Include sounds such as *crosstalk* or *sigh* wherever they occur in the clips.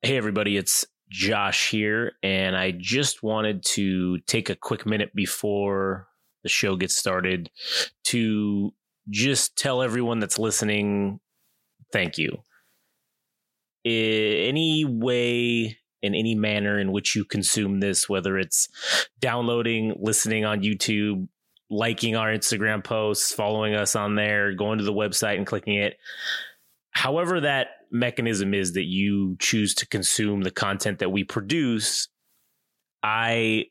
Hey, everybody, it's Josh here, and I just wanted to take a quick minute before the show gets started to just tell everyone that's listening thank you. Any way, in any manner in which you consume this, whether it's downloading, listening on YouTube, liking our Instagram posts, following us on there, going to the website and clicking it, however that mechanism is that you choose to consume the content that we produce, I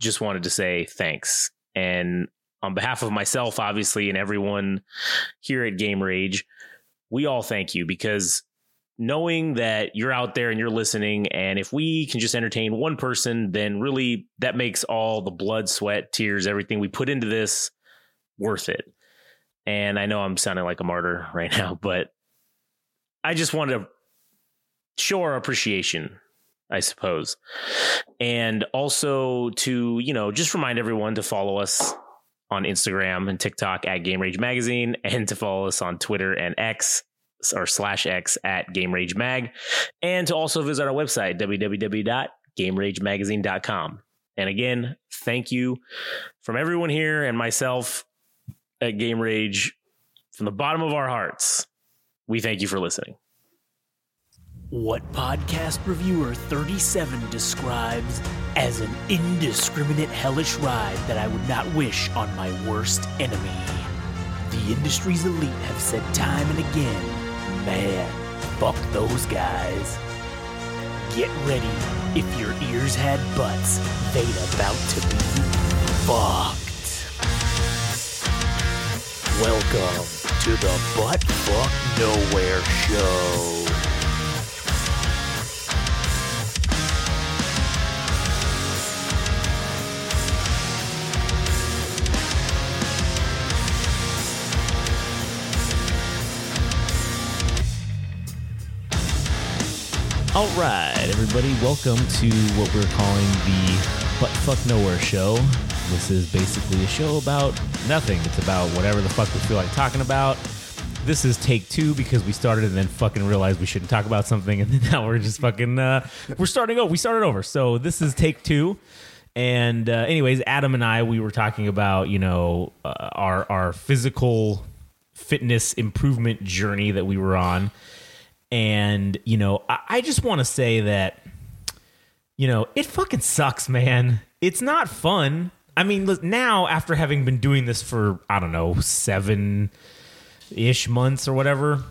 just wanted to say thanks. And on behalf of myself, obviously, and everyone here at Game Rage, we all thank you because knowing that you're out there and you're listening, and if we can just entertain one person, then really that makes all the blood, sweat, tears, everything we put into this worth it. And I know I'm sounding like a martyr *laughs* right now, but I just wanted to show our appreciation, I suppose. And also to, you know, just remind everyone to follow us on Instagram and TikTok at Game Rage Magazine *laughs* and to follow us on Twitter and X or slash X at Game Rage Mag and to also visit our website, www.gameragemagazine.com. And again, thank you from everyone here and myself at Game Rage from the bottom of our hearts. We thank you for listening. What podcast reviewer 37 describes as an indiscriminate hellish ride that I would not wish on my worst enemy. The industry's elite have said time and again, man, fuck those guys. Get ready. If your ears had butts, they'd about to be fucked. Welcome to the Butt Fuck Nowhere Show. All right, everybody, welcome to what we're calling the Butt Fuck Nowhere Show. This is basically a show about nothing. It's about whatever the fuck we feel like talking about. This is take two because we started and then fucking realized we shouldn't talk about something, *laughs* and then now we're just fucking uh, we're starting over. We started over, so this is take two. And uh, anyways, Adam and I we were talking about you know uh, our our physical fitness improvement journey that we were on and, you know, I, I just want to say that, you know, it fucking sucks, man. It's not fun. I mean, now after having been doing this for, I don't know, seven ish months or whatever,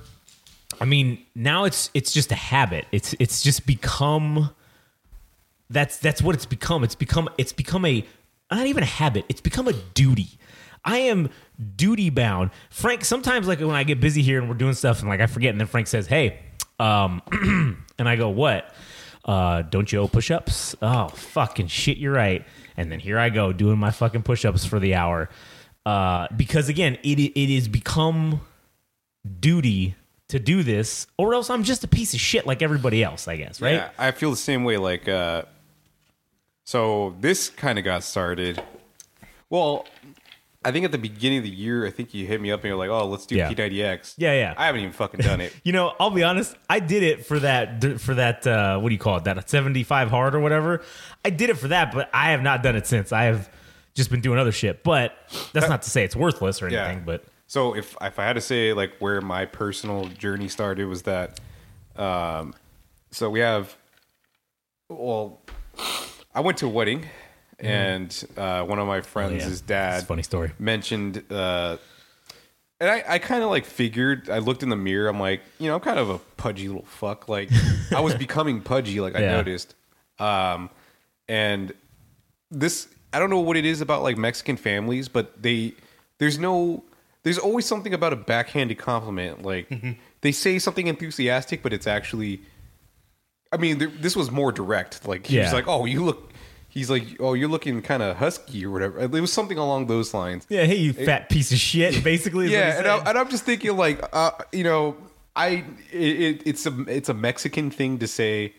I mean, now it's it's just a habit. It's it's just become that's that's what it's become. It's become it's become a not even a habit. It's become a duty. I am duty bound. Frank, sometimes like when I get busy here and we're doing stuff and like I forget and then Frank says, "Hey, um *clears throat* and I go, "What? Uh don't you owe push-ups?" Oh, fucking shit, you're right. And then here I go doing my fucking push-ups for the hour. Uh because again, it it is become duty to do this or else I'm just a piece of shit like everybody else, I guess, right? Yeah, I feel the same way. Like, uh, so this kind of got started. Well, I think at the beginning of the year, I think you hit me up and you're like, "Oh, let's do Yeah. P90X." Yeah, yeah. I haven't even fucking done it. *laughs* You know, I'll be honest. I did it for that for that uh, what do you call it? That seventy five hard or whatever. I did it for that, but I have not done it since. I have just been doing other shit. But that's not to say it's worthless or anything. But So if if I had to say like where my personal journey started was that, um, so we have, well, I went to a wedding, and uh, one of my friends' Mm-hmm. Oh, yeah. dad, funny story. mentioned, uh, and I, I kind of like figured. I looked in the mirror. I'm like, you know, I'm kind of a pudgy little fuck. Like I was *laughs* becoming pudgy. Like I Yeah. noticed, um, and this I don't know what it is about like Mexican families, but they there's no there's always something about a backhanded compliment. Like they say something enthusiastic, but it's actually I mean, this was more direct. Like he was Yeah. like, "Oh, you look." He's like, "Oh, you're looking kind of husky or whatever." It was something along those lines. yeah, hey, you fat piece of shit. *laughs* Basically, Yeah, and. I, and I'm just thinking, like, uh, you know, I it, it, it's a it's a Mexican thing to say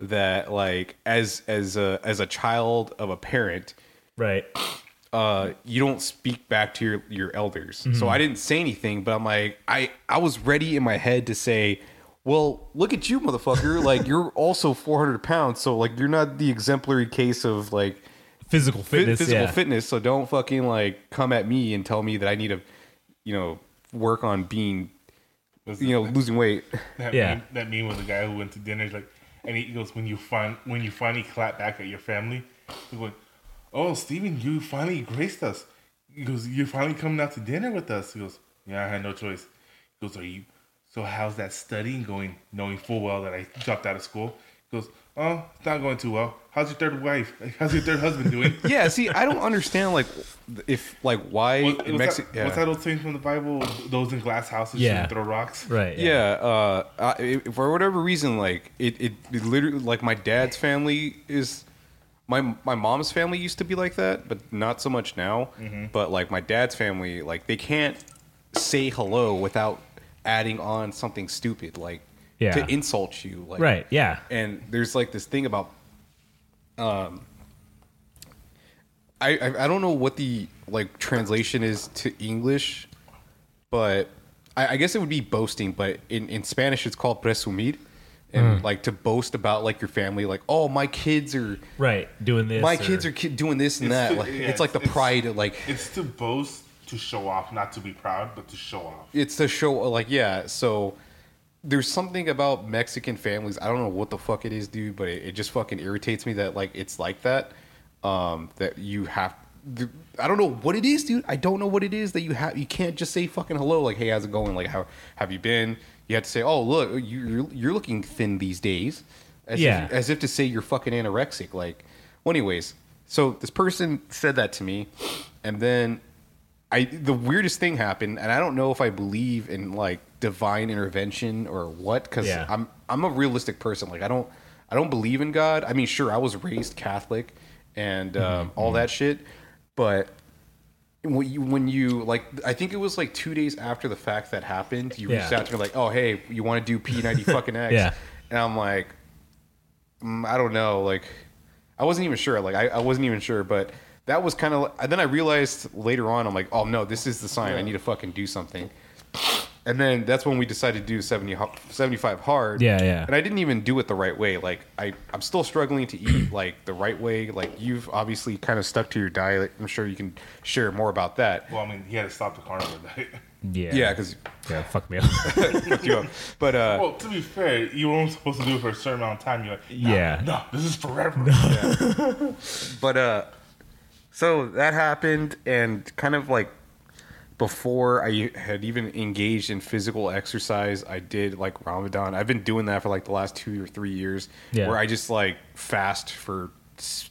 that like as as a as a child of a parent, right. uh, you don't speak back to your your elders. Mm-hmm. So I didn't say anything, but I'm like, I I was ready in my head to say, well, look at you, motherfucker. Like you're also 400 pounds, so like you're not the exemplary case of like Physical fi- fitness. physical yeah. fitness. So don't fucking like come at me and tell me that I need to, you know, work on being, you know, losing weight. That Yeah. meme, that meme with the guy who went to dinner, he's like, and he goes, when you find when you finally clap back at your family, he goes, "Oh, Steven, you finally graced us." He goes, "You're finally coming out to dinner with us." He goes, "Yeah, I had no choice." He goes, "Are you? So how's that studying going? Knowing full well that I dropped out of school." He goes, "Oh, it's not going too well. How's your third wife? How's your third husband doing?" *laughs* yeah, see, I don't understand like if like why What, in what's, Mexico. that, what's that old saying from the Bible? Those in glass houses Yeah. shouldn't throw rocks. Right. Yeah, uh, I, for whatever reason, like it, it, it literally, like my dad's family is, my my mom's family used to be like that, but not so much now. But like my dad's family, like they can't say hello without adding on something stupid, like Yeah. to insult you, like Right. Yeah. and there's like this thing about um I, I I don't know what the like translation is to English, but I, I guess it would be boasting, but in, in Spanish it's called presumir. And like to boast about like your family, like oh my kids are Right. Doing this. my or- kids are ki- doing this and It's that. the- like, *laughs* yeah, it's like the it's- pride, of, like It's to boast, to show off, not to be proud, but to show off. it's to show like yeah so there's something about mexican families i don't know what the fuck it is dude but it, it just fucking irritates me that like it's like that um that you have i don't know what it is dude i don't know what it is that you have you can't just say fucking hello like hey how's it going like how have you been you have to say oh look you- you're, you're looking thin these days as Yeah. if, as if to say you're fucking anorexic like well anyways so this person said that to me and then I the weirdest thing happened, and I don't know if I believe in like divine intervention or what, because Yeah. I'm I'm a realistic person. Like I don't I don't believe in God. I mean, sure, I was raised Catholic and um, all that shit, but when you, when you like, I think it was like two days after the fact that happened, you reached Yeah. out to me like, oh hey, you want to do P ninety *laughs* fucking X? Yeah. and I'm like, mm, I don't know, like I wasn't even sure. Like I, I wasn't even sure, but that was kind of. And then I realized later on, I'm like, oh no, this is the sign. I need to fucking do something. And then that's when we decided to do 70, 75 hard. Yeah, yeah. And I didn't even do it the right way. Like I, I'm still struggling to eat *clears throat* like the right way. Like you've obviously kind of stuck to your diet. I'm sure you can share more about that. Well, I mean, he had to stop the carnivore *laughs* diet. Yeah. Yeah, because Yeah. Fuck me up. *laughs* you up. But uh, well, to be fair, you were only supposed to do it for a certain amount of time. You're like, no, Yeah. no, this is forever. *laughs* but uh so that happened and kind of like before i had even engaged in physical exercise i did like ramadan i've been doing that for like the last two or three years Yeah. where i just like fast for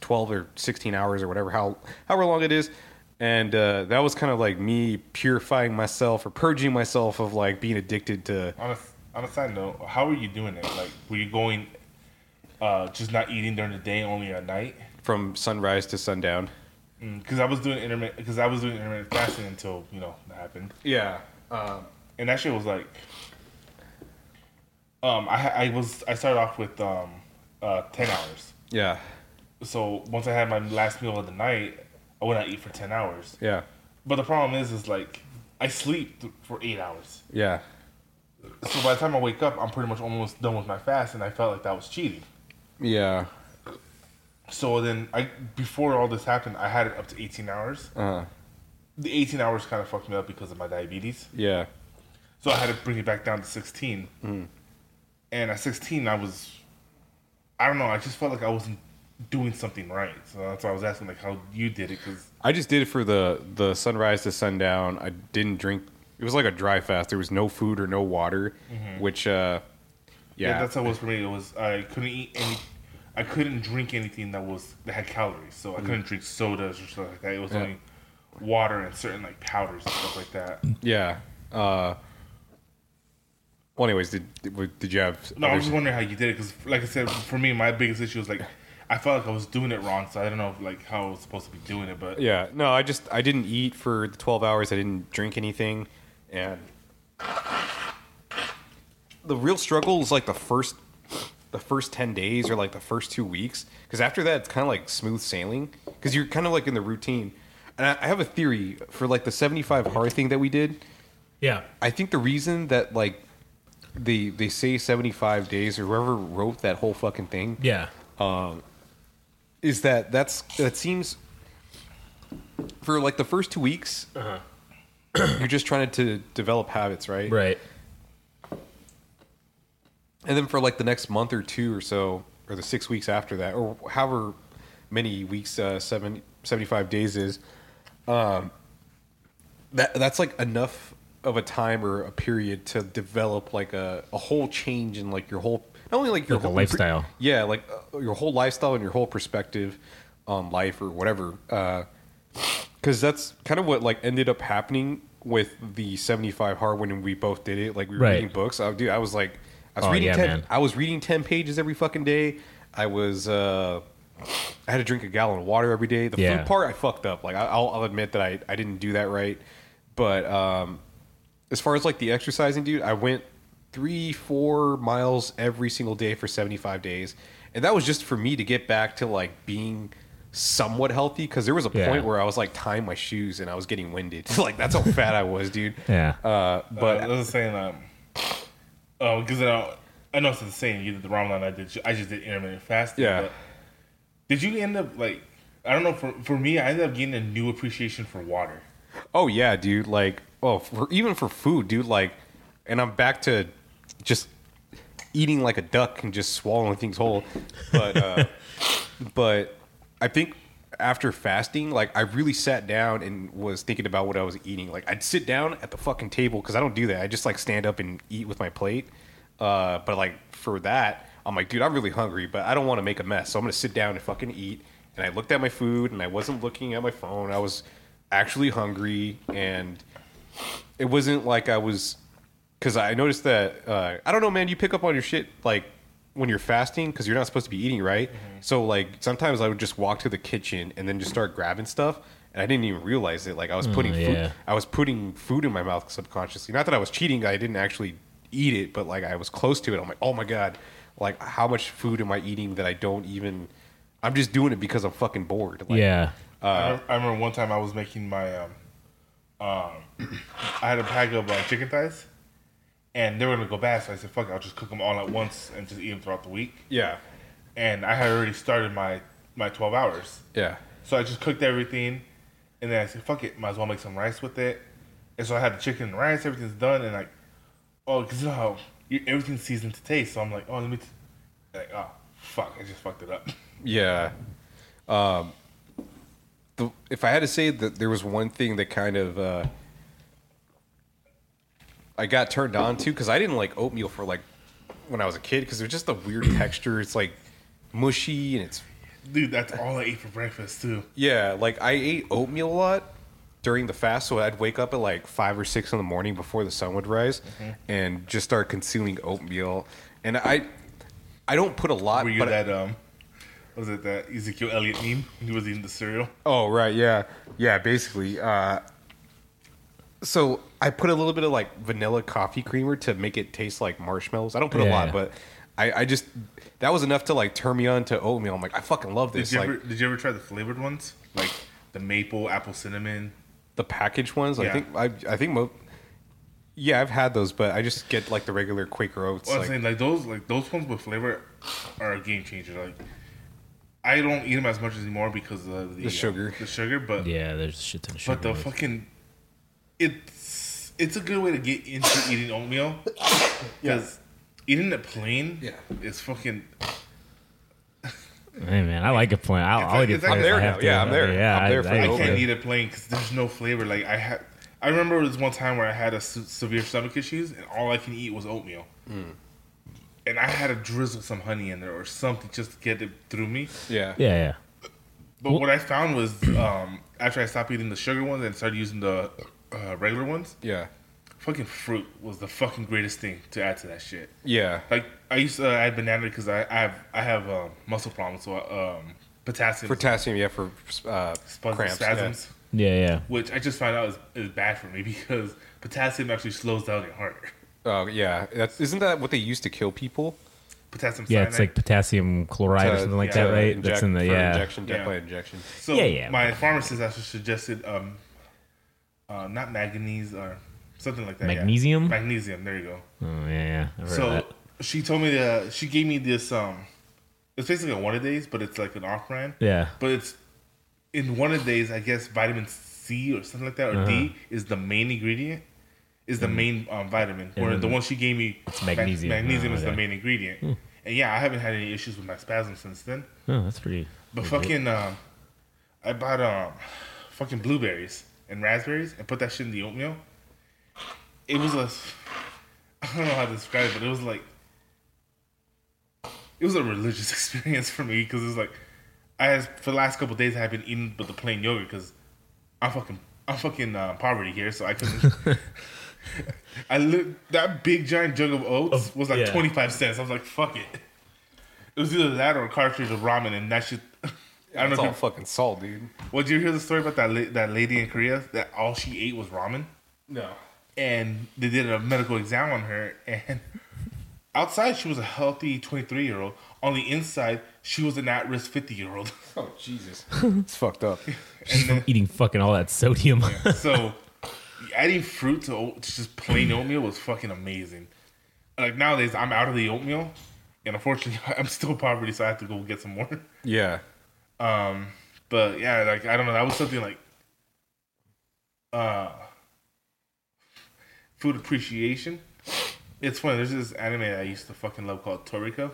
12 or 16 hours or whatever how however long it is and uh, that was kind of like me purifying myself or purging myself of like being addicted to on, a, on a side note, how were you doing it? Like, were you going, uh, just not eating during the day, only at night? from sunrise to sundown Because I was doing intermittent, because I was doing intermittent fasting until you know that happened, yeah um, and that shit was like, um, I I was I started off with um, uh, ten hours. yeah So once I had my last meal of the night, I would not eat for ten hours. yeah But the problem is, is like I sleep th- for eight hours. yeah So by the time I wake up, I'm pretty much almost done with my fast, and I felt like that was cheating. yeah So then, I before all this happened, I had it up to 18 hours. uh, The 18 hours kind of fucked me up because of my diabetes. yeah So I had to bring it back down to 16. And at 16, I was, I don't know, I just felt like I wasn't doing something right. So that's why I was asking like how you did it because I just did it for the the sunrise to sundown. I didn't drink. It was like a dry fast. There was no food or no water, which uh, yeah. yeah, that's how it was for me. It was I couldn't eat any, I couldn't drink anything that was that had calories. So I couldn't drink sodas or stuff like that. It was Yeah. only water and certain like powders and stuff like that. yeah. Uh, well, anyways, did did did you have? No, I was just wondering how you did it because, like I said, for me, my biggest issue was like I felt like I was doing it wrong, so I don't know like how I was supposed to be doing it. But yeah, no, I just I didn't eat for the twelve hours. I didn't drink anything, and the real struggle is like the first the first 10 days or like the first two weeks because after that it's kind of like smooth sailing because you're kind of like in the routine and I, I have a theory for like the 75 hard thing that we did yeah. I think the reason that like they they say 75 days or whoever wrote that whole fucking thing Yeah. Um is that that's that seems for like the first two weeks you're just trying to develop habits right Right. And then for like the next month or two or so or the six weeks after that or however many weeks uh, seven, 75 days is um, that that's like enough of a time or a period to develop like a, a whole change in like your whole not only like your Like whole lifestyle. yeah like uh, your whole lifestyle and your whole perspective on life or whatever because that's kind of what like ended up happening with the 75 hard when we both did it like we were Right. reading books I, dude i was like i was Oh, reading yeah, 10 man. i was reading 10 pages every fucking day i was uh i had to drink a gallon of water every day the Yeah. food part i fucked up like I, I'll, I'll admit that I, I didn't do that right but um as far as like the exercising dude i went three four miles every single day for 75 days and that was just for me to get back to like being somewhat healthy because there was a Yeah. point where i was like tying my shoes and i was getting winded *laughs* like that's how fat i was dude Yeah. uh But but I was saying, um, oh, because I, I know it's the same. You did the Ramadan, I did. I just did intermittent fasting. Yeah. But did you end up like? I don't know. For for me, I ended up getting a new appreciation for water. Oh yeah, dude. Like, oh, for, even for food, dude. Like, and I'm back to just eating like a duck and just swallowing things whole. But, uh, *laughs* but I think after fasting, like, I really sat down and was thinking about what I was eating. Like, I'd sit down at the fucking table because I don't do that. I just like stand up and eat with my plate. Uh, but like for that, I'm like, dude, I'm really hungry, but I don't want to make a mess, so I'm gonna sit down and fucking eat. And I looked at my food, and I wasn't looking at my phone. I was actually hungry, and it wasn't like I was because I noticed that uh, I don't know, man. You pick up on your shit like when you're fasting because you're not supposed to be eating, right? So like sometimes I would just walk to the kitchen and then just start grabbing stuff, and I didn't even realize it. Like I was putting yeah. food, I was putting food in my mouth subconsciously. Not that I was cheating; I didn't actually eat it, but like I was close to it. I'm like, oh my god, like how much food am I eating that I don't even? I'm just doing it because I'm fucking bored. Like, yeah. I, remember, I remember one time I was making my um, um, *clears throat* I had a pack of uh, chicken thighs, and they were gonna go bad. So I said, "Fuck, it, I'll just cook them all at once and just eat them throughout the week." yeah, And I had already started my my twelve hours, yeah, so I just cooked everything, and then I said, "Fuck it, might as well make some rice with it." And so I had the chicken and rice, everything's done, and like, oh, because you know how everything's seasoned to taste. So I'm like, oh, let me, t-. like, oh, fuck, I just fucked it up. *laughs* Yeah. Um, the, if I had to say that there was one thing that kind of uh, I got turned on to because I didn't like oatmeal for like when I was a kid because there's just a weird *clears throat* texture. It's like mushy and it's Dude, that's all I ate for breakfast too. yeah. Like I ate oatmeal a lot during the fast, so I'd wake up at like five or six in the morning before the sun would rise and just start consuming oatmeal. And I I don't put a lot. Were you but I- that um, was it that Ezekiel Elliott meme? He was eating the cereal. Oh right, yeah, yeah. Basically, uh, so I put a little bit of like vanilla coffee creamer to make it taste like marshmallows. I don't put a Yeah. lot, but I, I just that was enough to like turn me on to oatmeal. I'm like, I fucking love Did this. you Like ever did you ever try the flavored ones like the maple, apple, cinnamon? the packaged ones. I Yeah. think I, I think mo- yeah, I've had those, but I just get like the regular Quaker Oats. Well, I'm like, saying like those like those ones with flavor are a game changer. Like I don't eat them as much anymore because of the, The sugar. the sugar. But Yeah, there's a shit ton of sugar. but the in it. fucking it's it's a good way to get into *coughs* eating oatmeal *coughs* because eating it plain Yeah. is fucking Hey man, I like a plain. I'll, I'll like- eat it it's like plain there I now. have to. Yeah, I'm there. Yeah, I'm there I, for I, the I can't eat it plain because there's no flavor. Like I had, I remember this one time where I had a se- severe stomach issues and all I can eat was oatmeal, and I had to drizzle some honey in there or something just to get it through me. yeah, Yeah, yeah. But what I found was um, after I stopped eating the sugar ones and started using the uh, regular ones, yeah, fucking fruit was the fucking greatest thing to add to that shit. yeah. Like I used to add banana because I, I have I have uh, muscle problems, so um, potassium, Potassium, yeah, for uh, spasms, cramps. spasms Yeah, yeah. which I just found out is, is bad for me *laughs* because potassium actually slows down your heart. Yeah. Oh yeah, that's, isn't that what they used to kill people? Potassium Yeah, cyanide. it's like potassium chloride or something like yeah, that, right? Inject, That's in the for yeah. injection, death Yeah. by injection. so Yeah, yeah. my pharmacist actually suggested um, uh, not manganese or something like that. yeah. Magnesium? Magnesium. There you go. Oh yeah, yeah. So she told me that she gave me this. Um, it's basically a one a days, but it's like an off brand. Yeah. But it's in one a days. I guess vitamin C or something like that, or Uh-huh. D is the main ingredient. Is the main um, vitamin. Then the one she gave me, Mm. it's magnesium. magnesium Oh, is the main ingredient. And yeah, I haven't had any issues with my spasms since then. Oh, that's pretty. But fucking, um, I bought um, fucking blueberries and raspberries and put that shit in the oatmeal. It was a, *laughs* I don't know how to describe it, but it was like, it was a religious *laughs* experience for me because it was like, I had for the last couple days I had been eating but the plain yogurt because I'm fucking I'm fucking uh, poverty here, so I couldn't. *laughs* I li- that big giant jug of oats was like yeah. twenty five cents. I was like, fuck it. It was either that or a cartridge of ramen, and that shit. I don't It's know. all If you, fucking salt, dude. well, did you hear the story about that la- that lady in Korea that all she ate was ramen, No. and they did a medical exam on her, and *laughs* outside she was a healthy twenty three year old. On the inside, she was an at risk fifty year old. *laughs* Oh Jesus, it's fucked up. And then, Eating fucking all that sodium. *laughs* so adding fruit to, oat, to just plain oatmeal was fucking amazing. Like nowadays, I'm out of the oatmeal, and unfortunately, I'm still poverty, so I have to go get some more. Yeah, Um, but yeah, like I don't know, that was something like uh food appreciation. It's funny. There's this anime I used to fucking love called Toriko,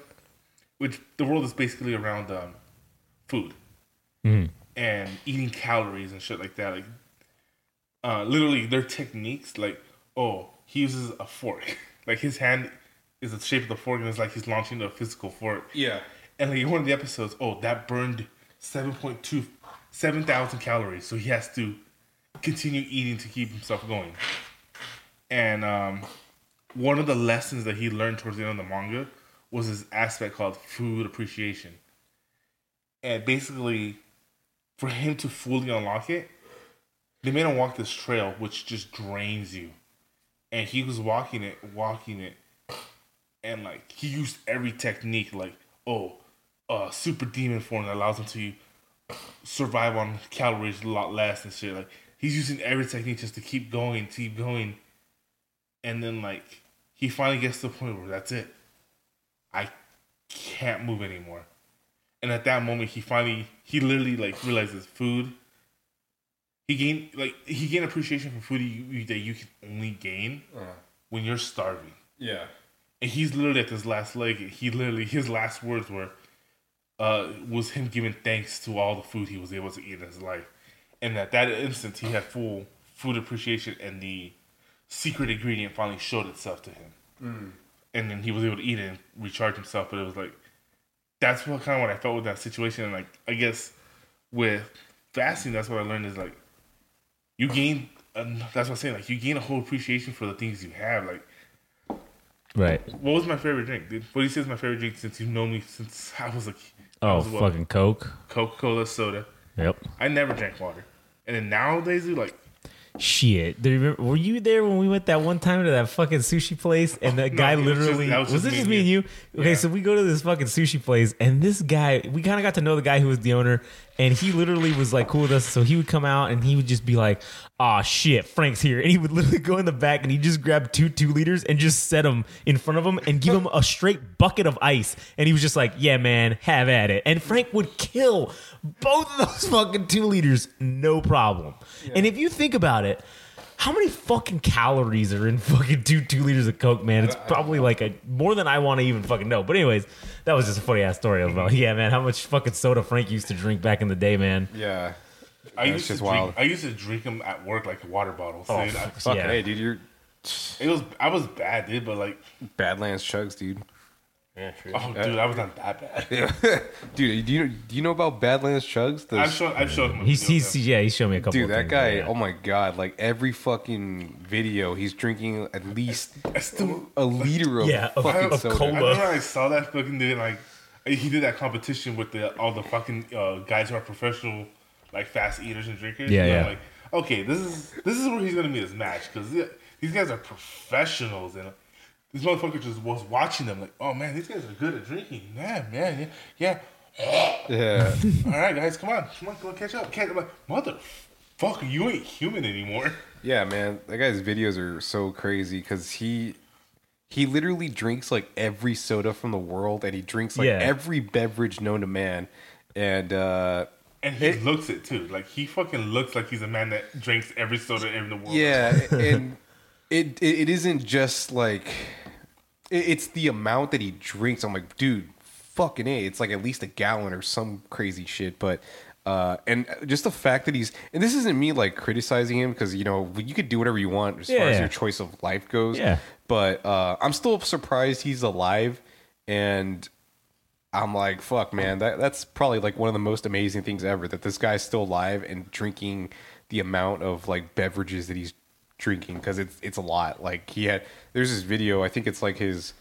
which the world is basically around um, food and eating calories and shit like that. Like, uh, literally, their techniques, like, oh, he uses a fork. *laughs* like his hand is the shape of the fork, and it's like he's launching a physical fork. yeah. And like in one of the episodes, oh, that burned 7.2, 7,000 calories. So he has to continue eating to keep himself going. And um, one of the lessons that he learned towards the end of the manga was this aspect called food appreciation. And basically, for him to fully unlock it, they made him walk this trail, which just drains you. And he was walking it, walking it, and like he used every technique like oh uh super demon form that allows him to survive on calories a lot less and shit like he's using every technique just to keep going keep going. And then like he finally gets to the point where that's it. I can't move anymore. And at that moment he finally he literally like realizes food. He gained like he gained appreciation for food you, you- that you can only gain when you're starving. Yeah. and he's literally at his last leg. He literally his last words were, uh, was him giving thanks to all the food he was able to eat in his life, and at that instant he had full food appreciation, and the secret ingredient finally showed itself to him, and then he was able to eat it and recharge himself. But it was like, that's what kind of what I felt with that situation, and like I guess with fasting, that's what I learned is like, you gain. And that's what I'm saying. Like you gain a whole appreciation for the things you have. Like right. what was my favorite drink, dude? What do you say is my favorite drink since you've known me since I was like, I Oh, was what, fucking Coke. Coca Cola soda. Yep. I never drank water, and then nowadays, dude, like Shit. Do you remember, were you there when we went that one time to that fucking sushi place and the *laughs* No, guy it was just- literally that was, was just it me just and me and you. you? Okay, Yeah. so we go to this fucking sushi place and this guy we kind of got to know the guy who was the owner and he literally was like cool with us. So he would come out and he would just be like, "Ah, shit, Frank's here," and he would *laughs* literally go in the back and he just grab two two liters and just set them in front of him and give him a straight bucket of ice. And he was just like, "Yeah, man, have at it." And Frank would kill both of those *laughs* fucking two liters, no problem. And if you think about it. How many fucking calories are in fucking two two liters of Coke, man? It's probably like a more than I want to even fucking know. But anyways, that was just a funny ass story about uh, yeah, man. How much fucking soda Frank used to drink back in the day, man. Yeah. I That's used to just drink. wild. I used to drink them at work like a water bottles. Oh, dude. I- Fuck Yeah. hey, dude, you're it was I was bad, dude, but like, Badlands chugs, dude. Oh, dude, I was not that bad. *laughs* dude, do you do you know about Badlands chugs? The- I've shown I've shown him. He's he's yeah, he showed me a couple. dude, of that things, guy. yeah. Oh my god! Like every fucking video, he's drinking at least I still. a liter of Yeah, of- fucking of soda. cola. I remember I saw that fucking dude like he did that competition with the all the fucking uh, guys who are professional like fast eaters and drinkers. Yeah, And yeah. Like, okay, this is this is where he's gonna meet his match because these guys are professionals and this motherfucker just was watching them like, oh man, these guys are good at drinking. Yeah, man, yeah, yeah. Yeah, All right, guys, come on, come on, come on, catch up. Catch up. Mother, fuck, you ain't human anymore. Yeah, man, that guy's videos are so crazy because he he literally drinks like every soda from the world, and he drinks like Yeah. every beverage known to man. And uh, And he It- looks it too. Like he fucking looks like he's a man that drinks every soda in the world. yeah, and it, it it isn't just like it, it's the amount that he drinks. I'm like, dude, fucking a, it's like at least a gallon or some crazy shit. But uh, and just the fact that he's and this isn't me like criticizing him because you know you could do whatever you want as far Yeah. as your choice of life goes. Yeah. But uh, I'm still surprised he's alive, and I'm like, fuck, man, that that's probably like one of the most amazing things ever that this guy's still alive and drinking the amount of like beverages that he's drinking because it's it's a lot. Like he had, there's this video. I think it's like his.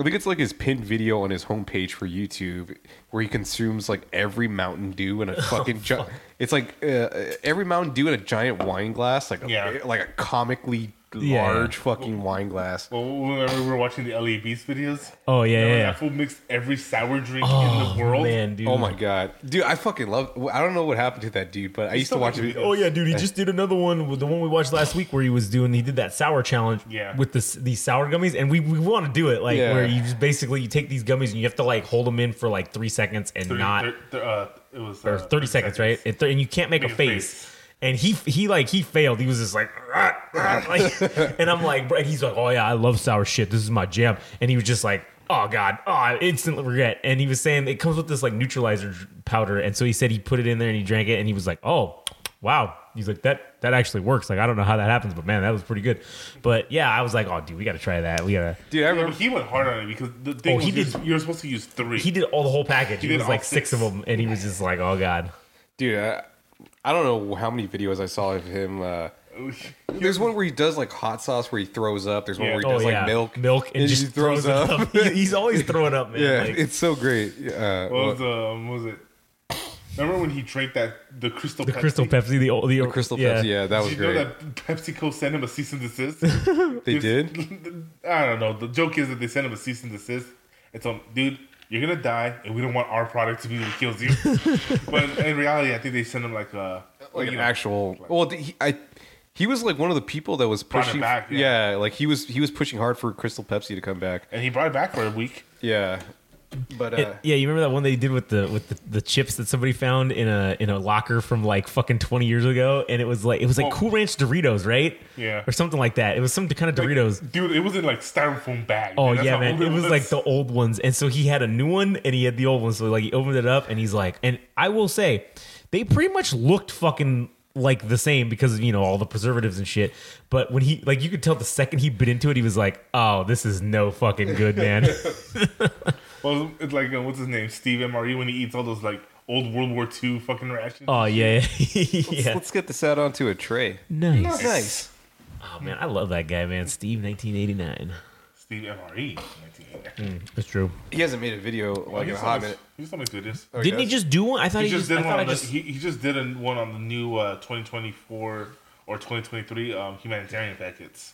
I think it's like his pinned video on his homepage for YouTube where he consumes like every Mountain Dew in a *laughs* fucking. gi- it's like uh, every Mountain Dew in a giant wine glass, like a, Yeah. like a comically Yeah. large fucking wine glass. Well, remember we were watching the LA Beast videos? Oh yeah, Remember yeah. That fool mixed every sour drink in Oh the world. man, dude. Oh my god, dude! I fucking love. I don't know what happened to that dude, but I used to watch making it. Oh yeah, dude! He just did another one with the one we watched last week where he was doing. He did that sour challenge, Yeah. with this these sour gummies, and we, we want to do it like Yeah. where you just basically you take these gummies and you have to like hold them in for like three seconds and Thirty- not thir- thir- uh, it was or uh, 30 seconds, right? And, th- and you can't make, Make a a face. face. And he he like he failed. He was just like, "Rah, rah," *laughs* like and I'm like, bro, and he's like, oh yeah, I love sour shit. This is my jam. And he was just like, oh god, oh, I instantly regret. And he was saying it comes with this like neutralizer powder. And so he said he put it in there and he drank it and he was like, oh wow. He's like that that actually works. Like I don't know how that happens, but man, that was pretty good. But yeah, I was like, oh dude, we got to try that. We gotta. Dude, I remember. but he went hard on it because the thing Oh, was he you're, did- you're supposed to use three. He did all the whole package. He, did was all like six of them, and he was just like, oh god. Dude, I, I don't know how many videos I saw of him. Uh, *laughs* there's one where he does like hot sauce where he throws up. There's one Yeah. where he Oh does yeah, like milk, milk, and, he just throws, it up. *laughs* He- he's always throwing up, man. yeah, Like- it's so great. Uh, What was, um, what was it? Remember when he drank that the crystal the Pepsi? Crystal Pepsi, the old, the, the Crystal Pepsi, yeah, that was Did you know great. that PepsiCo sent him a cease and desist? *laughs* They did. I don't know. The joke is that they sent him a cease and desist. It's um, dude, you're gonna die, and we don't want our product to be what kills you. *laughs* but in reality, I think they sent him like a like you an know, actual. Well, he, I, he was like one of the people that was pushing. back, yeah. yeah, like he was he was pushing hard for Crystal Pepsi to come back. and he brought it back for a week. Yeah, but uh, It- yeah, you remember that one they did with the with the, the chips that somebody found in a in a locker from like fucking twenty years ago, and it was like it was like Oh. Cool Ranch Doritos, right? Yeah. or something like that. It was some kind of Doritos. Dude, it was in like styrofoam bag. Oh. That's yeah, man! It was like the old ones, and so he had a new one, and he had the old one. So like he opened it up, and he's like, and I will say, they pretty much looked fucking like the same because of, you know all the preservatives and shit. But when he like, you could tell the second he bit into it, he was like, oh, this is no fucking good, man. *laughs* *laughs* Well, it's like uh, what's his name, Steve MRE, when he eats all those like old World War II fucking rations. oh yeah, *laughs* yeah. let's get this out onto a tray. Nice. Nice. Oh man, I love that guy, man. Steve, 1989. Steve MRE. 1989. That's true. He hasn't made a video Oh, like in a hot minute. He still makes videos. Oh, Didn't he does? just do one? I thought He he, just just. I did one. thought I On the, just. he, he just did a, one on the new uh, 2024 or 2023 um, humanitarian packets.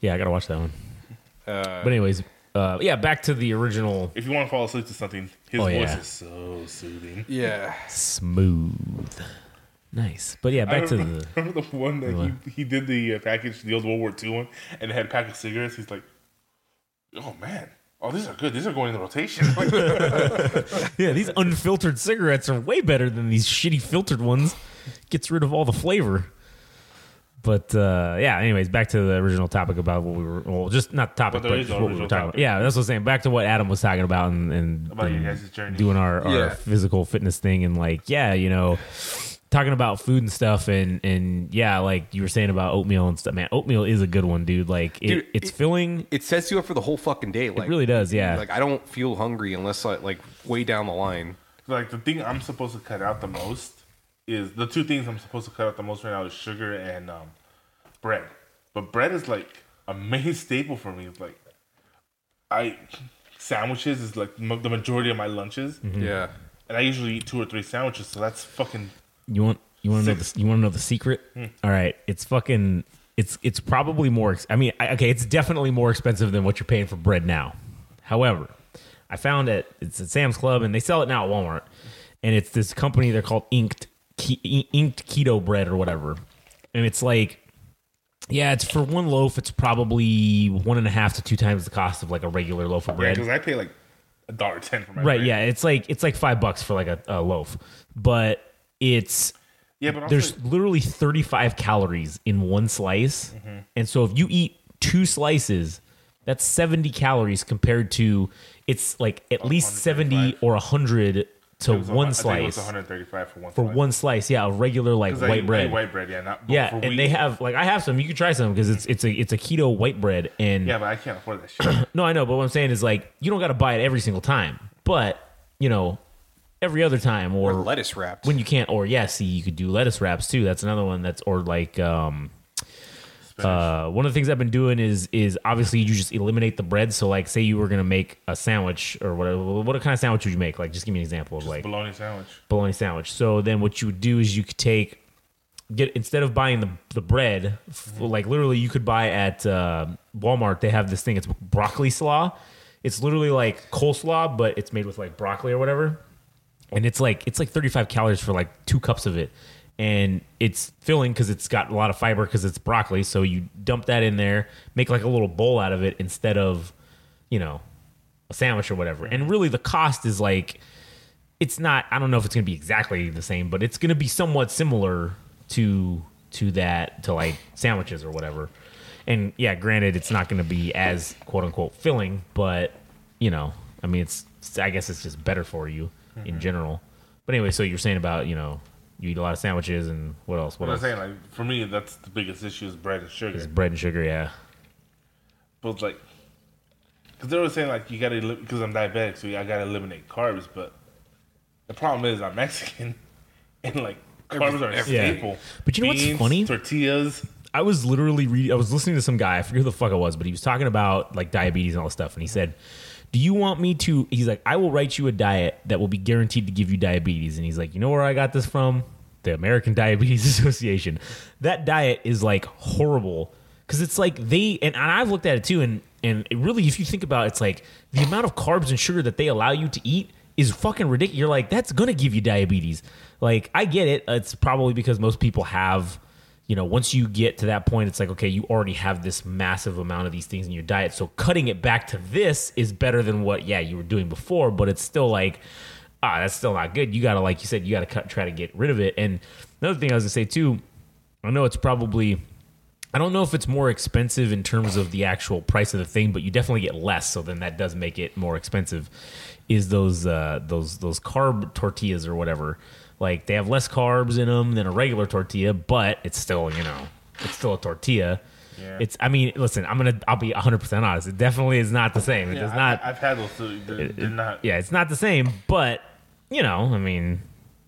Yeah, I gotta watch that one. Uh, But anyways, uh, yeah, back to the original If you want to fall asleep to something, his Oh, voice yeah. is so soothing. yeah. smooth. Nice, but yeah, I back to remember, *laughs* the. remember the one that What? he, he did the uh, package, the old World War II one, and it had a pack of cigarettes. He's like, "Oh man, oh these are good. These are going in the rotation." *laughs* *laughs* Yeah, these unfiltered cigarettes are way better than these shitty filtered ones. Gets rid of all the flavor. But uh, yeah, anyways, back to the original topic about what we were. Well, just not the topic, But but, there is no what we were original talking about. topic. Yeah, that's what I'm saying. Back to what Adam was talking about and, and, About your and guys' journey. doing our, our Yeah. physical fitness thing and like, yeah, you know, talking about food and stuff and and yeah, like you were saying about oatmeal and stuff. Man, oatmeal is a good one, dude. Like it, Dude, it's it- filling. It sets you up for the whole fucking day. Like, it really does, yeah. Like I don't feel hungry unless I like way down the line. like the thing I'm supposed to cut out the most is the two things I'm supposed to cut out the most right now is sugar and um, bread. But bread is like a main *laughs* staple for me. It's like I sandwiches is like m- the majority of my lunches, Yeah. and I usually eat two or three sandwiches. So that's fucking You want you want to know the, you want to know the secret? Hmm. All right, it's fucking it's it's probably more. ex- I mean, I, okay, it's definitely more expensive than what you're paying for bread now. However, I found it. It's at Sam's Club, and they sell it now at Walmart. And it's this company. They're called Inked, ke- inked keto bread or whatever, and it's like, yeah, it's for one loaf. It's probably one and a half to two times the cost of like a regular loaf of bread. Yeah, because I pay like a dollar ten for my right? bread. Yeah, it's like it's like five bucks for like a, a loaf, but it's yeah, but also, there's literally 35 calories in one slice. Mm-hmm. And so if you eat two slices, that's 70 calories compared to it's like at least 70 135. or 100 to it was a one hun- I it was slice. 135 for one For slice. one slice, yeah, a regular like white eat- I bread. eat white bread, yeah, not yeah, for and wheat. they have like I have some. You can try some because it's it's a it's a keto white bread and Yeah, but I can't afford that shit. *clears throat* no, I know, but what I'm saying is like you don't got to buy it every single time, but you know, every other time or, Or lettuce wraps when you can't or yeah see you could do lettuce wraps too that's another one that's or like um uh one of the things i've been doing is is obviously you just eliminate the bread. So like say you were gonna make a sandwich or whatever what kind of sandwich would you make? Like just give me an example of like bologna sandwich. bologna sandwich. So then what you would do is you could take get instead of buying the the bread f- like literally you could buy at uh, walmart they have this thing it's broccoli slaw. It's literally like coleslaw but it's made with like broccoli or whatever. And it's like it's like 35 calories for like two cups of it and it's filling because it's got a lot of fiber because it's broccoli so you dump that in there make like a little bowl out of it instead of you know a sandwich or whatever. And really the cost is like it's not i don't know if it's going to be exactly the same but it's going to be somewhat similar to to that to like sandwiches or whatever. And yeah granted it's not going to be as quote unquote filling but you know i mean it's i guess it's just better for you in mm-hmm. general. But anyway so you're saying about you know you eat a lot of sandwiches and what else what What I'm saying, like for me, that's the biggest issue is bread and sugar. It's bread and sugar yeah But it's like, because they were saying like you gotta because I'm diabetic, so I gotta eliminate carbs. But the problem is I'm Mexican, *laughs* and like carbs are a everything. staple. But you know what's funny? Tortillas. I was literally reading. I was listening to some guy. I forget who the fuck it was, but he was talking about like diabetes and all this stuff. And he said, "Do you want me to?" He's like, "I will write you a diet that will be guaranteed to give you diabetes." And he's like, "You know where I got this from? The American Diabetes *laughs* Association. That diet is like horrible because it's like they and, I've looked at it too. And and really, if you think about it, it's like the amount of carbs and sugar that they allow you to eat is fucking ridiculous. You're like, that's gonna give you diabetes. Like, I get it. It's probably because most people have you know, once you get to that point, it's like, okay, you already have this massive amount of these things in your diet. So cutting it back to this is better than what, yeah, you were doing before, but it's still like, ah, that's still not good. You got to, like you said, you got to cut, try to get rid of it. And another thing I was going to say too, I know it's probably, I don't know if it's more expensive in terms of the actual price of the thing, but you definitely get less. So then that does make it more expensive. Is those uh, those those carb tortillas or whatever? Like they have less carbs in them than a regular tortilla, but it's still you know it's still a tortilla. Yeah. It's I mean listen I'm gonna I'll be 100 percent honest. It definitely is not the same. It Yeah, does I- not. I've had those. So not. yeah, it's not the same, but you know, I mean,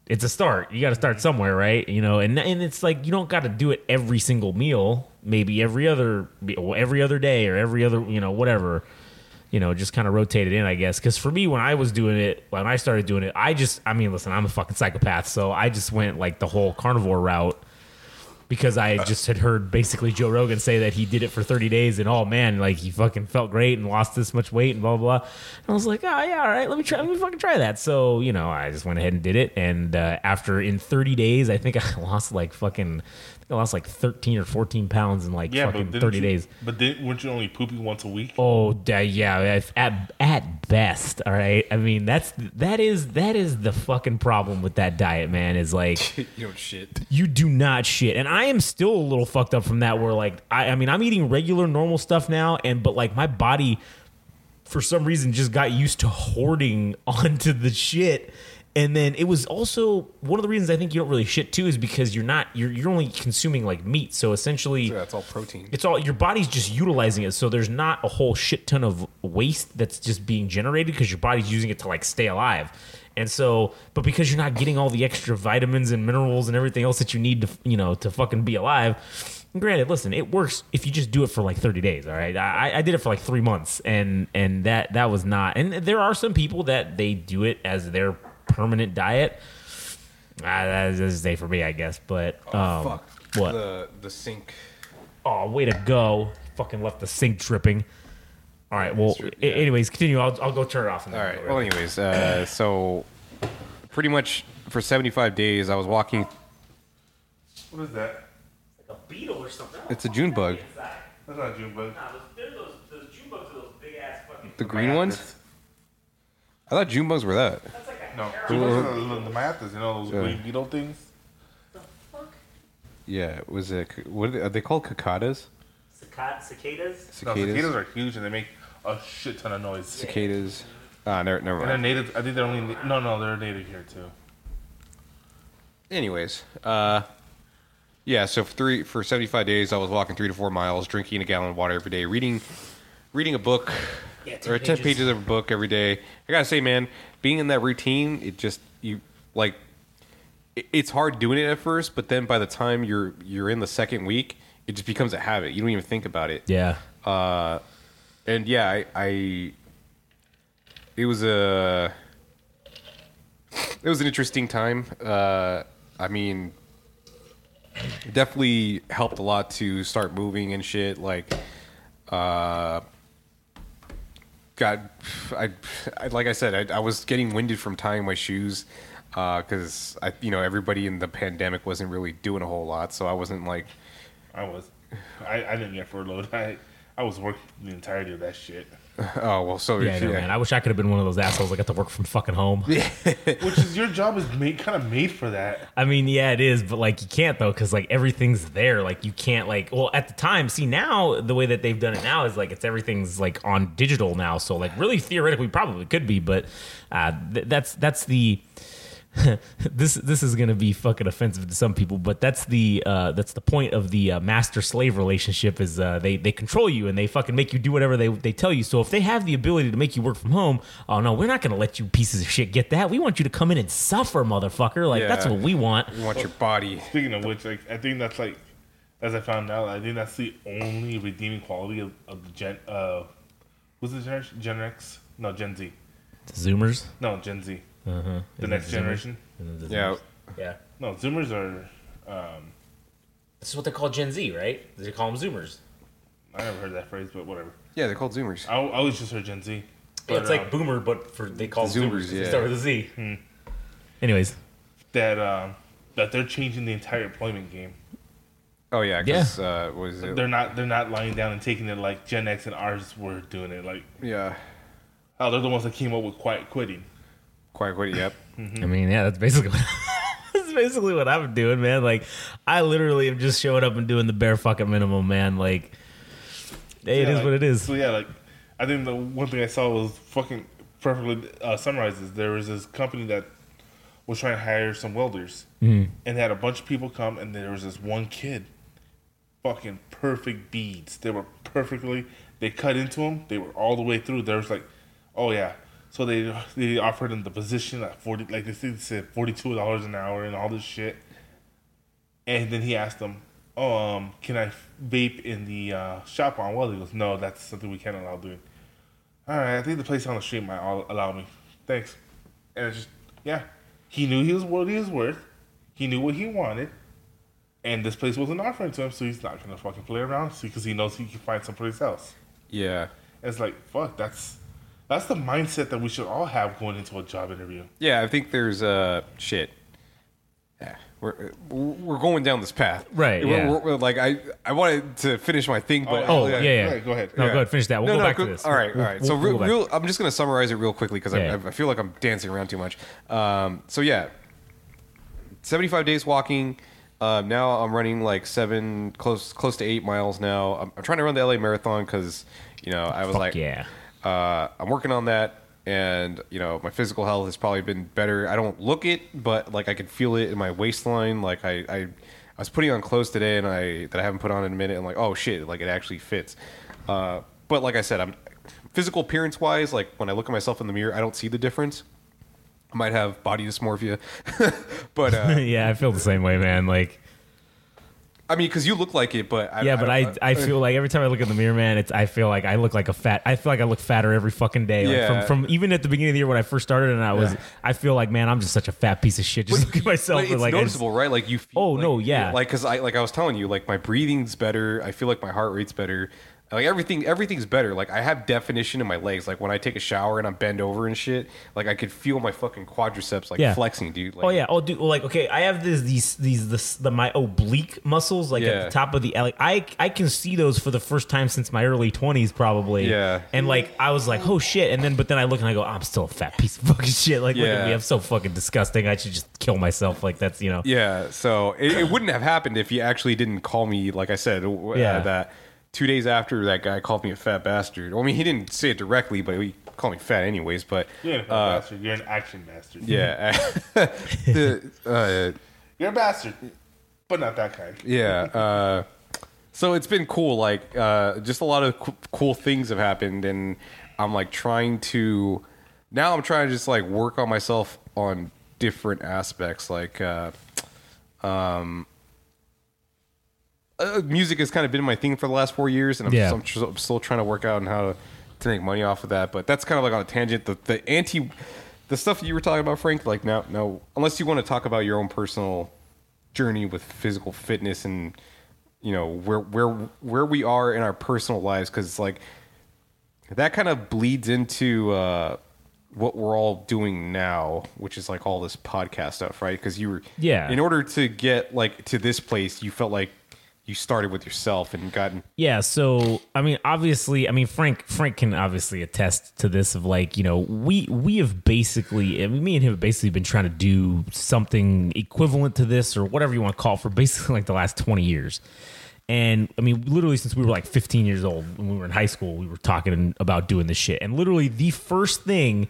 it's a start. You got to start somewhere, right? You know, and and it's like you don't got to do it every single meal. Maybe every other every other day or every other, you know, whatever. You know, just kind of rotate it in, I guess. Because for me, when I was doing it, when I started doing it, I just, I mean, listen, I'm a fucking psychopath, so I just went like the whole carnivore route because I just had heard basically Joe Rogan say that he did it for 30 days and oh man, like he fucking felt great and lost this much weight and blah blah. blah. And I was like, oh yeah, all right, let me try, let me fucking try that. So you know, I just went ahead and did it, and uh, after in 30 days, I think *laughs* I lost like fucking, I lost like 13 or 14 pounds in like Yeah, fucking 30 you- days. But didn't, weren't you only pooping once a week? Oh da- yeah, at, at at best. All right. I mean, that's that is that is the fucking problem with that diet, man. Is like *laughs* you don't shit. you do not shit and i am still a little fucked up from that where like I, I mean i'm eating regular normal stuff now and but like my body for some reason just got used to hoarding *laughs* onto the shit and then it was also one of the reasons i think you don't really shit too is because you're not you're, you're only consuming like meat. So essentially Yeah, it's all protein. it's all your body's just utilizing it. So there's not a whole shit ton of waste that's just being generated because your body's using it to like stay alive. And so but because you're not getting all the extra vitamins and minerals and everything else that you need to you know to fucking be alive granted listen it works if you just do it for like 30 days all right? I, I did it for like three months and and that that was not and there are some people that they do it as their permanent diet ah, that's just a day for me i guess but um Fuck. what The the sink. Oh, way to go! Fucking left the sink dripping. All right. Well, true, a- anyways, continue. I'll, I'll go turn it off. And All then right. Well, anyways, uh, so pretty much for 75 days. I was walking. What is that? Like a beetle or something. It's a June bug. That's not a June bug. Nah, those, those June bugs are those big ass fucking. The green ones. I thought June bugs were that. That's like a No, hair- June bugs are the, the mathis, you know those Yeah. green beetle things. The fuck? Yeah, was it? What are they, are they called? Cicadas. Cicad- cicadas. No, Cicadas. cicadas are huge and they make a shit ton of noise. Cicadas. Ah, never, never And they're native. I think they're only no, no, they're native here too. Anyways, uh, yeah. So for three for 75 days, I was walking three to four miles, drinking a gallon of water every day, reading, reading a book Yeah, 10 or 10 pages. pages of a book every day. I gotta say, man, being in that routine, it just you like. it- It's hard doing it at first, but then by the time you're you're in the second week, it just becomes a habit. You don't even think about it. Yeah. Uh, and yeah, I, I it was a it was an interesting time. Uh, I mean, it definitely helped a lot to start moving and shit. Like, uh, got I, I like I said, I, I was getting winded from tying my shoes uh, because I, you know, everybody in the pandemic wasn't really doing a whole lot, so I wasn't like. I was. I, I didn't get furloughed. *laughs* I I was working the entirety of that shit. *laughs* Oh well, so Yeah, I know, man. I wish I could have been one of those assholes that got to work from fucking home. *laughs* Which is your job is made kind of made for that. I mean, yeah, it is, but like you can't though, because like everything's there. Like you can't like. Well, at the time, see now the way that they've done it now is like it's everything's like on digital now. So like really theoretically probably could be, but uh, th- that's that's the. *laughs* this this is gonna be fucking offensive to some people, but that's the uh, that's the point of the uh, master slave relationship is uh, they they control you and they fucking make you do whatever they they tell you. So if they have the ability to make you work from home, oh no, we're not gonna let you pieces of shit get that. We want you to come in and suffer, motherfucker. Like that's what we want. We want your body. Speaking of which, like I think that's like, as I found out, I think that's the only redeeming quality of, of the Gen. Uh, what's the generation? Gen X? No, Gen Z. Zoomers. No, Gen Z. Uh-huh. The next generation. Yeah, Yeah. No, Zoomers are. Um, This is what they call Gen Z, right? They call them Zoomers. I never heard that phrase, but whatever. yeah, they're called Zoomers. I, I always just heard Gen Z. Yeah, it's But, like um, Boomer, but for they call them Zoomers, Zoomers. They yeah. start with a Z. Anyways, that um, that they're changing the entire employment game. Oh yeah, because uh, what is it? They're not they're not lying down and taking it like Gen X and ours were doing it. Like Yeah, oh, they're the ones that came up with quiet quitting. Quite quite. Yep. I mean, yeah, that's basically what, *laughs* that's basically what I'm doing, man. Like, I literally am just showing up and doing the bare fucking minimum, man. Like, hey, it Yeah, is like- what it is. So yeah, like I think the one thing I saw was fucking perfectly uh, summarizes. There was this company that was trying to hire some welders, Mm-hmm. and they had a bunch of people come, and there was this one kid, fucking perfect beads. They were perfectly. They cut into them. They were all the way through. There was like, oh yeah. So they they offered him the position at forty, like they said forty two dollars an hour and all this shit. And then he asked them, "Oh, um, can I vape in the uh, shop on well?" He goes, "No, that's something we can't allow doing." All right, I think the place on the street might al- allow me. Thanks. And it's just, yeah, he knew he was what he was worth. He knew what he wanted, and this place wasn't offering to him, so he's not gonna fucking play around because he knows he can find someplace else. Yeah, It's like, fuck, that's that's the mindset that we should all have going into a job interview. yeah. I think there's uh shit. Yeah, we're we're going down this path, Right, We're- yeah. we're- we're- like I I wanted to finish my thing, but Oh, yeah, yeah. Right, go ahead. No, Yeah. go ahead, finish that. We'll No, go no, back go- to this. All right, all right. we'll- so we'll real, real, I'm just gonna summarize it real quickly because Yeah. I, I feel like I'm dancing around too much. Um, so yeah, 75 days walking. Um, now I'm running like seven, close close to eight miles now. I'm, I'm trying to run the LA Marathon because you know I was Fuck like, yeah. Uh, I'm working on that, and you know my physical health has probably been better. I don't look it, but like I can feel it in my waistline. Like I, I, I was putting on clothes today, and I that I haven't put on in a minute. And like, oh shit, like it actually fits. Uh, but like I said, I'm physical appearance wise. Like when I look at myself in the mirror, I don't see the difference. I might have body dysmorphia, *laughs* but uh, *laughs* yeah, I feel the same way, man. Like, I mean, because you look like it, but I, yeah, but I, don't- I feel like every time I look in the mirror, man, it's I feel like I look like a fat. I feel like I look fatter every fucking day. Like Yeah. from from even at the beginning of the year when I first started, and I was, Yeah. I feel like man, I'm just such a fat piece of shit. Just look at myself. But it's like I just- noticeable, right? Like you. Feel Oh, like- no, yeah. Like because I like I was telling you, like my breathing's better. I feel like my heart rate's better. Like everything, everything's better. Like I have definition in my legs. Like when I take a shower and I'm bent over and shit, like I could feel my fucking quadriceps like Yeah. flexing, dude. Like, oh yeah. Oh, dude. Like, okay, I have this, these, these, this, the my oblique muscles, like at Yeah. the top of the, like, I, I can see those for the first time since my early twenties, probably. Yeah. And like, I was like, oh shit. And then, but then I look and I go, I'm still a fat piece of fucking *laughs* shit. Like, look at Yeah. me, I'm so fucking disgusting. I should just kill myself. Like, that's you know. Yeah, so it, it wouldn't have happened if you actually didn't call me, like I said, uh, Yeah. that two days after that guy called me a fat bastard. I mean, he didn't say it directly, but he called me fat anyways. But You're a uh, bastard. You're an action bastard. yeah, *laughs* *laughs* the, uh, You're a bastard, but not that kind. yeah. Uh, so it's been cool. Like, uh, just a lot of co- cool things have happened, and I'm like trying to. Now I'm trying to just like work on myself on different aspects, like. Uh, uh, music has kind of been my thing for the last four years, and I'm, Yeah. I'm still trying to work out on how to, to make money off of that. But that's kind of like on a tangent. The the anti, the stuff you were talking about, Frank. Like now, now, unless you want to talk about your own personal journey with physical fitness and you know where where where we are in our personal lives, because like that kind of bleeds into uh, what we're all doing now, which is like all this podcast stuff, right? Because you were Yeah. In order to get like to this place, you felt like you started with yourself and gotten Yeah, so I mean, obviously, I mean Frank Frank can obviously attest to this. Of like, you know, we we have basically, I mean, me and him have basically been trying to do something equivalent to this or whatever you want to call it for basically like the last twenty years. And I mean, literally since we were like 15 years old, when we were in high school, we were talking about doing this shit. And literally, the first thing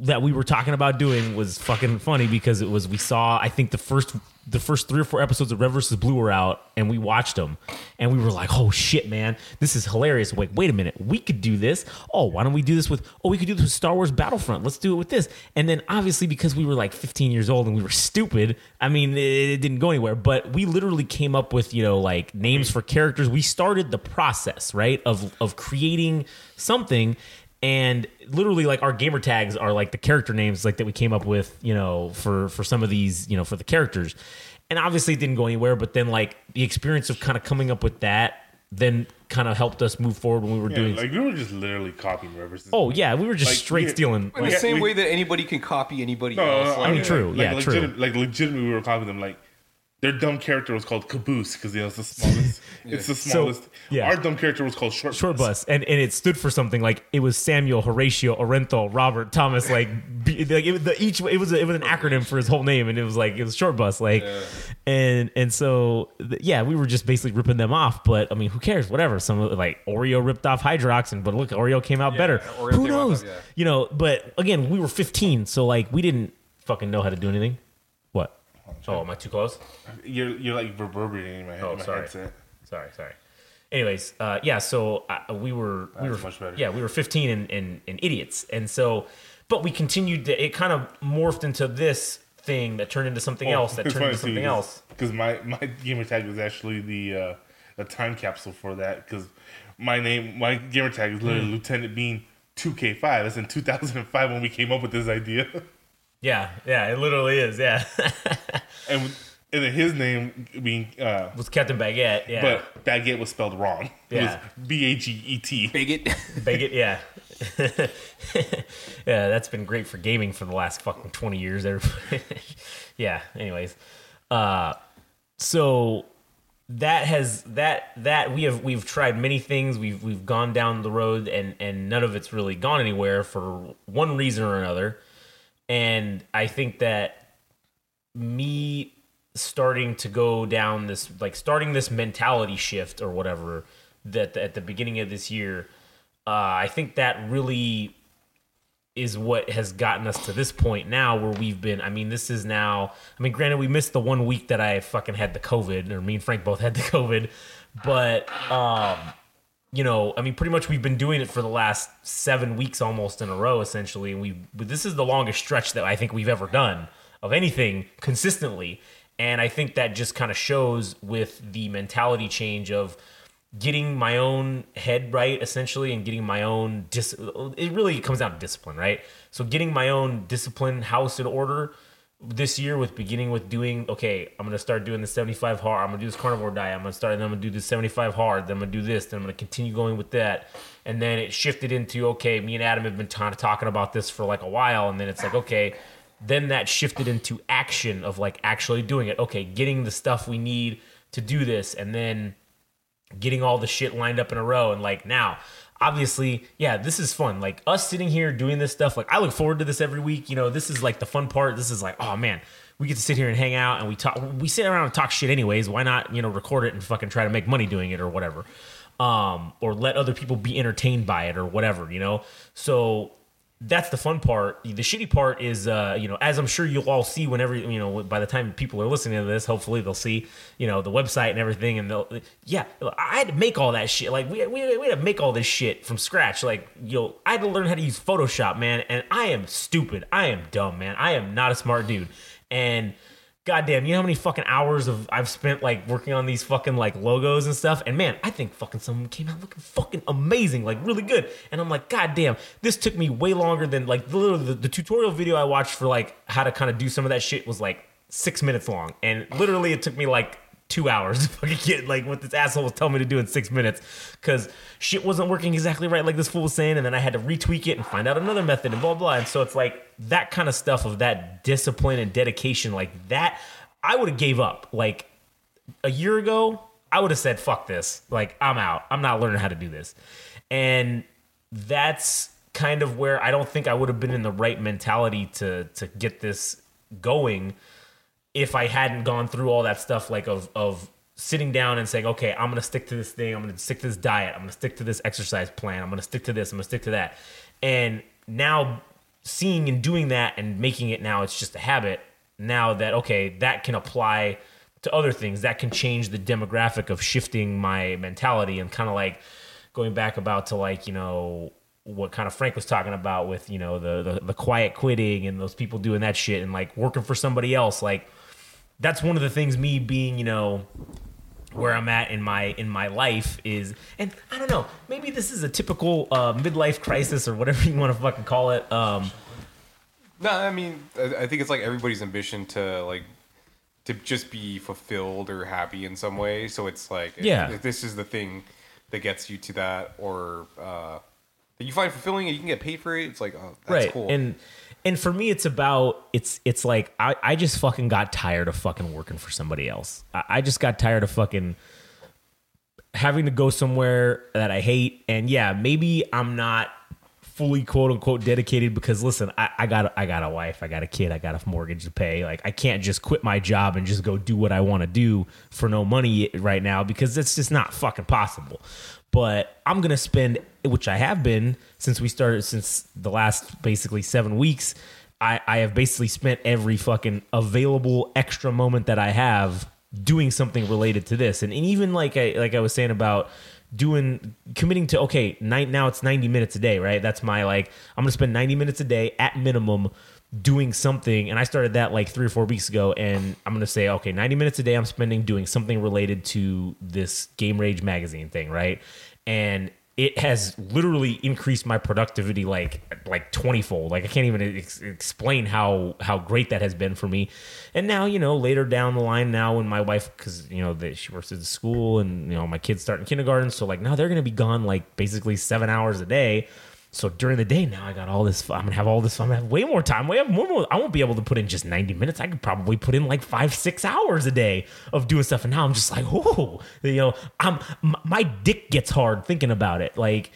that we were talking about doing was fucking funny because it was we saw I think the first the first three or four episodes of Red vs. Blue were out and we watched them and we were like, oh shit, man, this is hilarious. Wait, wait a minute, we could do this. Oh, why don't we do this with? Oh, we could do this with Star Wars Battlefront. Let's do it with this. And then obviously because we were like 15 years old and we were stupid, I mean, it, it didn't go anywhere. But we literally came up with you know like names for characters. We started the process right of of creating something and literally like our gamer tags are like the character names like that we came up with you know for for some of these you know for the characters and obviously it didn't go anywhere but then like the experience of kind of coming up with that then kind of helped us move forward when we were Yeah, doing like we were just literally copying Rivers. oh yeah we were just Like, straight we- stealing in the same we- way that anybody can copy anybody No, else. no, no, Like, mean, true, Like, yeah, legit- true. Like legitimately, we were copying them. Like their dumb character was called Caboose because you know it's the smallest. It's the smallest. yeah. Our dumb character was called Short. short bus and, and it stood for something like it was Samuel Horatio Orenthal Robert Thomas like, like it was the each it was a, it was an acronym for his whole name and it was like it was short bus like and and so th- yeah we were just basically ripping them off but I mean who cares whatever some of like Oreo ripped off Hydrox and but look Oreo came out better Oreo who out knows yeah. you know but again we were 15 so like we didn't fucking know how to do anything oh am I too close You're you're like reverberating in my, head, Oh, my sorry. headset. Sorry, sorry. Anyways, uh, yeah. So uh, we were we were much better. yeah we were 15 and, and, and idiots, and so but we continued. To, it kind of morphed into this thing that turned into something else that *laughs* turned into something else. Because my my gamer tag was actually the uh, the time capsule for that. Because my name, my gamer tag is literally Lieutenant Bean 2K5. That's in 2005 when we came up with this idea. *laughs* Yeah, yeah. It literally is. Yeah, *laughs* and and then his name being, uh, was Captain Baguette. Yeah, but baguette was spelled wrong. Yeah. was B A G E T. bigot. *laughs* Baguette. Yeah. *laughs* yeah, that's been great for gaming for the last fucking 20 years. Everybody. yeah. Anyways, uh, so that has that that we have we've tried many things. We've we've gone down the road and and none of it's really gone anywhere for one reason or another. And I think that me starting to go down this like starting this mentality shift or whatever that at the beginning of this year uh, i think that really is what has gotten us to this point now where we've been i mean this is now i mean granted we missed the one week that i fucking had the covid or me and frank both had the *laughs* covid but um you know, I mean, pretty much we've been doing it for the last seven weeks almost in a row, essentially. And we, this is the longest stretch that I think we've ever done of anything consistently. And I think that just kind of shows with the mentality change of getting my own head right, essentially, and getting my own dis. It really comes down to discipline, right? So getting my own discipline house in order this year with beginning with doing okay i'm gonna start doing the 75 hard. I'm gonna do this carnivore diet. I'm gonna start and i'm gonna do this 75 hard. Then i'm gonna do this. Then i'm gonna continue going with that. And then it shifted into okay me and adam have been ta- talking about this for like a while. And then it's like okay then that shifted into action of like actually doing it. Okay getting the stuff we need to do this. And then getting all the shit lined up in a row. And like now obviously yeah this is fun. Like us sitting here doing this stuff like i look forward to this every week. You know this is like the fun part. This is like oh man we get to sit here and hang out and we talk we sit around and talk shit anyways. Why not you know record it and fucking try to make money doing it or whatever um or let other people be entertained by it or whatever you know? So that's the fun part. The shitty part is, uh, you know, as I'm sure you'll all see whenever, you know, by the time people are listening to this, hopefully they'll see, you know, the website and everything. And they'll, yeah, I had to make all that shit. Like, we, we, we had to make all this shit from scratch. Like, you know, I had to learn how to use Photoshop, man. And I am stupid. I am dumb, man. I am not a smart dude. And, goddamn, you know how many fucking hours of I've spent like working on these fucking like logos and stuff. And man, I think fucking someone came out looking fucking amazing, like really good. And I'm like, goddamn, this took me way longer than like the, the, the tutorial video I watched for like how to kind of do some of that shit was like six minutes long, and literally it took me like two hours to fucking get like what this asshole was telling me to do in six minutes. Because shit wasn't working exactly right like this fool was saying and then i had to retweak it and find out another method and blah blah and so it's like that kind of stuff of that discipline and dedication like that i would have gave up. Like a year ago i would have said fuck this. Like i'm out. I'm not learning how to do this. And that's kind of where i don't think i would have been in the right mentality to to get this going if I hadn't gone through all that stuff like of of sitting down and saying, okay, I'm gonna stick to this thing, I'm gonna stick to this diet, I'm gonna stick to this exercise plan, I'm gonna stick to this, I'm gonna stick to that. And now seeing and doing that and making it now it's just a habit, now that okay, that can apply to other things, that can change the demographic of shifting my mentality and kind of like going back about to like, you know, what kind of Frank was talking about with, you know, the, the the quiet quitting and those people doing that shit and like working for somebody else, like that's one of the things me being you know where I'm at in my in my life is, and I don't know, maybe this is a typical uh, midlife crisis or whatever *laughs* you want to fucking call it. Um, No, I mean, I I think it's like everybody's ambition to like to just be fulfilled or happy in some way. So it's like, if- Yeah. if this is the thing that gets you to that, or uh, that you find fulfilling and you can get paid for it. It's like, oh, that's right, cool. and and for me, it's about it's it's like I I just fucking got tired of fucking working for somebody else. I, I just got tired of fucking having to go somewhere that I hate. And yeah, maybe I'm not fully quote unquote dedicated because listen, I, I got I got a wife, I got a kid, I got a mortgage to pay. Like I can't just quit my job and just go do what I want to do for no money right now because it's just not fucking possible. But I'm gonna spend, which I have been since we started, since the last basically seven weeks. I, I have basically spent every fucking available extra moment that I have doing something related to this and, and even like I like I was saying about doing committing to okay night now it's 90 minutes a day right that's my like I'm gonna spend 90 minutes a day at minimum doing something and I started that like three or four weeks ago and I'm gonna say okay 90 minutes a day I'm spending doing something related to this Game Rage magazine thing right? And it has literally increased my productivity like like 20 fold like i can't even ex- explain how how great that has been for me. And now you know later down the line now when my wife because you know that she works at the school and you know my kids start in kindergarten so like now they're gonna be gone like basically seven hours a day so during the day now, I got all this. I'm gonna have all this. I'm gonna have way more time. Way have more, more. I won't be able to put in just 90 minutes. I could probably put in like five, six hours a day of doing stuff. And now I'm just like, oh, you know, I'm my dick gets hard thinking about it. Like,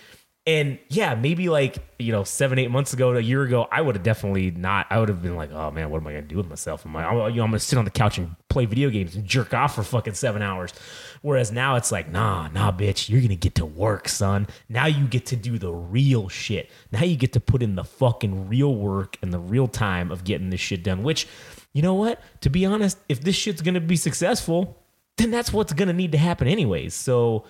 and yeah, maybe like you know, seven, eight months ago, a year ago, I would have definitely not. I would have been like, oh man, what am I gonna do with myself? Am I, you know, I'm gonna sit on the couch and play video games and jerk off for fucking seven hours. Whereas now it's like, nah, nah, bitch, you're gonna get to work, son. Now you get to do the real shit. Now you get to put in the fucking real work and the real time of getting this shit done. Which, you know what? To be honest, if this shit's gonna be successful, then that's what's gonna need to happen anyways. So,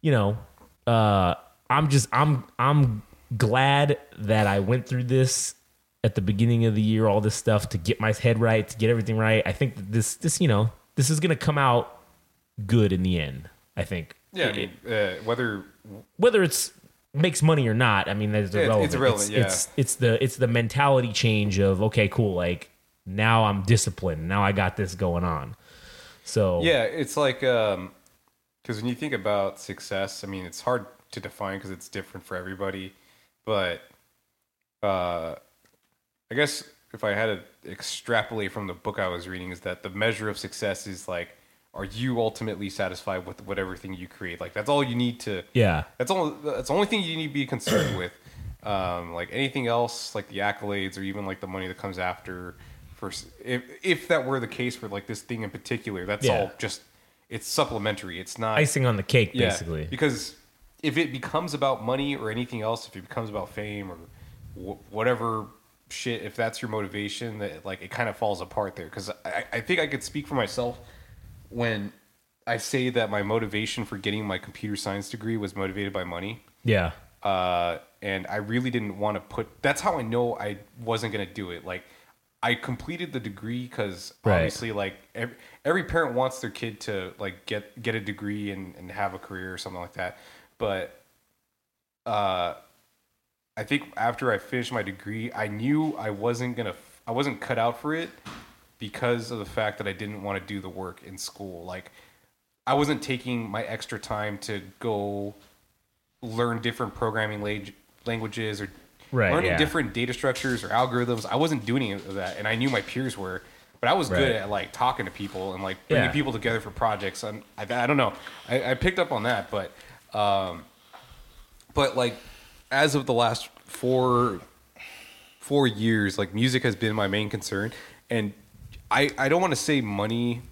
you know, uh, I'm just I'm I'm glad that I went through this at the beginning of the year, all this stuff to get my head right, to get everything right. I think this this you know this is gonna come out good in the end. I think. yeah, I mean, uh, whether whether it's makes money or not, I mean, that's Yeah, it's- irrelevant. it's irrelevant, It's, it's, it's the it's the mentality change of okay, cool. Like now I'm disciplined. Now I got this going on. So Yeah, it's like um because when you think about success, I mean, it's hard to define because it's different for everybody. But uh, I guess if I had to extrapolate from the book I was reading, is that the measure of success is like, are you ultimately satisfied with whatever thing you create? Like that's all you need to. yeah, That's all. That's the only thing you need to be concerned with. Um, like anything else, like the accolades or even like the money that comes after. For s- if if that were the case for like this thing in particular, that's Yeah. all just it's supplementary. It's not icing on the cake, yeah, basically. Because if it becomes about money or anything else, if it becomes about fame or wh- whatever shit, if that's your motivation, that like it kind of falls apart there. Because I, I think I could speak for myself when I say that my motivation for getting my computer science degree was motivated by money. Yeah, Uh, and I really didn't want to put. That's how I know I wasn't gonna do it. Like, I completed the degree because Right. obviously, like every, every parent wants their kid to like get get a degree and, and have a career or something like that. But uh, I think after I finished my degree, I knew I wasn't gonna. I wasn't cut out for it because of the fact that I didn't want to do the work in school. Like, I wasn't taking my extra time to go learn different programming lag- languages or Right, learning yeah. different data structures or algorithms. I wasn't doing any of that, and I knew my peers were. But I was good at like talking to people and like bringing Yeah. people together for projects. And I, I don't know, I, I picked up on that, but um, but like as of the last four four years, like music has been my main concern, and I I don't want to say money.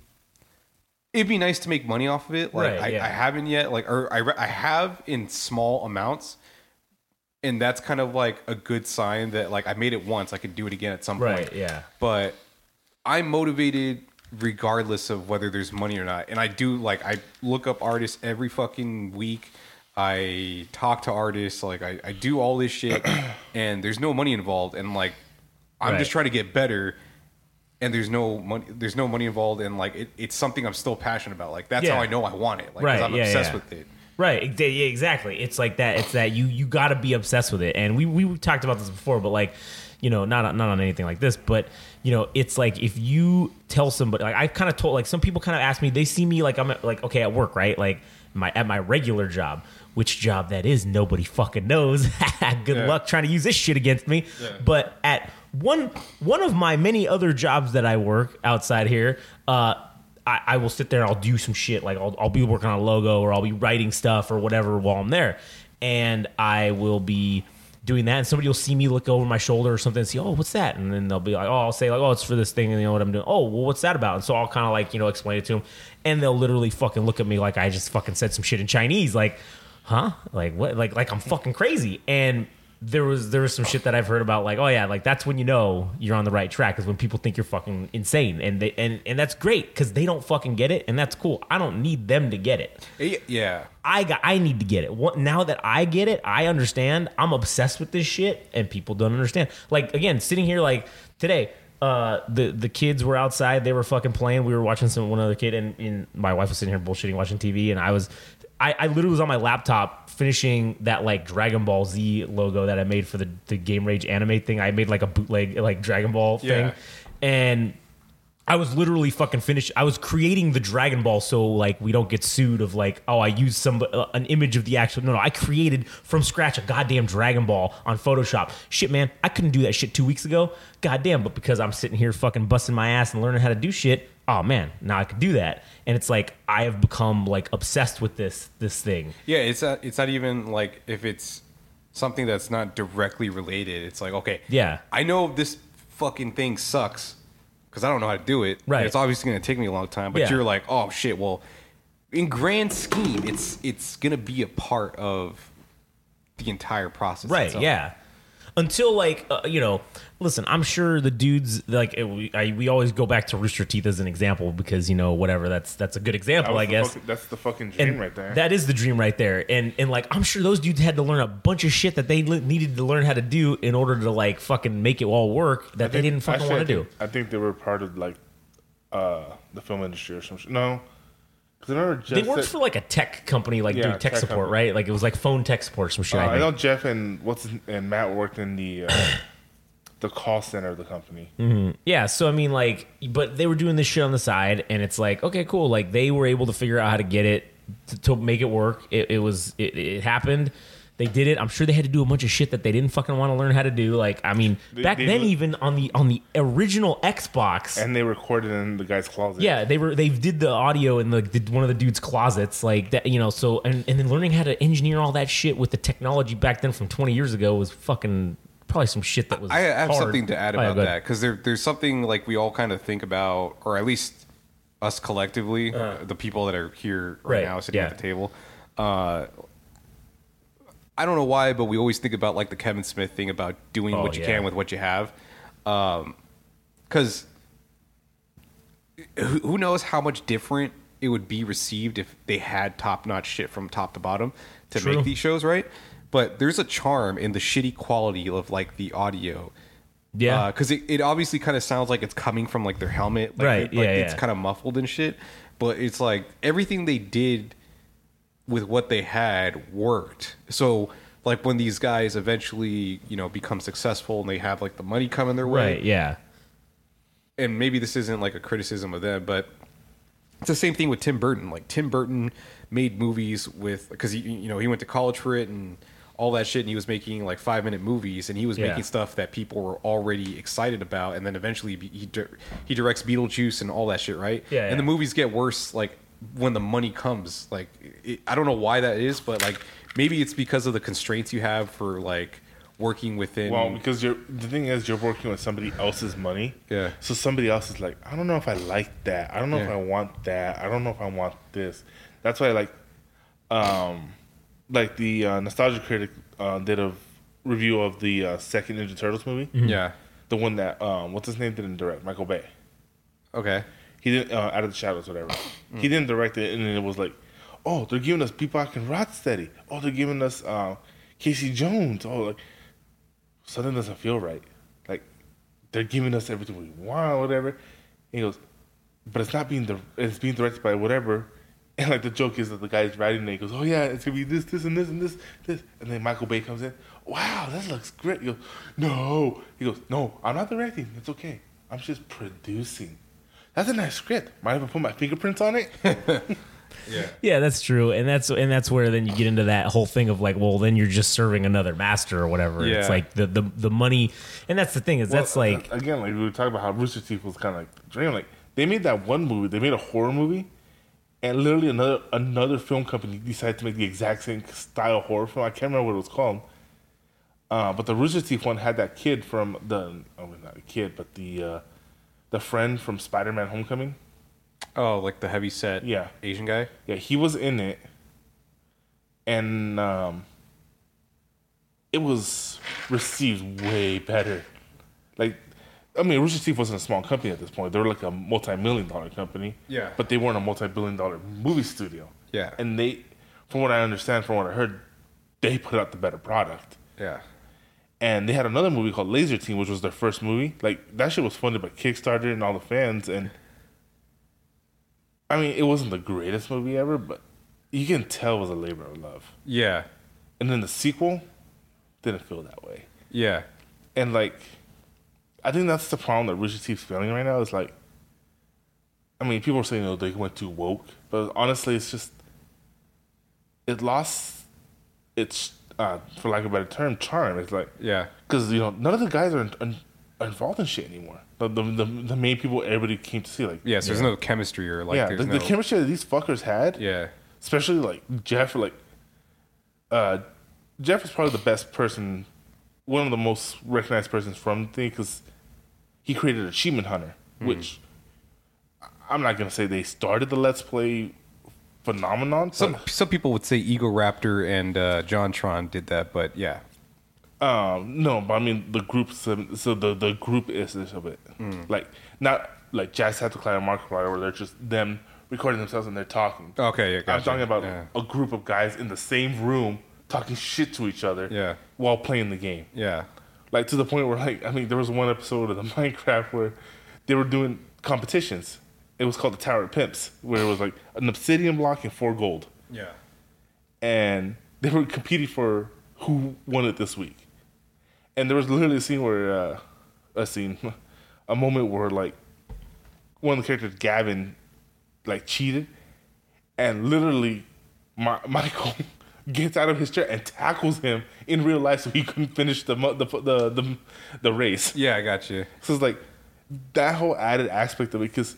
It'd be nice to make money off of it. Like Right, I, yeah. I haven't yet. Like or I I have in small amounts, and that's kind of like a good sign that like I made it once. I could do it again at some right. point. Yeah, But I'm motivated regardless of whether there's money or not. And I do like I look up artists every fucking week. I talk to artists, like I, I do all this shit *clears throat* and there's no money involved and like I'm Right. just trying to get better and there's no money there's no money involved and like it, it's something I'm still passionate about. Like that's Yeah. how I know I want it. like Right, I'm yeah, obsessed yeah. with it. Right. Yeah, exactly. It's like that. It's that you you got to be obsessed with it. And we we talked about this before, but like, you know, not on- not on anything like this, but you know, it's like if you tell somebody, like I kind of told, like some people kind of ask me, they see me like I'm at, like okay at work, right? Like my at my regular job. Which job that is, nobody fucking knows. *laughs* Good luck trying to use this shit against me. But at one one of my many other jobs that I work outside here, uh, I, I will sit there and I'll do some shit. Like I'll, I'll be working on a logo or I'll be writing stuff or whatever while I'm there, and I will be doing that. And somebody will see me look over my shoulder or something and see oh what's that? And then they'll be like oh I'll say like oh it's for this thing and you know what I'm doing. Oh well what's that about? And so I'll kind of like you know explain it to them and they'll literally fucking look at me like I just fucking said some shit in Chinese. Like huh? Like what? Like like I'm fucking crazy. And there was there was some shit that I've heard about like oh yeah like that's when you know you're on the right track is when people think you're fucking insane. And they and and that's great because they don't fucking get it and that's cool. I don't need them to get it. Yeah. I got I need to get it. What, now that I get it I understand. I'm obsessed with this shit and people don't understand. Like again sitting here like today uh the the kids were outside they were fucking playing we were watching some one other kid and, and my wife was sitting here bullshitting watching TV and I was I, I literally was on my laptop finishing that like Dragon Ball Z logo that I made for the, the Game Rage anime thing. I made like a bootleg like Dragon Ball thing. Yeah. And I was literally fucking finished. I was creating the Dragon Ball so like we don't get sued of like oh I used some uh, an image of the actual no no I created from scratch a goddamn Dragon Ball on Photoshop. Shit man, I couldn't do that shit 2 weeks ago. Goddamn, but because I'm sitting here fucking busting my ass and learning how to do shit, oh man, now I can do that. And it's like I have become like obsessed with this this thing. Yeah, it's not, it's not even like if it's something that's not directly related. It's like okay, Yeah. I know this fucking thing sucks because I don't know how to do it. Right. It's obviously going to take me a long time, but Yeah. you're like, oh shit. Well, in grand scheme, it's it's going to be a part of the entire process. right itself. yeah until like uh, you know listen i'm sure the dudes like uh, we, I, we always go back to rooster teeth as an example because you know whatever that's that's a good example i guess fucking- that's the fucking dream and right there. that is the dream right there and and like i'm sure those dudes had to learn a bunch of shit that they needed to learn how to do in order to like fucking make it all work that they didn't fucking want to do I think they were part of like uh the film industry or some shit. No, because I remember Geoff they worked said- for like a tech company like Yeah, doing tech, tech support company. right like it was like phone tech support or some shit Uh, I I think. know Geoff and what's his, and Matt worked in the uh, *coughs* the call center of the company. Yeah, so I mean, like, but they were doing this shit on the side, and it's like, okay, cool. Like, they were able to figure out how to get it to, to make it work. It, it was, it, it happened. They did it. I'm sure they had to do a bunch of shit that they didn't fucking want to learn how to do. Like, I mean, They- back they then, were- even on the on the original Xbox, And they recorded in the guy's closet. yeah, they were they did the audio in the, the one of the dude's closets, like that, you know. So and and then learning how to engineer all that shit with the technology back then from 20 years ago was fucking probably some shit that was. I have hard. something to add Oh, yeah, about go ahead. that because there, there's something like we all kind of think about, or at least us collectively, the people that are here right, Right, now sitting yeah. at the table. Uh, I don't know why, but we always think about like the Kevin Smith thing about doing Oh, what you yeah. can with what you have, um, because who, who knows how much different it would be received if they had top notch shit from top to bottom to True. make these shows, right? But there's a charm in the shitty quality of like the audio. Yeah. Uh, because it, it obviously kind of sounds like it's coming from like their helmet, like, Right, it- like, yeah, It's yeah. kind of muffled and shit, but it's like everything they did with what they had worked. So like when these guys eventually you know become successful and they have like the money coming their way, Right? Yeah. and maybe this isn't like a criticism of them, but it's the same thing with Tim Burton. Like Tim Burton made movies with because he you know he went to college for it and all that shit, and he was making like five minute movies, and he was Yeah. making stuff that people were already excited about, and then eventually he di- he directs Beetlejuice and all that shit, right? Yeah, And yeah. the movies get worse like when the money comes. Like it, I don't know why that is, but like maybe it's because of the constraints you have for like working within. Well, because you're the thing is you're working with somebody else's money. Yeah. So somebody else is like, I don't know if I like that. I don't know if I want that. I don't know if I want this. That's why like, um, like the uh, nostalgia critic uh, did a review of the uh, second Ninja Turtles movie. yeah. The one that um, what's his name didn't direct Michael Bay. Okay. He didn't uh, out of the shadows, whatever. He didn't direct it, and then it was like, oh, they're giving us Bebop and Rocksteady. Oh, they're giving us uh, Casey Jones. Oh, like something doesn't feel right. Like they're giving us everything we want, whatever. And he goes, but it's not being di- it's being directed by whatever. *laughs* And like the joke is that the guy's writing it. He goes, oh yeah, it's gonna be this, this, and this, and this, this. And then Michael Bay comes in. Wow, that looks great. He goes, no. He goes, no, I'm not directing. It's okay. I'm just producing. That's a nice script. Might have put my fingerprints on it. *laughs* Yeah, Yeah, that's true, and that's and that's where then you get into that whole thing of like, well, then you're just serving another master or whatever. Yeah. It's like the, the the money, and that's the thing is that's like again, like we were talking about how Rooster Teeth was kind of like dream. Like they made that one movie, they made a horror movie, and literally another another film company decided to make the exact same style horror film. I can't remember what it was called. Uh, but the Rooster Teeth one had that kid from the oh not a kid, but the uh, the friend from Spider Man Homecoming. Oh, like the heavy set Yeah. Asian guy. Yeah, he was in it, and um, it was received way better. Like, I mean, Rooster Teeth wasn't a small company at this point; they were like a multi-million dollar company. Yeah. but they weren't a multi-billion dollar movie studio. Yeah. and they, from what I understand, from what I heard, they put out the better product. Yeah. And they had another movie called Lazer Team, which was their first movie. Like that shit was funded by Kickstarter and all the fans. And I mean, it wasn't the greatest movie ever, but you can tell it was a labor of love. Yeah. And then the sequel didn't feel that way. Yeah. And like, I think that's the problem that Rooster Teeth's feeling right now. Is like, I mean, people are saying oh they went too woke, but honestly, it's just it lost its, uh, for lack of a better term, charm. It's like Yeah. because you know none of the guys are, in, in- are involved in shit anymore. The, the the the main people everybody came to see like Yes, there's no chemistry or like yeah there's the, no the chemistry that these fuckers had Yeah. especially like Geoff like uh Geoff is probably the best person one of the most recognized persons from the thing because he created Achievement Hunter Hmm. which I'm not gonna say they started the Let's Play phenomenon Some some people would say Egoraptor and uh, Jontron did that, but yeah. Um, no, but I mean the group. So, so the the group is this of it. Like not like Jacksepticeye Markiplier, where they're just them recording themselves and they're talking. Okay, yeah, I'm talking about Yeah. a group of guys in the same room talking shit to each other. Yeah. While playing the game, Yeah. like to the point where like I mean there was one episode of the *laughs* Minecraft where they were doing competitions. It was called the Tower of Pimps, where it was like an obsidian block and four gold Yeah. and they were competing for who won it this week. And there was literally a scene where uh, a scene, *laughs* a moment where like one of the characters, Gavin, like cheated, and literally, Ma- *laughs* Michael gets out of his chair and tackles him in real life, so he couldn't finish the the the the, the race. Yeah, I got you. So it's like that whole added aspect of it because,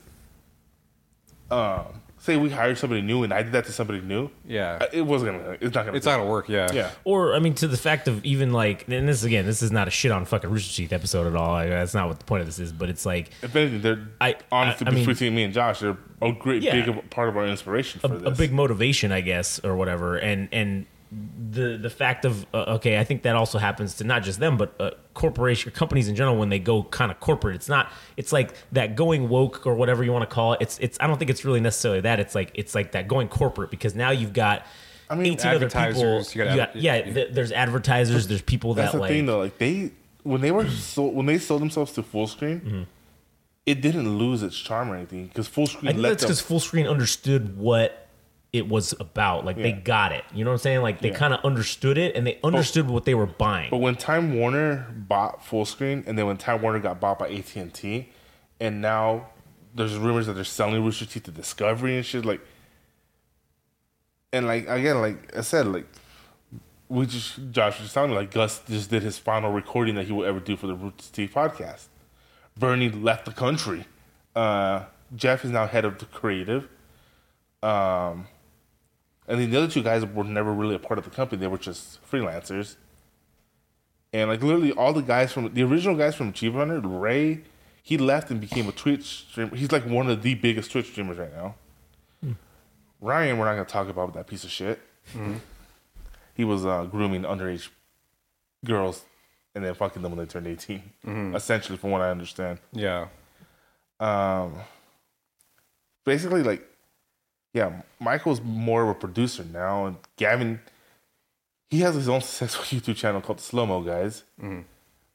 um, say we hired somebody new and I did that to somebody new, Yeah. uh, it wasn't gonna. It's not gonna. It's not gonna work. Yeah. Yeah. Or I mean, to the fact of even like, and this again, this is not a shit on fucking Rooster Teeth episode at all. Like, that's not what the point of this is. But it's like If anything, they're I- honestly I- I mean- between me and Josh, they're a great Yeah. big part of our inspiration for a this. A big motivation, I guess, or whatever. And and the the fact of uh, okay, I think that also happens to not just them, but uh, corporation companies in general when they go kind of corporate. It's not. It's like that going woke or whatever you want to call it. It's it's. I don't think it's really necessarily that. It's like it's like that going corporate because now you've got. I mean, 18 other people. advertisers, you You gotta got, have- yeah, th- there's advertisers. There's people That's that the like. thing, though. Like they when they were sold, when they sold themselves to Fullscreen, Mm-hmm. it didn't lose its charm or anything because Fullscreen I think that's because Fullscreen understood what it was about. Like they got it. You know what I'm saying? Like they Yeah. kind of understood it and they understood what they were buying. But when Time Warner bought Fullscreen, and then when Time Warner got bought by AT and T, and now there's rumors that they're selling Rooster Teeth to Discovery and shit, like, and like again, like I said, like we just Josh was just telling me, like Gus just did his final recording that he will ever do for the Rooster Teeth podcast. Burnie left the country. Uh, Geoff is now head of the creative. Um, and then the other two guys were never really a part of the company; they were just freelancers. And like literally all the guys from the original guys from Achievement Hunter, Ray, he left and became a Twitch streamer. He's like one of the biggest Twitch streamers right now. Ryan, we're not gonna talk about that piece of shit. He was uh, grooming underage girls and then fucking them when they turned 18 Essentially, from what I understand. Yeah. Um, basically, like, yeah, Michael's more of a producer now, and Gavin, he has his own *laughs* successful YouTube channel called Slow Mo Guys,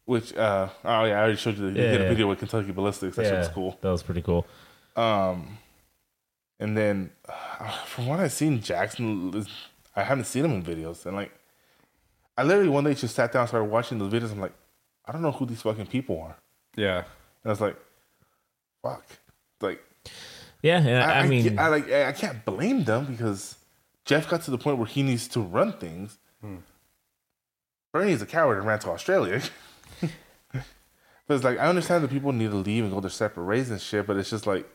which, uh, oh yeah, I already showed you. The, he Yeah, did a yeah. video with Kentucky Ballistics. That shit was cool. That was pretty cool. Um, and then uh, from what I've seen, Jackson, I haven't seen him in videos, and like, I literally one day just sat down, and started watching those videos. I'm like, I don't know who these fucking people are, Yeah. and I was like, fuck, like. Yeah, yeah, I, I, mean, can't- I like I can't blame them because Geoff got to the point where he needs to run things. Hmm. Burnie's a coward and ran to Australia. *laughs* but it's like I understand that people need to leave and go their separate ways and shit, but it's just like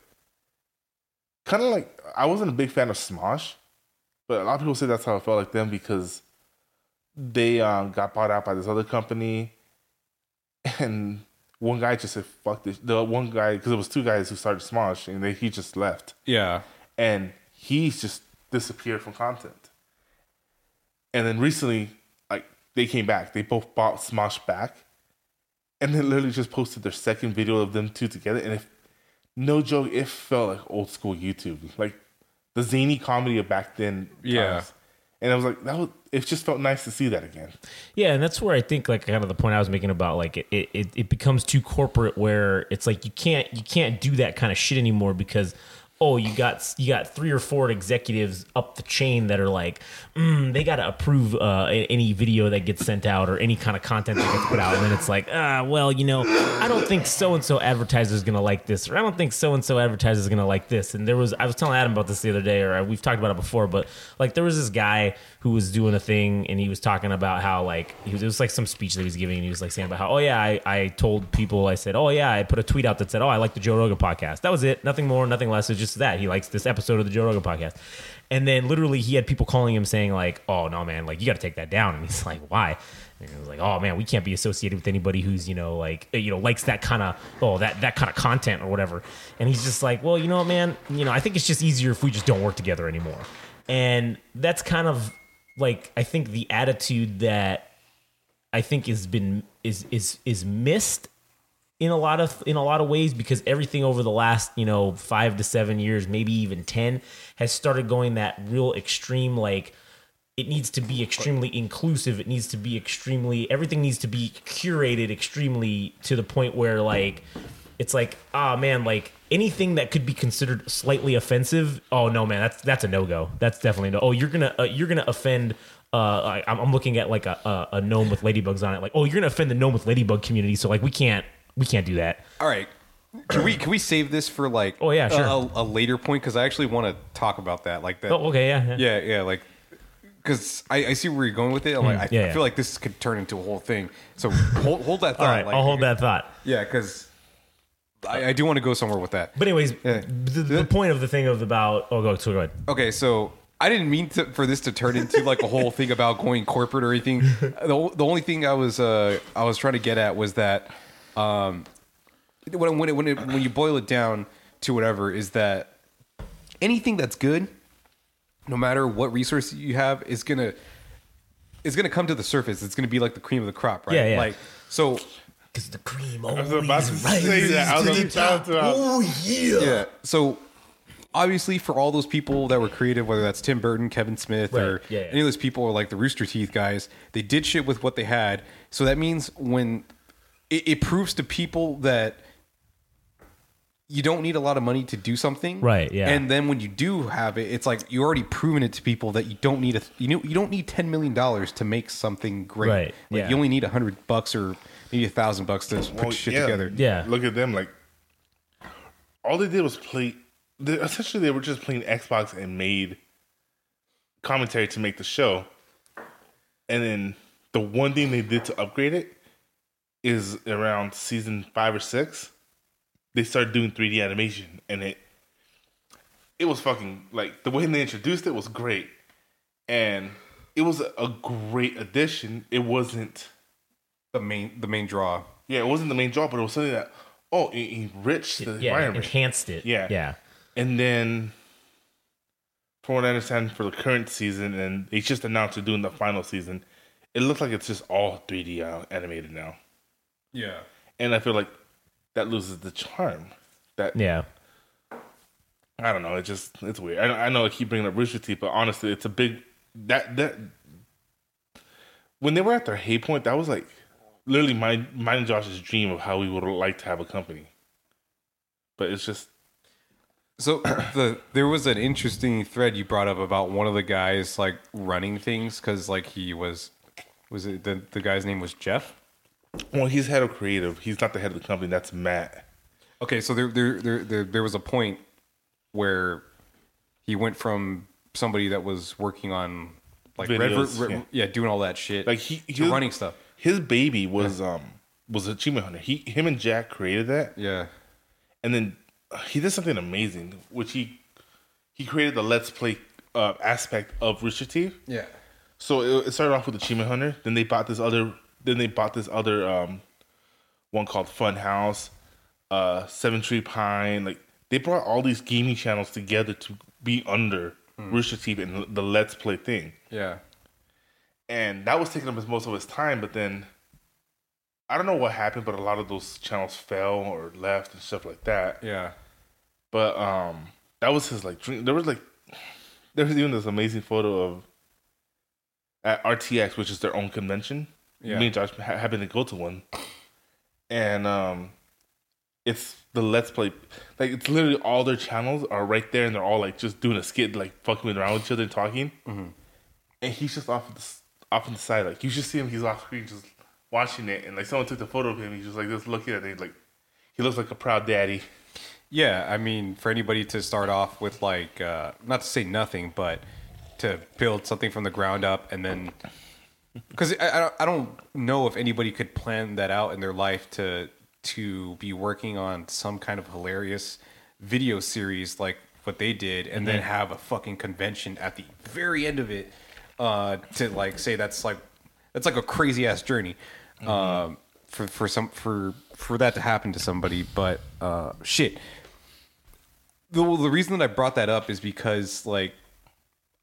kind of like I wasn't a big fan of Smosh, but a lot of people say that's how I felt like them because they um, got bought out by this other company, *laughs* and one guy just said "fuck this." The one guy because it was two guys who started Smosh, and they, he just left Yeah. and he's just disappeared from content. And then recently, like they came back, they both bought Smosh back, and then literally just posted their second video of them two together. And if no joke, it felt like old school YouTube, like the zany comedy of back then. Yeah. And I was like, that was. It just felt nice to see that again. yeah, and that's where I think like kind of the point I was making about like it, it, it becomes too corporate where it's like you can't you can't do that kind of shit anymore because oh you got you got three or four executives up the chain that are like mm, they got to approve uh, any video that gets sent out or any kind of content that gets put out. And then it's like ah well you know I don't think so and so advertiser is gonna like this or I don't think so and so advertiser is gonna like this. And there was I was telling Adam about this the other day or uh, we've talked about it before but like there was this guy who was doing a thing and he was talking about how like he was it was like some speech that he was giving and he was like saying about how oh yeah I, I told people I said oh yeah I put a tweet out that said oh I like the Joe Rogan podcast. That was it. Nothing more nothing less. It's just that. He likes this episode of the Joe Rogan podcast. And then literally he had people calling him saying like oh no man like you got to take that down. And he's *laughs* like why? And he was like oh man we can't be associated with anybody who's you know like eh, you know likes that kind of oh that that kind of content or whatever. And he's just like well you know what man? You know I think it's just easier if we just don't work together anymore. And that's kind of like I think the attitude that I think has been is is is missed in a lot of in a lot of ways because everything over the last you know five to seven years maybe even 10 has started going that real extreme like it needs to be extremely inclusive it needs to be extremely everything needs to be curated extremely to the point where like it's like ah man like anything that could be considered slightly offensive oh no man that's that's a no-go that's definitely no oh you're gonna uh, you're gonna offend uh, I, I'm I'm looking at like a, a, a gnome with ladybugs on it. Like, oh, you're gonna offend the gnome with ladybug community, so like we can't we can't do that. All right. Can we can we save this for like Oh, yeah, sure. a, a later point because I actually want to talk about that like that Oh, okay, yeah, yeah. yeah yeah like because I, I see where you're going with it I'm like I, Hmm, yeah, I yeah. feel like this could turn into a whole thing so hold, hold that *laughs* thought All right, like, I'll hold that thought. yeah because I, I do want to go somewhere with that But anyways, Yeah. the, the point of the thing of about oh go so go ahead. Okay, so I didn't mean to, for this to turn into like a whole thing about going corporate or anything. *laughs* The, o- the only thing I was uh, I was trying to get at was that um, when when it, when, it, when you boil it down to whatever is that anything that's good, no matter what resource you have, is gonna is gonna come to the surface. It's gonna be like the cream of the crop, right? Yeah, yeah. Like so, Because the cream I always was about to say rises that. I was to the about top. Oh yeah. yeah. So obviously, for all those people that were creative, whether that's Tim Burton, Kevin Smith, or Yeah, yeah. any of those people, or like the Rooster Teeth guys, they did shit with what they had. So that means when it, it proves to people that you don't need a lot of money to do something, Right, yeah. And then when you do have it, it's like you already proven it to people that you don't need a you know you don't need ten million dollars to make something great. Right, Like yeah. you only need a hundred bucks or maybe a thousand bucks to put Well, shit yeah. together. Yeah. Look at them. Like all they did was play. They, essentially, they were just playing Xbox and made commentary to make the show. And then the one thing they did to upgrade it is around season five or six. They started doing 3D animation, and it it was fucking like the way they introduced it was great, and it was a, a great addition. It wasn't The main the main draw. yeah, it wasn't the main draw, but it was something that oh, it enriched the Yeah, environment. enhanced it. Yeah. yeah. And then, from what I understand, for the current season, and they just announced they're doing the final season, it looks like it's just all 3D uh, animated now, Yeah. and I feel like that loses the charm. That Yeah. I don't know. It just it's weird. I, I know I keep bringing up Rooster Teeth, but honestly, it's a big that that when they were at their hay point, that was like literally my mine and Josh's dream of how we would like to have a company. But it's just So *coughs* the there was an interesting thread you brought up about one of the guys like running things because like he was was it the the guy's name was Geoff? Well, he's head of creative. He's not the head of the company. That's Matt. Okay, so there there there there, there was a point where he went from somebody that was working on like Red- Videos, Red- yeah. yeah. doing all that shit Like he, he running stuff. His baby was um was Achievement Hunter. He him and Jack created that. Yeah. and then uh, he did something amazing, which he he created the let's play uh, aspect of Rooster Teeth. Yeah. So it, it started off with Achievement Hunter. Then they bought this other. Then they bought this other um, one called Funhaus, uh, Seven Tree Pine. Like they brought all these gaming channels together to be under Rooster Teeth and the Let's Play thing. Yeah. And that was taking up most of his time. But then I don't know what happened, but a lot of those channels fell or left and stuff like that. Yeah. But um, that was his like dream. There was like, there was even this amazing photo of at RTX, which is their own convention. Yeah. Me and Josh ha- happened to go to one, and um, it's the Let's Play. Like it's literally all their channels are right there, and they're all like just doing a skit, like fucking around with each other and talking. And he's just off of the off on the side, like you should see him. He's off screen, just watching it, and like someone took the photo of him. He's just like just looking at it, like he looks like a proud daddy. Yeah, I mean, for anybody to start off with like, uh, not to say nothing, but to build something from the ground up, and then *laughs* because I, I don't- know if anybody could plan that out in their life to to be working on some kind of hilarious video series like what they did, and then have a fucking convention at the very end of it uh, to like say that's like that's like a crazy ass journey. Um, for, for some for for that to happen to somebody, but uh, shit, the, the reason that I brought that up is because like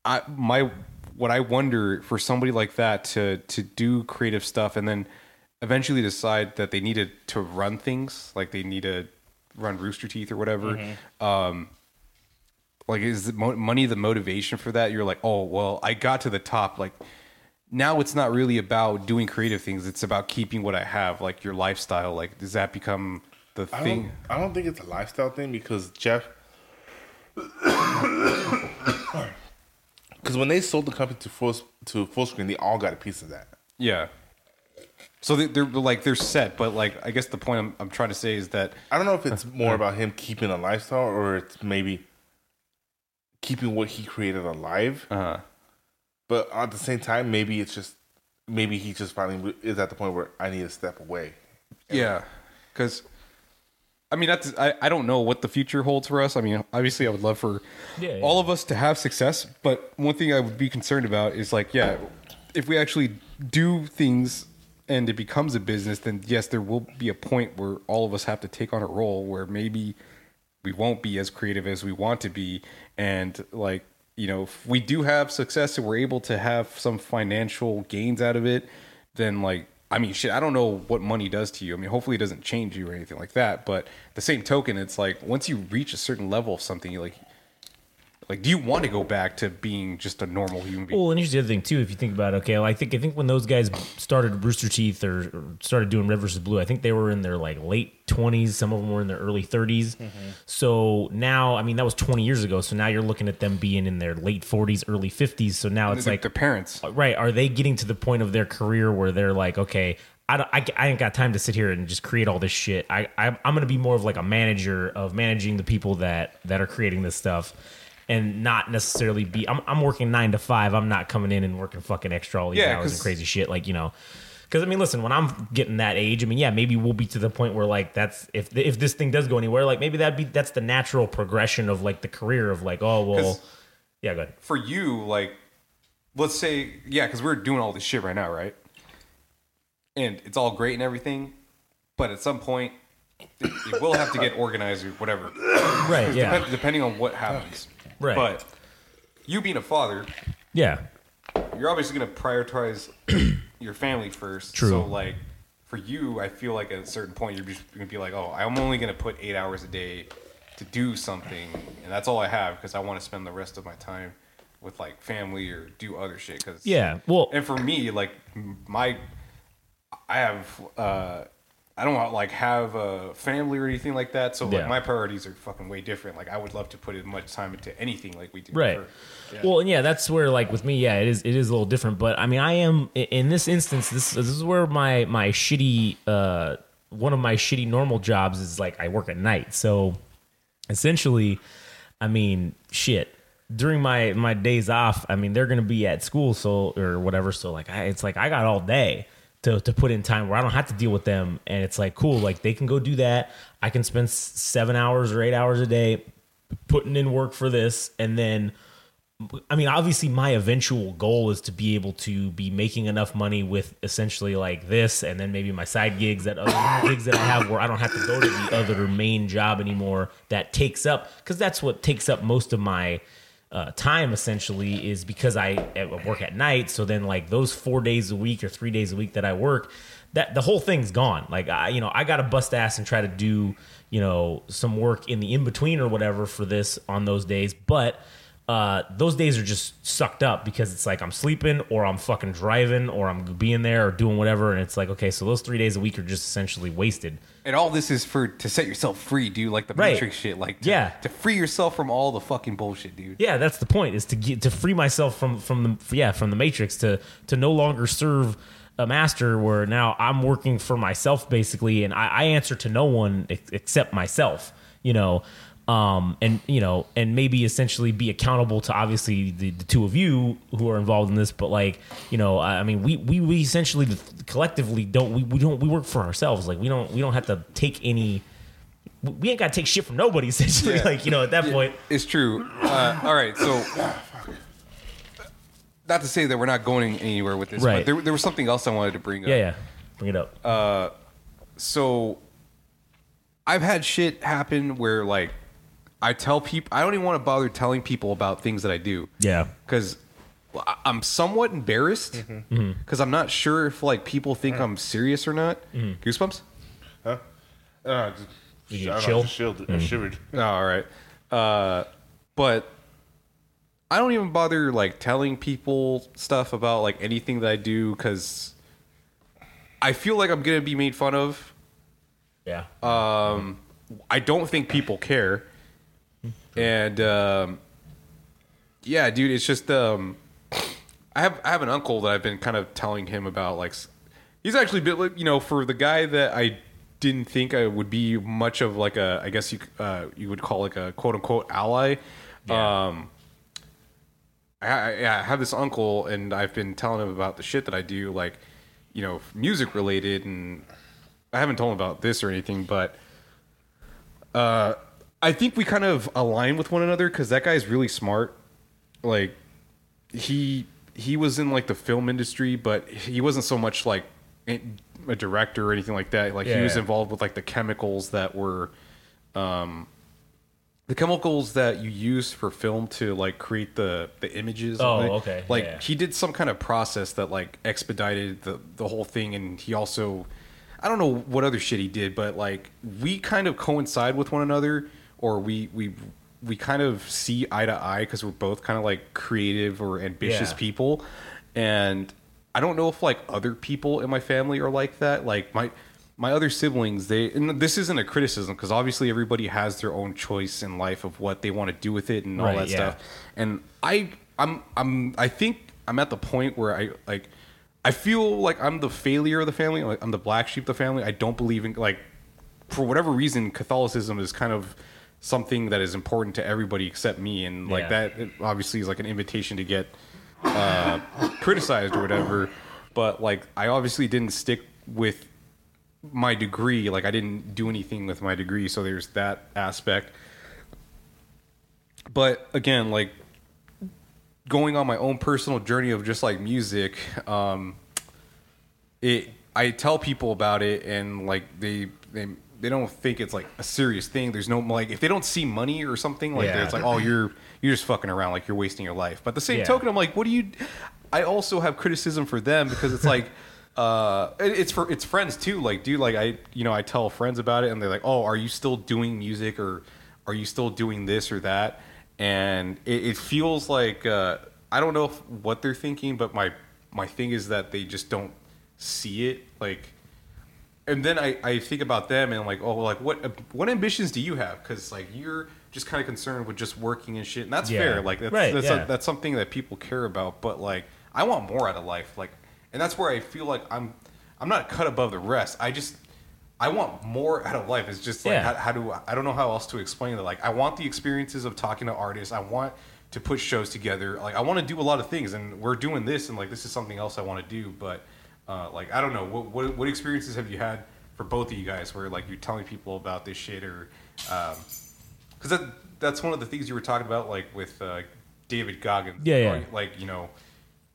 I my what I wonder for somebody like that to to do creative stuff and then eventually decide that they needed to run things like they need to run Rooster Teeth or whatever. Um, like is mo- money the motivation for that? You're like, oh well, I got to the top. Like now it's not really about doing creative things. It's about keeping what I have, like your lifestyle. Like does that become the I thing? don't, I don't think it's a lifestyle thing because Geoff. *coughs* Because when they sold the company to full to Fullscreen, they all got a piece of that. Yeah. So they, they're like they're set, but like I guess the point I'm, I'm trying to say is that I don't know if it's *laughs* more about him keeping a lifestyle or it's maybe keeping what he created alive. uh, But at the same time, maybe it's just maybe he just finally is at the point where I need to step away. Yeah, because I mean, that's I, I don't know what the future holds for us. I mean, obviously, I would love for Yeah, yeah. all of us to have success, but one thing I would be concerned about is like, yeah, if we actually do things and it becomes a business, then yes, there will be a point where all of us have to take on a role where maybe we won't be as creative as we want to be, and like you know, if we do have success and we're able to have some financial gains out of it, then like I mean, shit, I don't know what money does to you. I mean, hopefully it doesn't change you or anything like that. But the same token, it's like once you reach a certain level of something, you like, like, do you want to go back to being just a normal human being? Well, and here's the other thing too. If you think about it, okay, well, I think I think when those guys started Rooster Teeth or, or started doing Red versus Blue, I think they were in their like late twenties. Some of them were in their early 30s. Mm-hmm. So now, I mean, that was twenty years ago. So now you're looking at them being in their late forties, early fifties. So now it's They're- like their parents. Uh, right are they getting to the point of their career where they're like okay I, don't, I, I ain't got time to sit here and just create all this shit I, I i'm gonna be more of like a manager of managing the people that that are creating this stuff and not necessarily be i'm, I'm working nine to five i'm not coming in and working fucking extra all these Yeah, hours and crazy shit like you know because I mean, listen, when I'm getting that age, I mean, yeah, maybe we'll be to the point where like that's if if this thing does go anywhere, like maybe that'd be that's the natural progression of like the career of like, oh well, yeah, go ahead. For you, like, let's say, yeah, because we're doing all this shit right now, right? And it's all great and everything, but at some point, it, it will have to get organized or whatever. *coughs* Right, yeah, Dep- depending on what happens. Right. But you being a father, yeah, you're obviously going to prioritize *clears throat* your family first. True. So, like, for you, I feel like at a certain point, you're just going to be like, oh, I'm only going to put eight hours a day to do something, and that's all I have because I want to spend the rest of my time with like family or do other shit. Cause yeah. Well, and for me, like m- my, I have, uh, I don't want like have a family or anything like that. So like Yeah. my priorities are fucking way different. Like I would love to put as much time into anything like we do. right for- well and yeah that's where like with me yeah it is it is a little different but i mean i am in this instance this, this is where my my shitty uh one of my shitty normal jobs is like i work at night so essentially i mean shit during my my days off i mean they're gonna be at school so or whatever so like I, it's like i got all day to, to put in time where i don't have to deal with them and it's like cool like they can go do that i can spend seven hours or eight hours a day putting in work for this and then I mean, obviously, my eventual goal is to be able to be making enough money with essentially like this, and then maybe my side gigs, that other *coughs* gigs that I have, where I don't have to go to the other main job anymore. That takes up because that's what takes up most of my uh, time. Essentially, is because I work at night. So then, like those four days a week or three days a week that I work, that the whole thing's gone. Like I, you know, I got to bust ass and try to do you know some work in the in between or whatever for this on those days, but uh, those days are just sucked up because it's like I'm sleeping or I'm fucking driving or I'm being there or doing whatever. And it's like, okay, so those three days a week are just essentially wasted. And all this is for to set yourself free, dude. Like the Right. Matrix shit. Like to, Yeah. to free yourself from all the fucking bullshit, dude. Yeah, that's the point is to get to free myself from from the yeah from the matrix to to no longer serve a master where now I'm working for myself basically and I, I answer to no one ex- except myself. You know. Um, and you know, and maybe essentially be accountable to obviously the, the two of you who are involved in this, but like, you know, I I mean, we, we, we essentially collectively don't, we, we don't, we work for ourselves. Like we don't, we don't have to take any, we ain't got to take shit from nobody *laughs* essentially. Yeah. Like, you know, at that point, It's true. Uh, all right, so not to say that we're not going anywhere with this, Right. but there, there was something else I wanted to bring up. yeah, yeah, bring it up. So I've had shit happen where like I tell people I don't even want to bother telling people about things that I do. Yeah. because I'm somewhat embarrassed because Mm-hmm. I'm not sure if like people think I'm serious or not. Mm-hmm. Goosebumps. Huh? Uh, just, You I don't know, chill? just chilled, I shivered. Oh, all right. Uh, but I don't even bother like telling people stuff about like anything that I do because I feel like I'm gonna be made fun of. Yeah. Um, I don't think people care, and um, yeah, dude, it's just um, I have I have an uncle that I've been kind of telling him about like he's actually been you know for the guy that I didn't think I would be much of like a I guess you uh, you would call like a quote unquote ally. Um, I, I I have this uncle and I've been telling him about the shit that I do, like you know music related, and I haven't told him about this or anything, but uh, I think we kind of align with one another because that guy's really smart. Like he he was in like the film industry, but he wasn't so much like a director or anything like that. Like he was Yeah. involved with like the chemicals that were, um, the chemicals that you use for film to like create the the images. Oh, like, okay. Like Yeah. he did some kind of process that like expedited the the whole thing, and he also, I don't know what other shit he did, but like we kind of coincide with one another, or we we we kind of see eye to eye because we're both kind of like creative or ambitious Yeah. people, and I don't know if like other people in my family are like that. Like my my other siblings, they and this isn't a criticism because obviously everybody has their own choice in life of what they want to do with it and all Right, that yeah. stuff. And I I'm I'm I think I'm at the point where I like I feel like I'm the failure of the family. Like I'm the black sheep of the family. I don't believe in like for whatever reason Catholicism is kind of something that is important to everybody except me and like Yeah. that obviously is like an invitation to get uh, *laughs* criticized or whatever. But like, I obviously didn't stick with my degree. Like, I didn't do anything with my degree, so there's that aspect. But again, like going on my own personal journey of just like music, um, it I tell people about it and like they they they don't think it's like a serious thing. There's no like if they don't see money or something like Yeah. it's like oh you're you're just fucking around like you're wasting your life. But at the same Yeah. token, I'm like what do you? I also have criticism for them because it's like. *laughs* Uh, it's for it's friends too. Like, dude, like I, you know, I tell friends about it, and they're like, "Oh, are you still doing music, or are you still doing this or that?" And it, it feels like uh, I don't know if, what they're thinking, but my my thing is that they just don't see it. Like, and then I, I think about them and I'm like, oh, like what what ambitions do you have? Because like you're just kind of concerned with just working and shit, and that's Yeah. fair. Like that's Right, that's, yeah. that's something that people care about. But like I want more out of life. Like, and that's where I feel like I'm I'm not cut above the rest. I just I want more out of life. It's just like Yeah. how, how do I don't know how else to explain it. Like I want the experiences of talking to artists. I want to put shows together. Like I want to do a lot of things, and we're doing this, and like this is something else I want to do. But uh, like I don't know what, what what experiences have you had for both of you guys where like you're telling people about this shit or because that that's one of the things you were talking about like with uh, David Goggins. Yeah, yeah. Or, Like you know.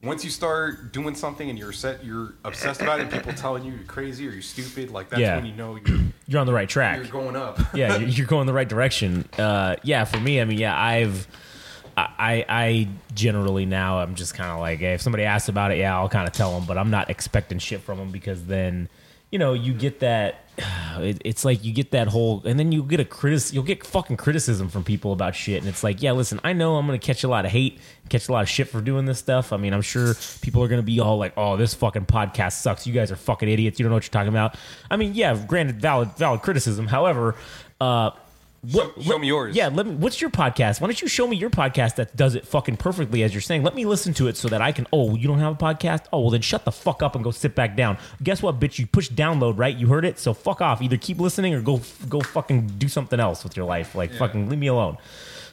Once you start doing something and you're set, you're obsessed about it. People telling you you're crazy or you're stupid. Like that's Yeah. when you know you're *clears throat* You're on the right track. you're going up. yeah, you're- *laughs* you're going the right direction. Uh, yeah, for me, I mean, yeah, I've, I, I generally now I'm just kind of like, hey, if somebody asks about it, yeah, I'll kind of tell them, but I'm not expecting shit from them because then, you know, you get that. *sighs* It, it's like you get that whole, and then you get a critic, you'll get fucking criticism from people about shit, and it's like, yeah, listen, I know I'm gonna catch a lot of hate, catch a lot of shit for doing this stuff. I mean, I'm sure people are gonna be all like, oh, this fucking podcast sucks. You guys are fucking idiots. You don't know what you're talking about. I mean, yeah, granted, valid, valid criticism. However, uh, what, Show- show me yours. Yeah, let me. What's your podcast? Why don't you show me your podcast that does it fucking perfectly as you're saying? Let me listen to it so that I can. Oh, you don't have a podcast? Oh, well then shut the fuck up and go sit back down. Guess what, bitch? You push download, right? You heard it. So fuck off. Either keep listening or go go fucking do something else with your life. Like fucking leave me alone.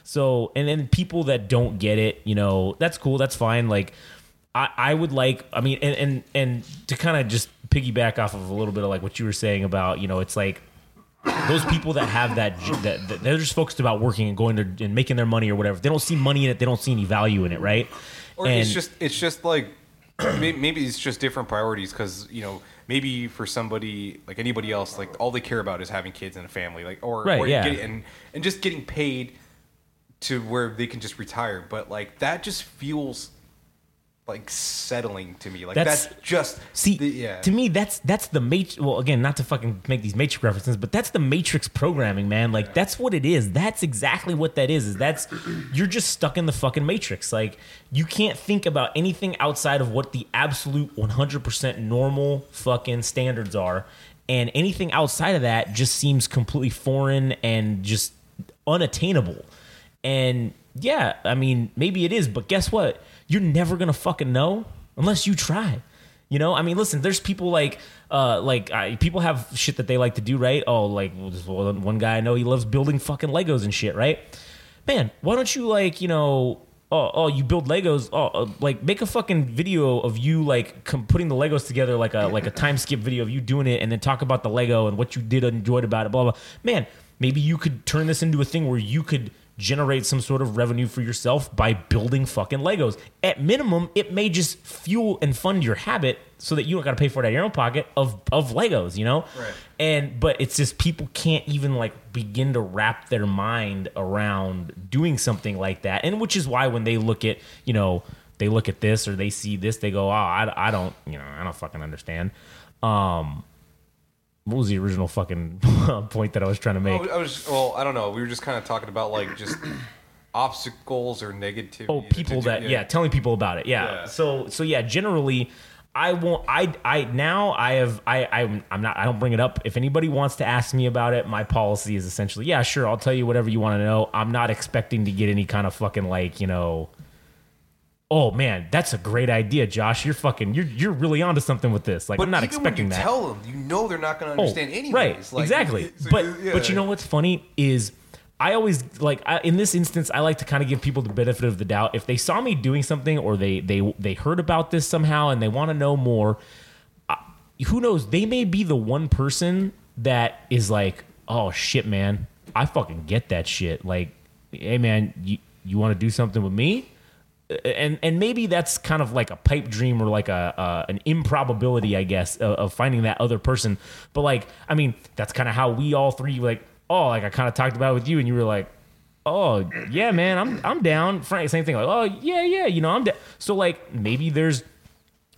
So and then people that don't get it, you know, that's cool. That's fine. Like I, I would like I mean and and and to kind of just piggyback off of a little bit of like what you were saying about you know it's like those people that have that, that, that they're just focused about working and going to and making their money or whatever. They don't see money in it. They don't see any value in it, right? Or and it's just it's just like *clears throat* maybe it's just different priorities because you know maybe for somebody like anybody else like all they care about is having kids and a family like or, Right, or yeah. getting, and and just getting paid to where they can just retire but like that just feels like settling to me like That's- that's, just See, the, yeah to me, that's that's the matrix. Well, again, not to fucking make these matrix references, but that's the matrix programming, man. Like that's what it is. That's exactly what that is. Is that's *clears throat* you're just stuck in the fucking matrix. Like you can't think about anything outside of what the absolute 100% normal fucking standards are, and anything outside of that just seems completely foreign and just unattainable. And yeah, I mean, maybe it is, but guess what? You're never gonna fucking know unless you try. You know, I mean, listen, there's people like, uh, like uh, people have shit that they like to do, right? Oh, like one guy I know he loves building fucking Legos and shit, right? Man, why don't you like, you know, oh, oh, you build Legos, oh, uh, like make a fucking video of you like com- putting the Legos together, like a like a time skip video of you doing it, and then talk about the Lego and what you did and enjoyed about it, blah blah. Man, maybe you could turn this into a thing where you could generate some sort of revenue for yourself by building fucking Legos. At minimum, it may just fuel and fund your habit so that you don't got to pay for it out of your own pocket of of Legos, you know? Right. And but it's just people can't even like begin to wrap their mind around doing something like that. And which is why when they look at, you know, they look at this or they see this, they go, "Oh, I, I don't, you know, I don't fucking understand." Um what was the original fucking *laughs* point that I was trying to make? Oh, I was well. I don't know. We were just kind of talking about like just *clears throat* obstacles or negativity. Oh, people that yeah. telling people about it. Yeah. Yeah. So so yeah, generally I won't I I now I have I I'm, I'm not I don't bring it up. If anybody wants to ask me about it, my policy is essentially, yeah, sure, I'll tell you whatever you want to know. I'm not expecting to get any kind of fucking like, you know, Oh man, that's a great idea, Josh. You're fucking you're you're really onto something with this. Like But I'm not even expecting when you that. tell them, you know they're not going to Oh, understand anyways. Right, Like, exactly. *laughs* so but yeah. but you know what's funny is I always like I, in this instance I like to kind of give people the benefit of the doubt. If they saw me doing something or they they they heard about this somehow and they want to know more, uh, who knows? They may be the one person that is like, oh shit, man, I fucking get that shit. Like, hey man, you you want to do something with me? And and maybe that's kind of like a pipe dream or like a uh, an improbability, I guess, of, of finding that other person. But like, I mean, that's kind of how we all three like. Oh, like I kind of talked about it with you, and you were like, "Oh, yeah, man, I'm I'm down." Frank, same thing. Like, "Oh, yeah, yeah, you know, I'm down." So like, maybe there's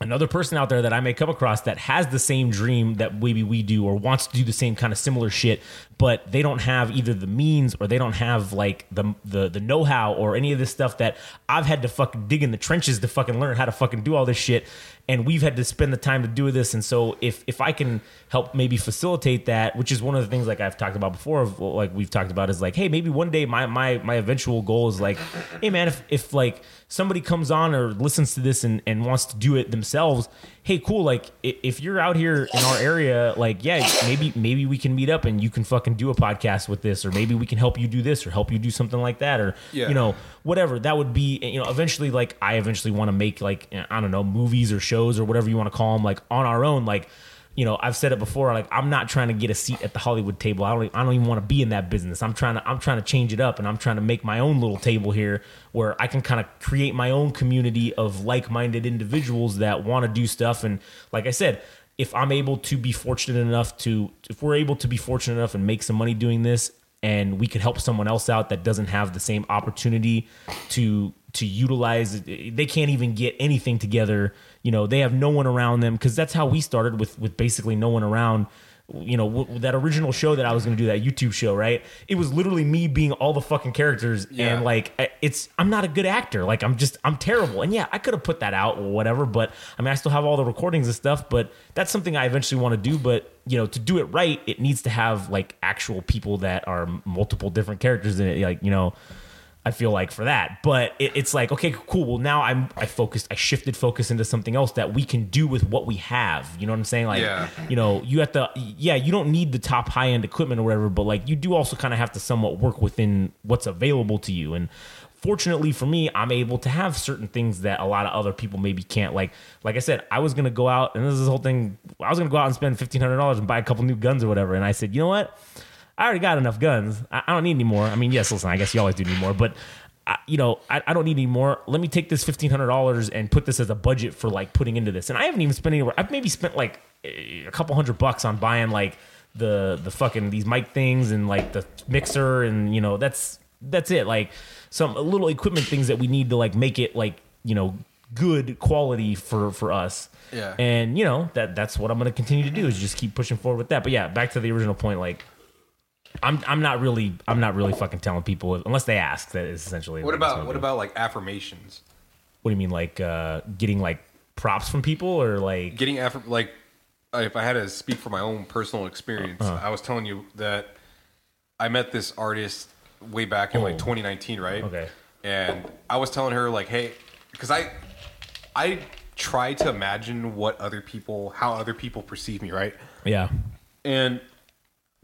another person out there that I may come across that has the same dream that maybe we do or wants to do the same kind of similar shit, but they don't have either the means or they don't have like the the the know-how or any of this stuff that I've had to fucking dig in the trenches to fucking learn how to fucking do all this shit and we've had to spend the time to do this and so if if I can help maybe facilitate that, which is one of the things like I've talked about before like we've talked about is like hey, maybe one day my my my eventual goal is like hey man, if if like somebody comes on or listens to this and, and wants to do it themselves, hey, cool. Like if you're out here in our area, like yeah, maybe maybe we can meet up and you can fucking do a podcast with this, or maybe we can help you do this, or help you do something like that, or Yeah. you know whatever that would be. You know, eventually, like I eventually want to make like I don't know movies or shows or whatever you want to call them, like on our own, like. You know, I've said it before. Like, I'm not trying to get a seat at the Hollywood table. I don't. I don't even want to be in that business. I'm trying to. I'm trying to change it up, and I'm trying to make my own little table here where I can kind of create my own community of like-minded individuals that want to do stuff. And like I said, if I'm able to be fortunate enough to, if we're able to be fortunate enough and make some money doing this, and we could help someone else out that doesn't have the same opportunity to to utilize they can't even get anything together. You know, they have no one around them because that's how we started with with basically no one around you know w- that original show that I was going to do that YouTube show, right? It was literally me being all the fucking characters Yeah. and like it's I'm not a good actor. Like I'm just I'm terrible. And yeah, I could have put that out or whatever, but I mean I still have all the recordings and stuff, but that's something I eventually want to do, but you know, to do it right, it needs to have like actual people that are multiple different characters in it, like, you know, I feel like for that. But it, it's like, okay, cool. Well, now I'm I focused, I shifted focus into something else that we can do with what we have. You know what I'm saying? Like, Yeah. you know, you have to, yeah, you don't need the top high end equipment or whatever, but like you do also kind of have to somewhat work within what's available to you. And fortunately for me, I'm able to have certain things that a lot of other people maybe can't. Like, like I said, I was gonna go out and this is the whole thing. I was gonna go out and spend fifteen hundred dollars and buy a couple new guns or whatever. And I said, you know what? I already got enough guns. I, I don't need any more. I mean, yes, listen, I guess you always do need more, but I, you know, I, I don't need any more. Let me take this fifteen hundred dollars and put this as a budget for like putting into this. And I haven't even spent anywhere. I've maybe spent like a couple hundred bucks on buying like the the fucking these mic things and like the mixer and you know that's that's it. Like some little equipment things that we need to like make it like you know good quality for for us. Yeah. And you know that that's what I'm going to continue to do is just keep pushing forward with that. But yeah, back to the original point. Like, I'm I'm not really I'm not really fucking telling people unless they ask. That is essentially What like, about what about like affirmations? what do you mean like uh, getting like props from people or like Getting affirm like uh, if I had to speak for my own personal experience, Uh-huh. I was telling you that I met this artist way back in Oh. like 2019, right? Okay. And I was telling her like, hey, because I, I try to imagine what other people, how other people perceive me, right? Yeah. And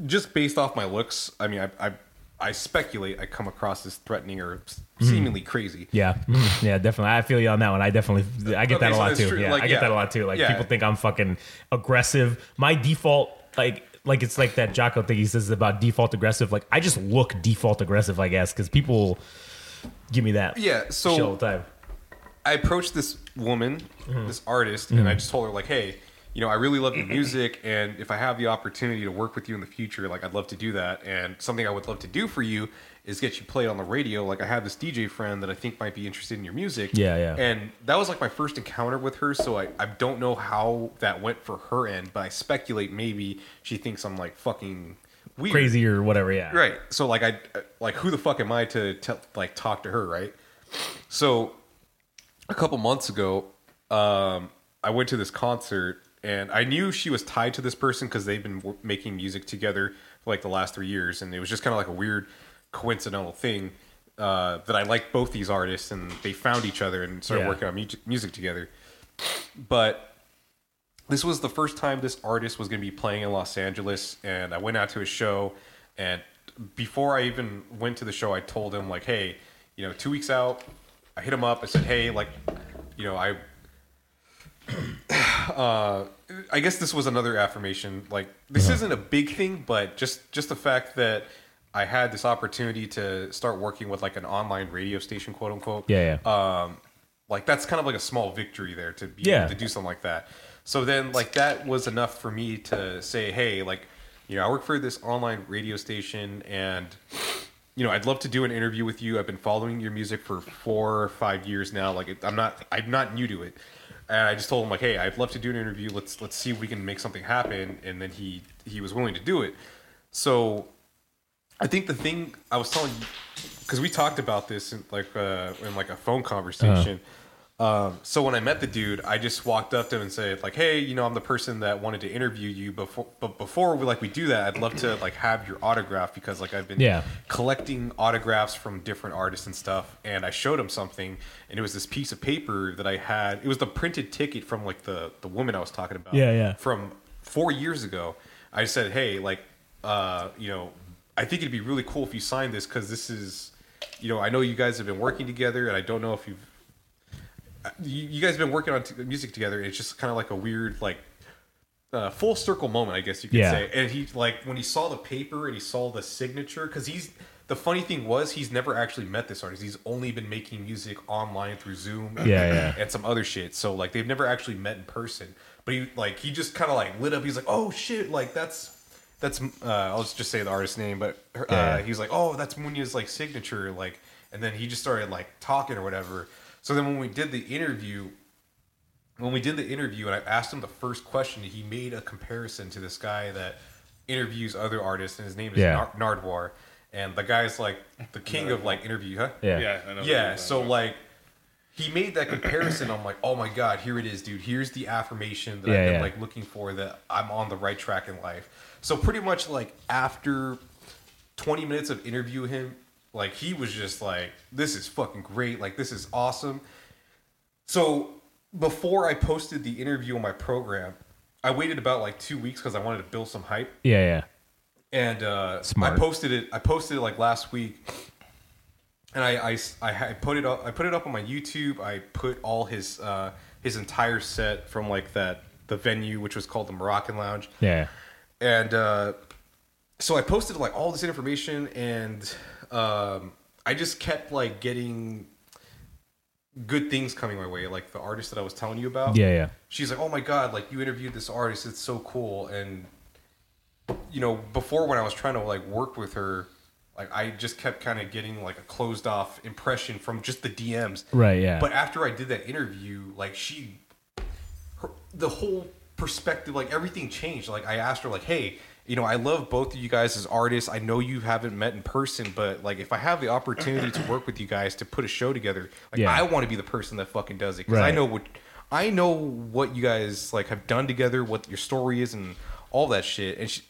just based off my looks, I mean, I I, I speculate I come across as threatening or hmm. seemingly crazy. Yeah, *laughs* yeah, definitely. I feel you on that one. I definitely, I get Okay, that a so lot too. true. Yeah, Like, I get yeah. that a lot too. Like Yeah. people think I'm fucking aggressive. My default, like, like it's like that Jocko thing he says about default aggressive. Like I just look default aggressive, I guess, because people give me that. Yeah, so- all the time. I approached this woman, mm-hmm. this artist, mm-hmm. and I just told her like, "Hey, you know, I really love your music, and if I have the opportunity to work with you in the future, like, I'd love to do that. And something I would love to do for you is get you played on the radio. Like, I have this DJ friend that I think might be interested in your music. Yeah, yeah. And that was like my first encounter with her, so I I don't know how that went for her end, but I speculate maybe she thinks I'm like fucking weird. Crazy or whatever. Yeah. Right. So like I like who the fuck am I to tell like talk to her, right? So a couple months ago, um, I went to this concert and I knew she was tied to this person because they've been w- making music together for like the last three years, and it was just kind of like a weird coincidental thing uh, that I liked both these artists and they found each other and started Yeah. working on mu- music together. But this was the first time this artist was going to be playing in Los Angeles, and I went out to his show. And before I even went to the show, I told him like, "Hey, you know, two weeks out." I hit him up. I said, "Hey, like, you know, I." Uh, I guess this was another affirmation. Like, this isn't a big thing, but just just the fact that I had this opportunity to start working with like an online radio station, quote unquote Yeah, yeah. um, like that's kind of like a small victory there to be Yeah. able to do something like that. So then, like that was enough for me to say, hey, like you know, I work for this online radio station, and you know, I'd love to do an interview with you. I've been following your music for four or five years now. Like I'm not, I'm not new to it. And I just told him like, hey, I'd love to do an interview. Let's let's see if we can make something happen. And then he he was willing to do it. So I think the thing I was telling you, because we talked about this in like uh, in like a phone conversation. Um, so when I met the dude, I just walked up to him and said like, "Hey, you know, I'm the person that wanted to interview you before, but before we like we do that, I'd love to like have your autograph because like I've been Yeah. collecting autographs from different artists and stuff." And I showed him something, and it was this piece of paper that I had. It was the printed ticket from like the the woman I was talking about. Yeah, yeah. From four years ago, I said, "Hey, like, uh, you know, I think it'd be really cool if you signed this because this is, you know, I know you guys have been working together, and I don't know if you've, you, you guys have been working on t- music together. And it's just kind of like a weird, like, uh, full circle moment, I guess you could Yeah. say. And he like when he saw the paper and he saw the signature because he's the funny thing was he's never actually met this artist. He's only been making music online through Zoom. Yeah, yeah. And some other shit. So like they've never actually met in person. But he like he just kind of like lit up. He's like, oh shit, like that's that's uh, I'll just say the artist's name, but uh, Yeah. he's like, oh, that's Munya's like signature, like, and then he just started like talking or whatever. So then when we did the interview, when we did the interview and I asked him the first question, he made a comparison to this guy that interviews other artists, and his name is Yeah. Nar- Nardwuar, and the guy's like the king of like interview, huh? Yeah. Yeah, I know. Yeah, so like he made that comparison. I'm like, oh my god, here it is, dude. Here's the affirmation that Yeah, I've been yeah. like looking for that I'm on the right track in life. So pretty much like after 20 minutes of interview him, like he was just like, this is fucking great. Like this is awesome. So before I posted the interview on my program, I waited about like two weeks because I wanted to build some hype Yeah, yeah. and uh, Smart. I posted it. I posted it like last week, and I, I, I, I put it up. I put it up on my YouTube. I put all his uh, his entire set from like that the venue, which was called the Moroccan Lounge, Yeah. and uh, so I posted like all this information, and um, I just kept like getting good things coming my way, like the artist that I was telling you about Yeah, yeah. she's like, "Oh my god, like you interviewed this artist, it's so cool." And you know, before when I was trying to like work with her, like I just kept kind of getting like a closed off impression from just the DMs. Right, yeah. But after I did that interview, like she her, the whole perspective, like everything changed. Like I asked her like, "Hey, you know, I love both of you guys as artists. I know you haven't met in person, but like if I have the opportunity to work with you guys to put a show together, like Yeah. I want to be the person that fucking does it because I know what I know what you guys like have done together, what your story is, and all that shit. And she,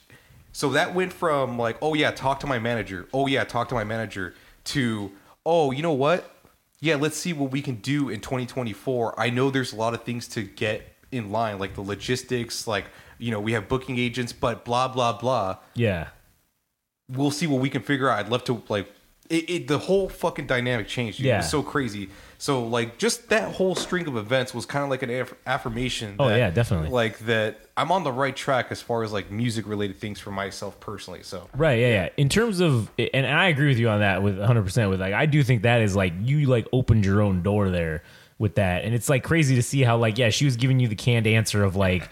so that went from like, oh yeah, talk to my manager. Oh yeah, talk to my manager. To oh, you know what? yeah, let's see what we can do in 2024. I know there's a lot of things to get in line, like the logistics, like you know we have booking agents, but blah blah blah. Yeah. We'll see what we can figure out. I'd love to like it. it the whole fucking dynamic changed. Dude. It Yeah. was so crazy. So like just that whole string of events was kind of like an aff- affirmation. Oh, yeah, definitely. Like that I'm on the right track as far as like music related things for myself personally. So Right, yeah, yeah. In terms of, and, and I agree with you on that with 100%. With like, I do think that is like, you like opened your own door there with that. And it's like crazy to see how, like, yeah, she was giving you the canned answer of like,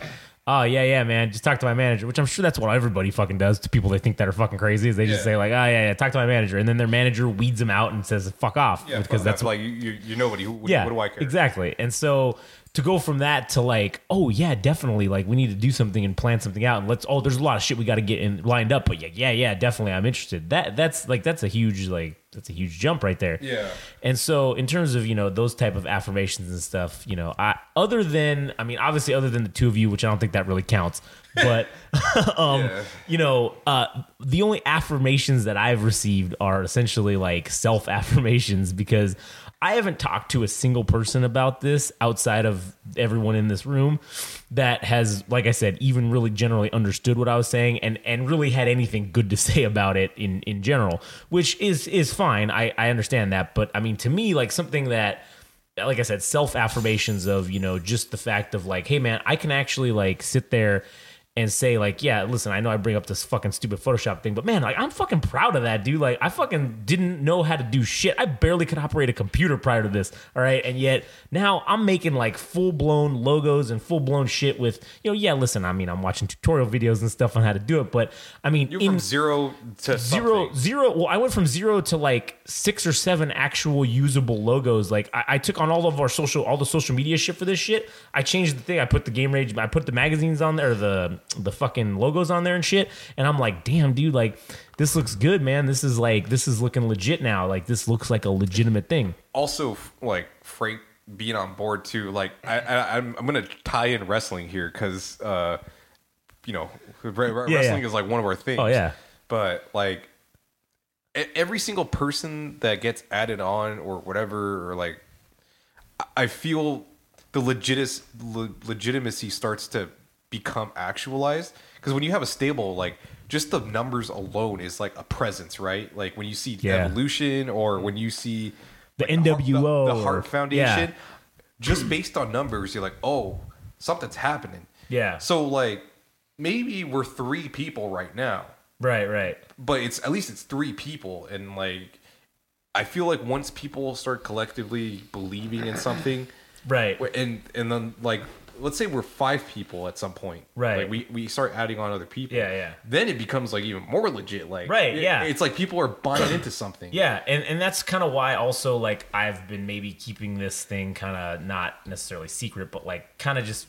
oh, yeah, yeah, man, just talk to my manager, which I'm sure that's what everybody fucking does to people they think that are fucking crazy is they just Yeah. say, like, oh, yeah, yeah, talk to my manager. And then their manager weeds them out and says, fuck off. because that's like you, you, you're nobody. Who, what, yeah, what do I care? Exactly. And so to go from that to like, oh yeah, definitely, like we need to do something and plan something out, and let's. Oh, there's a lot of shit we got to get in lined up, but yeah, yeah, yeah, definitely, I'm interested. That that's like that's a huge like that's a huge jump right there. Yeah. And so in terms of you know those type of affirmations and stuff, you know, I other than I mean, obviously other than the two of you, which I don't think that really counts, *laughs* but *laughs* um, Yeah. you know, uh, the only affirmations that I've received are essentially like self affirmations because I haven't talked to a single person about this outside of everyone in this room that has, like I said, even really generally understood what I was saying and and really had anything good to *laughs* say about it in in general, which is is fine. I I understand that, but I mean, to me, like something that like I said, self affirmations of, you know, just the fact of like, hey man, I can actually like sit there and say like, yeah, listen, I know I bring up this fucking stupid Photoshop thing, but man, like I'm fucking proud of that, dude. Like I fucking didn't know how to do shit. I barely could operate a computer prior to this. All right. And yet now I'm making like full blown logos and full blown shit with, you know, yeah, listen, I mean, I'm watching tutorial videos and stuff on how to do it, but I mean, You're in- from zero to zero something. zero well i went from zero to like six or seven actual usable logos like I, I took on all of our social all the social media shit for this shit i changed the thing i put the game rage i put the magazines on there the the fucking logos on there and shit and i'm like damn dude like this looks good man this is like this is looking legit now like this looks like a legitimate thing also like Frank being on board too. Like I, I I'm, I'm gonna tie in wrestling here because uh, you know re- re- Yeah, wrestling yeah. is like one of our things. Oh, yeah. but like every single person that gets added on or whatever or like I- feel the legit le- legitimacy starts to become actualized. Because when you have a stable like just the numbers alone is like a presence right? Like when you see Yeah. evolution or when you see The like, NWO the, or- Hart Foundation yeah. just based on numbers you're like oh something's happening. Yeah. so like maybe we're three people right now. Right right. But it's at least it's three people. And like i feel like once people start collectively believing in something right. and and then like let's say we're five people at some point Right. like we, we start adding on other people Yeah, yeah. then it becomes like even more legit like Right, it- yeah. it's like people are buying into something Yeah, and and that's kind of why also like I've been maybe keeping this thing kind of not necessarily secret, but like kind of just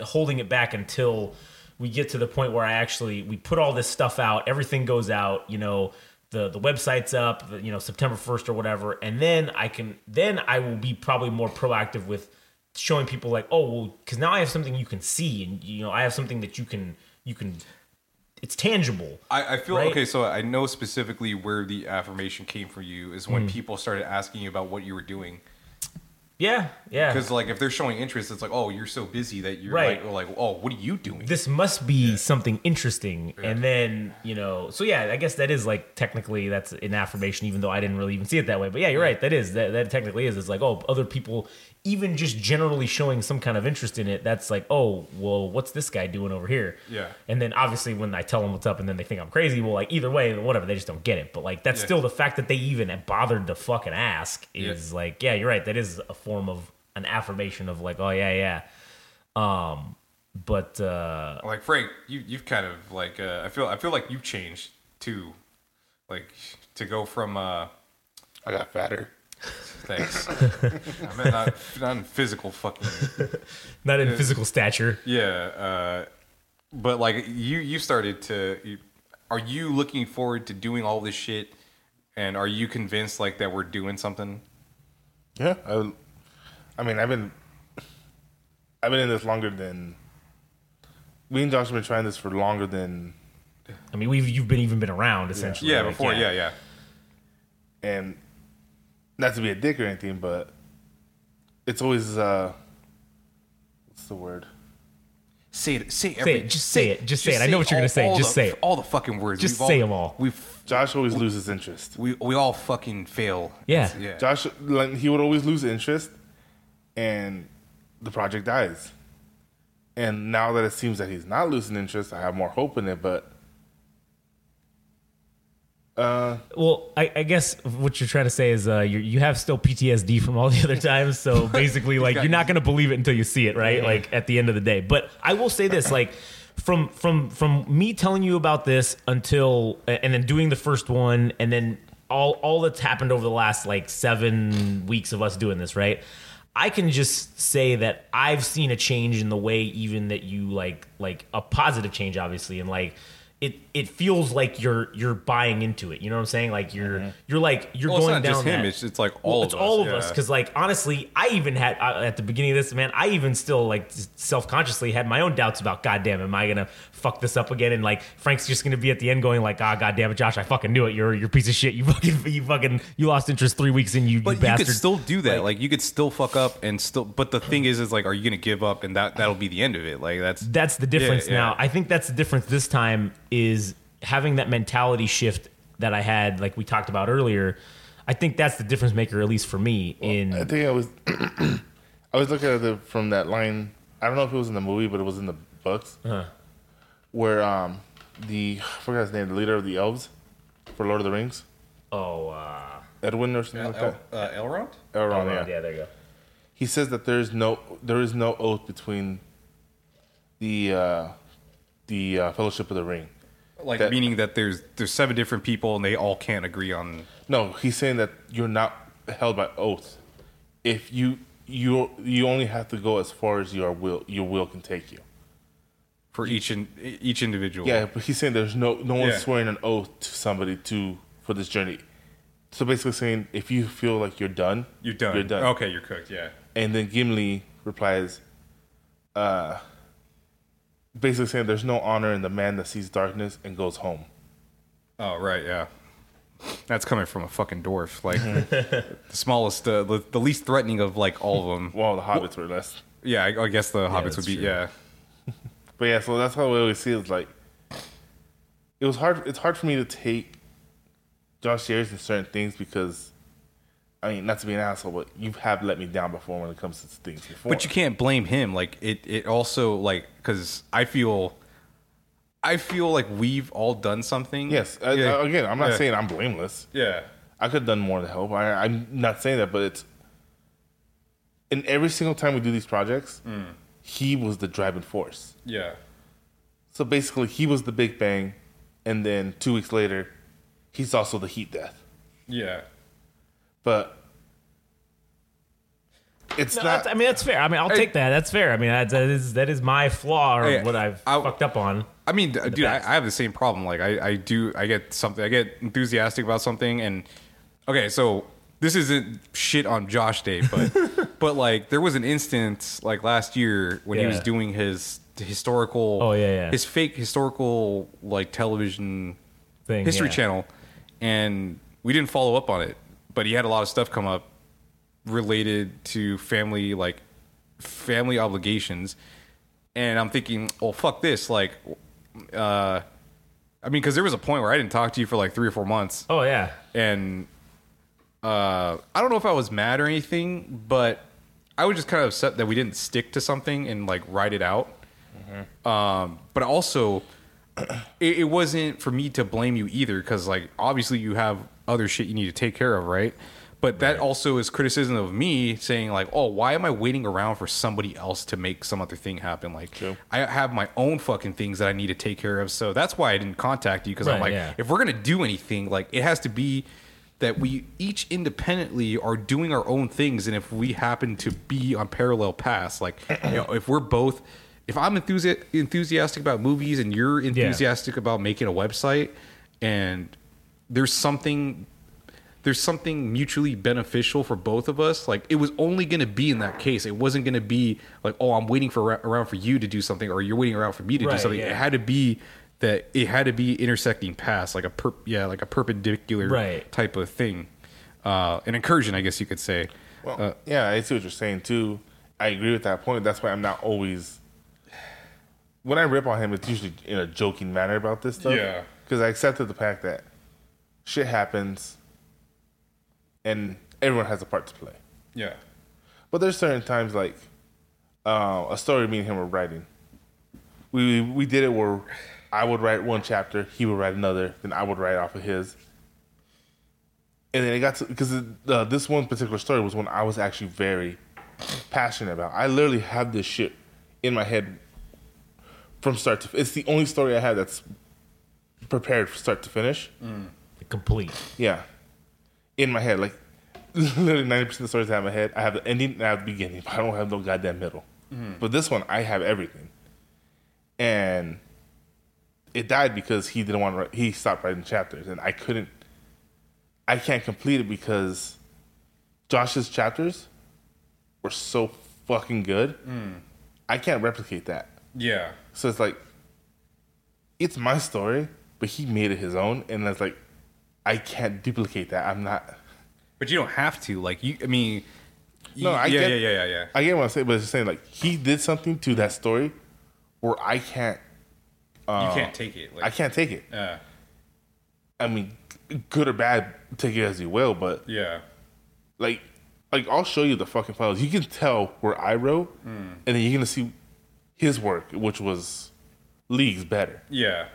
holding it back until we get to the point where I actually we put all this stuff out, everything goes out, you know, the the website's up, the, you know, September 1st or whatever, and then I can then I will be probably more proactive with showing people like, "Oh, well, cuz now I have something you can see and you know, I have something that you can you can it's tangible." I, I feel Right? okay so i know specifically where the affirmation came from you is when hmm. people started asking you about what you were doing Yeah, yeah. because like if they're showing interest it's like oh you're so busy that you're Right. like, like oh what are you doing? This must be something interesting. And then you know so yeah i guess that is like technically that's an affirmation even though i didn't really even see it that way. But yeah you're right. That is that, that technically is. It's like oh other people even just generally showing some kind of interest in it that's like oh well what's this guy doing over here? Yeah. and then obviously when i tell them what's up and then they think i'm crazy well like either way whatever they just don't get it. But like that's Yeah. still the fact that they even bothered to fucking ask is like yeah you're right. That is a form of an affirmation of like oh yeah yeah um but uh like Frank, you you've kind of like uh, I feel I feel like you've changed too, like to go from uh I got fatter. thanks. *laughs* I meant not not in physical fucking *laughs* not in physical stature. yeah, uh, but like you you started to. You, are you looking forward to doing all this shit? And are you convinced like that we're doing something? Yeah, I, I mean, I've been, I've been in this longer than. we and Josh have been trying this for longer than, I mean, we've you've been even been around essentially. Yeah, like, before yeah yeah. and not to be a dick or anything, but it's always uh, what's the word? Say it. Say, Say it, just say it, just say it. I know what you're all- gonna say, just the- say it. All the fucking words. Just We've say 'em all. We've Josh always loses interest. we we all fucking fail. Yeah. Yeah. Josh, like, he would always lose interest, and the project dies. And now that it seems that he's not losing interest, I have more hope in it. But uh, Well, I, I guess what you're trying to say is uh, you you have still PTSD from all the other *laughs* times. So basically, like you're not going to believe it until you see it, right? Like at the end of the day. But I will say this, like from from from me telling you about this until and then doing the first one and then all all that's happened over the last like seven weeks of us doing this, right? I can just say that I've seen a change in the way even that you like like a positive change, obviously, and like it it feels like you're you're buying into it. You know what I'm saying? Like you're mm-hmm. you're like you're Well, it's going not down just him, that- it's- it's like all Well, of it's us, all of yeah. us because like honestly, I even had at the beginning of this man, I even still like self consciously had my own doubts about goddamn, am I gonna fuck this up again? And like Frank's just gonna be at the end going like, ah, goddamn it, Josh, I fucking knew it. You're you're a piece of shit. You *laughs* fucking you fucking you lost interest three weeks in you, But you you bastard. could still do that. Like, you could still fuck up and still. But the thing is, is like, are you gonna give up and that that'll be the end of it? Like that's that's the difference Yeah, yeah. now. I think that's the difference this time is having that mentality shift that I had, like we talked about earlier. I think that's the difference maker, at least for me. In I think I was *clears throat* I was looking at it from that line. I don't know if it was in the movie, but it was in the books Uh-huh. Where um the I forgot his name, the leader of the elves for Lord of the Rings, oh, uh, Edwin or something like that. uh, Elrond. Elrond, oh, yeah. yeah, there you go. He says that there is no there is no oath between the uh, the uh, Fellowship of the Ring. Like That- meaning that there's there's seven different people and they all can't agree on. No, he's saying that you're not held by oath. If you you you only have to go as far as your will your will can take you. For each in, each individual. Yeah, but he's saying there's no no one's Yeah. swearing an oath to somebody to for this journey. So basically saying if you feel like you're done, you're done. You're done. Okay, you're cooked. Yeah. And then Gimli replies, uh, basically saying there's no honor in the man that sees darkness and goes home. Oh right, yeah. That's coming from a fucking dwarf, like *laughs* the smallest, uh, the, the least threatening of like all of them. Well, the hobbits were less. Yeah, I, I guess the hobbits that's would be. true. Yeah, But yeah, so that's how we always see it. It's like it was hard. It's hard for me to take Josh serious in certain things because I mean, not to be an asshole, but you have let me down before when it comes to things before. but you can't blame him. Like it, it also like because I feel, I feel like we've all done something. Yes. Yeah. I- again, I'm not Yeah. saying I'm blameless. Yeah. I could have done more to help. I, I'm not saying that, but it's in every single time we do these projects, Mm. He was the driving force. Yeah. So basically, he was the Big Bang, and then two weeks later, he's also the heat death. Yeah. But it's No, not. that's, I mean, that's fair. I mean, I'll take that. That's fair. I mean, that, that is that is my flaw or Hey, what I've I- fucked up on. I mean, dude, I. I have the same problem. Like, I, I do, I get something, I get enthusiastic about something, and okay, so this isn't shit on Josh Day, but *laughs* but like there was an instance like last year when he was Yeah. doing his historical, Oh, yeah, yeah. his fake historical like television Thing, history yeah. channel, and we didn't follow up on it, but he had a lot of stuff come up related to family like family obligations and i'm thinking well fuck this like uh i mean because there was a point where i didn't talk to you for like three or four months Oh yeah, and uh i don't know if i was mad or anything but i was just kind of upset that we didn't stick to something and like write it out. Um but also *clears throat* it, it wasn't for me to blame you either because like obviously you have other shit you need to take care of right? But that also is criticism of me saying like oh why am i waiting around for somebody else to make some other thing happen? Like i have my own fucking things that i need to take care of so that's why i didn't contact you because i'm like yeah. if we're gonna do anything like it has to be that we each independently are doing our own things and if we happen to be on parallel paths like you *clears throat* know if we're both if i'm enthusi- enthusiastic about movies and you're enthusiastic about making a website and there's something there's something mutually beneficial for both of us like it was only going to be in that case. It wasn't going to be like oh i'm waiting for around for you to do something or you're waiting around for me to do something. Yeah. it had to be that it had to be intersecting paths like a per yeah like a perpendicular Right. type of thing uh, an incursion, I guess you could say. Well, Uh, yeah, I see what you're saying too. I agree with that point. That's why I'm not always. When I rip on him, it's usually in a joking manner about this stuff. Yeah. Because I accepted the fact that shit happens, and everyone has a part to play. Yeah. But there's certain times like uh, a story me and him were writing. We we did it where I would write one chapter, he would write another, then I would write off of his. And then it got to because uh, this one particular story was one I was actually very passionate about. I literally have this shit in my head from start to. It's the only story I have that's prepared from start to finish. Complete. Yeah. In my head. Like *laughs* literally ninety percent of the stories I have in my head, I have the ending and I have the beginning, but I don't have no goddamn middle. But this one I have everything. And it died because he didn't want to write, he stopped writing chapters and I couldn't I can't complete it because Josh's chapters were so fucking good. Mm. I can't replicate that. Yeah. So it's like, it's my story, but he made it his own, and it's like, I can't duplicate that. I'm not. But you don't have to. Like you, I mean, you, No, I yeah, get- yeah, yeah, yeah, yeah. I get what I'm saying, but it's just saying like he did something to that story where I can't. Uh, you can't take it. Like, I can't take it. Yeah. I mean, good or bad, take it as you will. But yeah. like, like I'll show you the fucking files. You can tell where I wrote, Hmm. and then you're gonna see his work, which was leagues better. Yeah.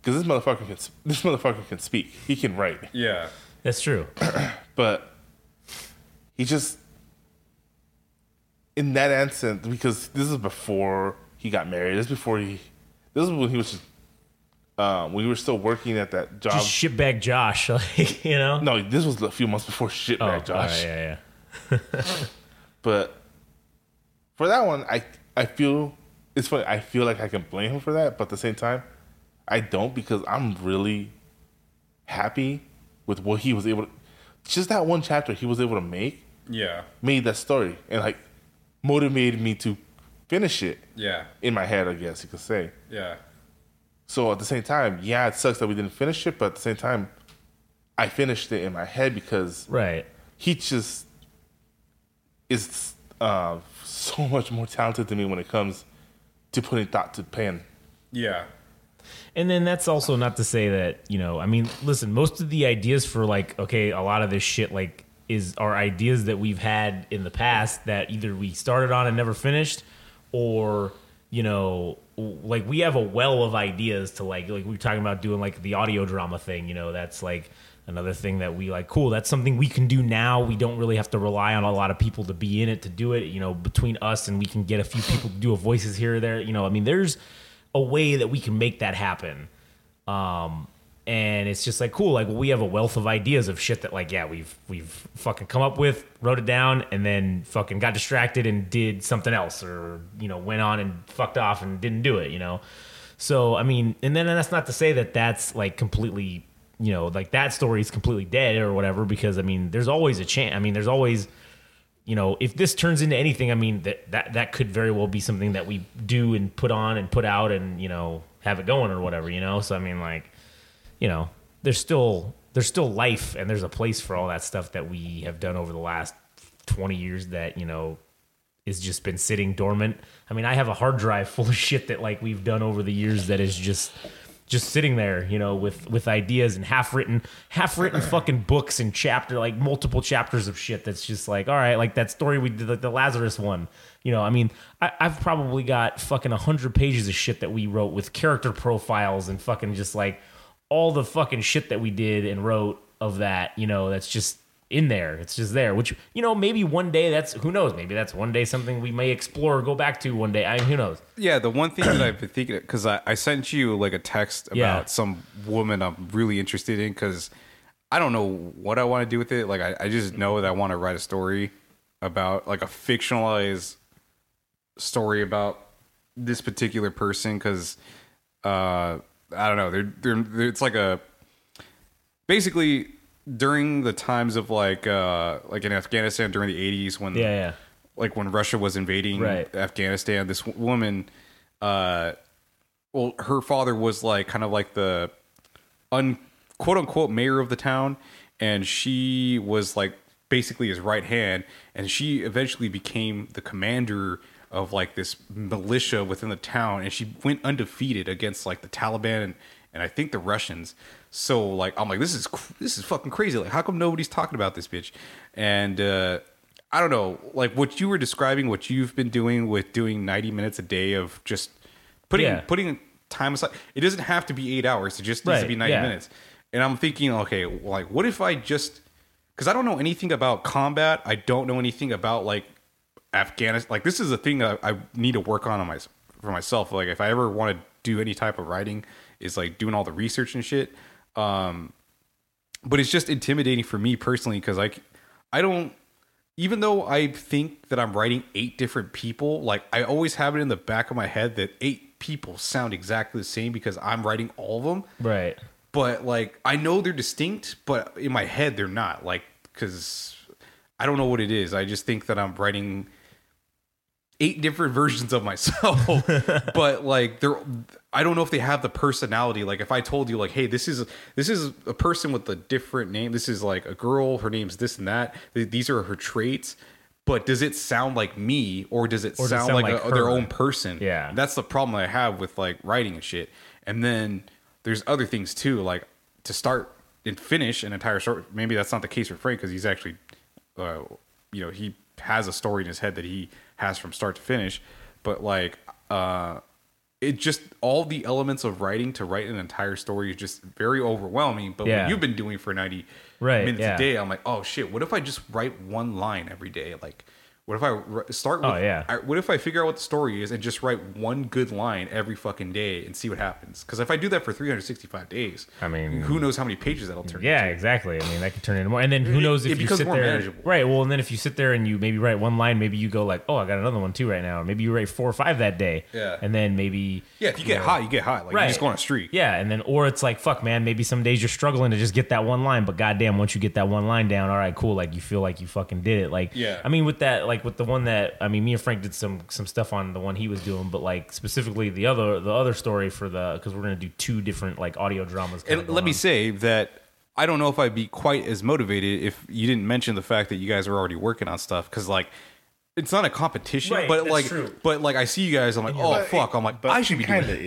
Because this motherfucker can this motherfucker can speak. He can write. Yeah. That's true. *clears throat* but he just in that instance because this is before he got married. This is before he. This is when he was just. Um, we were still working at that job. Just shitbag Josh, *laughs* like you know. no, this was a few months before shit oh, back, Josh. all right, yeah, yeah. *laughs* But for that one, I I feel it's funny. I feel like I can blame him for that, but at the same time, I don't because I'm really happy with what he was able. to... Just that one chapter he was able to make Yeah. made that story and like motivated me to finish it Yeah. in my head. I guess you could say. Yeah. So at the same time, yeah, it sucks that we didn't finish it, but at the same time, I finished it in my head because Right. he just is uh, so *laughs* much more talented than me when it comes to putting thought to pen. Yeah. And then that's also not to say that, you know, I mean, listen, most of the ideas for like, okay, a lot of this shit like is our ideas that we've had in the past that either we started on and never finished or, you know, like we have a well of ideas to like like we are talking about doing like the audio drama thing, you know, that's like another thing that we like cool that's something we can do now. We don't really have to rely on a lot of people to be in it to do it you know between us and we can get a few people to do a voices here or there you know i mean there's a way that we can make that happen. Um and it's just like cool like we have a wealth of ideas of shit that like yeah we've we've fucking come up with wrote it down and then fucking got distracted and did something else or you know went on and fucked off and didn't do it you know so i mean and then that's not to say that that's like completely you know like that story is completely dead or whatever because i mean there's always a chance i mean there's always you know, if this turns into anything, I mean that that that could very well be something that we do and put on and put out and you know have it going or whatever, you know. So I mean, like, you know, there's still there's still life and there's a place for all that stuff that we have done over the last 20 years that you know is just been sitting dormant. I mean, I have a hard drive *laughs* full of shit that like we've done over the years that is just just sitting there, you know, with with ideas and half written, half written fucking books and chapter like multiple chapters of shit. That's just like, all right, like that story we did, like the Lazarus one. You know, I mean, I, I've probably got fucking hundred pages of shit that we wrote with character profiles and fucking just like all the fucking shit that we did and wrote of that. You know, that's just in there. It's just there. Which you know, maybe one day that's who knows. Maybe that's one day something we may explore or go back to one day. I who knows. Yeah, the one thing that I've been thinking because I, I sent you like a text about Yeah. some woman I'm really interested in because I don't know what I want to do with it. Like I, I just know that I want to write a story about like a fictionalized story about this particular person because uh, I don't know. They're, they're, they're it's like a basically during the times of like uh like in Afghanistan during the 80s when Yeah, yeah. like when Russia was invading Right. Afghanistan, this woman, uh, well, her father was like kind of like the un quote unquote mayor of the town, and she was like basically his right hand, and she eventually became the commander of like this militia within the town, and she went undefeated against like the Taliban and and I think the Russians. So like I'm like this is this is fucking crazy. Like how come nobody's talking about this bitch? And uh, I don't know, like what you were describing, what you've been doing with doing 90 minutes a day of just putting Yeah. putting time aside. It doesn't have to be eight hours. It just needs to be 90 yeah. minutes. And I'm thinking, okay, like what if I just because I don't know anything about combat. I don't know anything about like Afghanistan. Like this is a thing I, I need to work on on my for myself. Like if I ever want to do any type of writing, is like doing all the research and shit. Um, but it's just intimidating for me personally because like I don't. Even though I think that I'm writing eight different people, like I always have it in the back of my head that eight people sound exactly the same because I'm writing all of them Right. but like I know they're distinct, but in my head they're not. Like because I don't know what it is. I just think that I'm writing eight different versions of myself, *laughs* but like they're. I don't know if they have the personality. Like if I told you, like, hey, this is this is a person with a different name. This is like a girl. Her name's this and that. These are her traits. But does it sound like me, or does it Or does it sound, sound like, like a, their own person? Yeah. that's the problem I have with like writing and shit. And then there's other things too, like to start and finish an entire story. Maybe that's not the case for Frank because he's actually, uh, you know, he has a story in his head that he has from start to finish. But like, uh, it just all the elements of writing to write an entire story is just very overwhelming. But Yeah. what you've been doing for ninety Right, minutes yeah. a day, I'm like, oh shit, what if I just write one line every day? Like, what if I start? Oh, with, Oh, yeah. I, what if I figure out what the story is and just write one good line every fucking day and see what happens? Because if I do that for 365 days, I mean- who knows how many pages that'll turn? Yeah, into. exactly. I mean, that could turn into more. And then who knows it if you sit more there, manageable. right? Well, and then if you sit there and you maybe write one line, maybe you go like, "Oh, I got another one too right now." Or maybe you write four or five that day. Yeah. And then maybe Yeah, if you get hot, you get hot. Like Right. you just go on a streak. Yeah, and then or it's like, fuck, man. Maybe some days you're struggling to just get that one line, but goddamn, once you get that one line down, all right, cool. Like you feel like you fucking did it. Like, Yeah. I mean, with that, like with the one that I mean, me and Frank did some some stuff on the one he was doing, but like specifically the other the other story for the because we're gonna do two different like audio dramas. And let me on. say that I don't know if I'd be quite as motivated if you didn't mention the fact that you guys are already working on stuff because like. It's not a competition, Right, but like, true. but like, I see you guys. I'm like, oh But- fuck! I'm like, but I should be doing kind of that.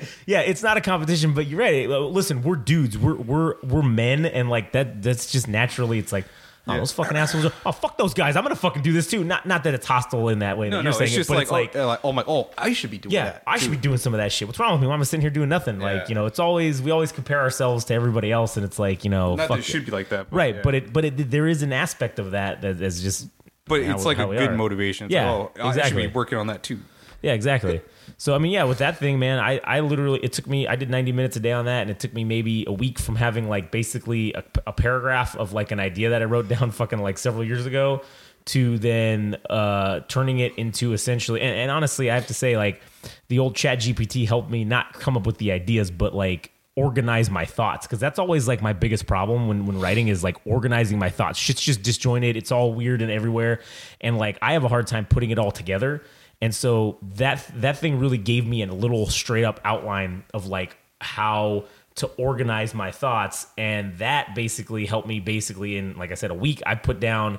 is. *laughs* *laughs* yeah, it's not a competition, but you're right. Listen, we're dudes. We're we're we're men, and like that. That's just naturally. It's like. Oh, those fucking assholes! Are, oh, fuck those guys! I'm gonna fucking do this too. Not, not that it's hostile in that way. No, that no, you're saying it's it, just but like, it's like, oh, like, oh, my, oh, I should be doing yeah, that. I should be doing some of that shit. What's wrong with me? Why am I sitting here doing nothing? Yeah. Like, you know, it's always we always compare ourselves to everybody else, and it's like, you know, Not fuck that it should be like that, but right? yeah. But it, but it, there is an aspect of that that is just, But how- it's like a good are. motivation. It's Yeah, like, oh, I should be working on that too. Yeah, exactly. So I mean, yeah, with that thing, man, I I literally it took me I did 90 minutes a day on that, and it took me maybe a week from having like basically a, a paragraph of like an idea that I wrote *laughs* down fucking like several years ago to then uh turning it into essentially and, and honestly I have to say like the old chat GPT helped me not come up with the ideas but like organize my thoughts because that's always like my biggest problem when when writing is like organizing my thoughts shit's just disjointed it's all weird and everywhere and like I have a hard time putting it all together and so that that thing really gave me a little straight up outline of like how to organize my thoughts and that basically helped me basically in like I said a week I put down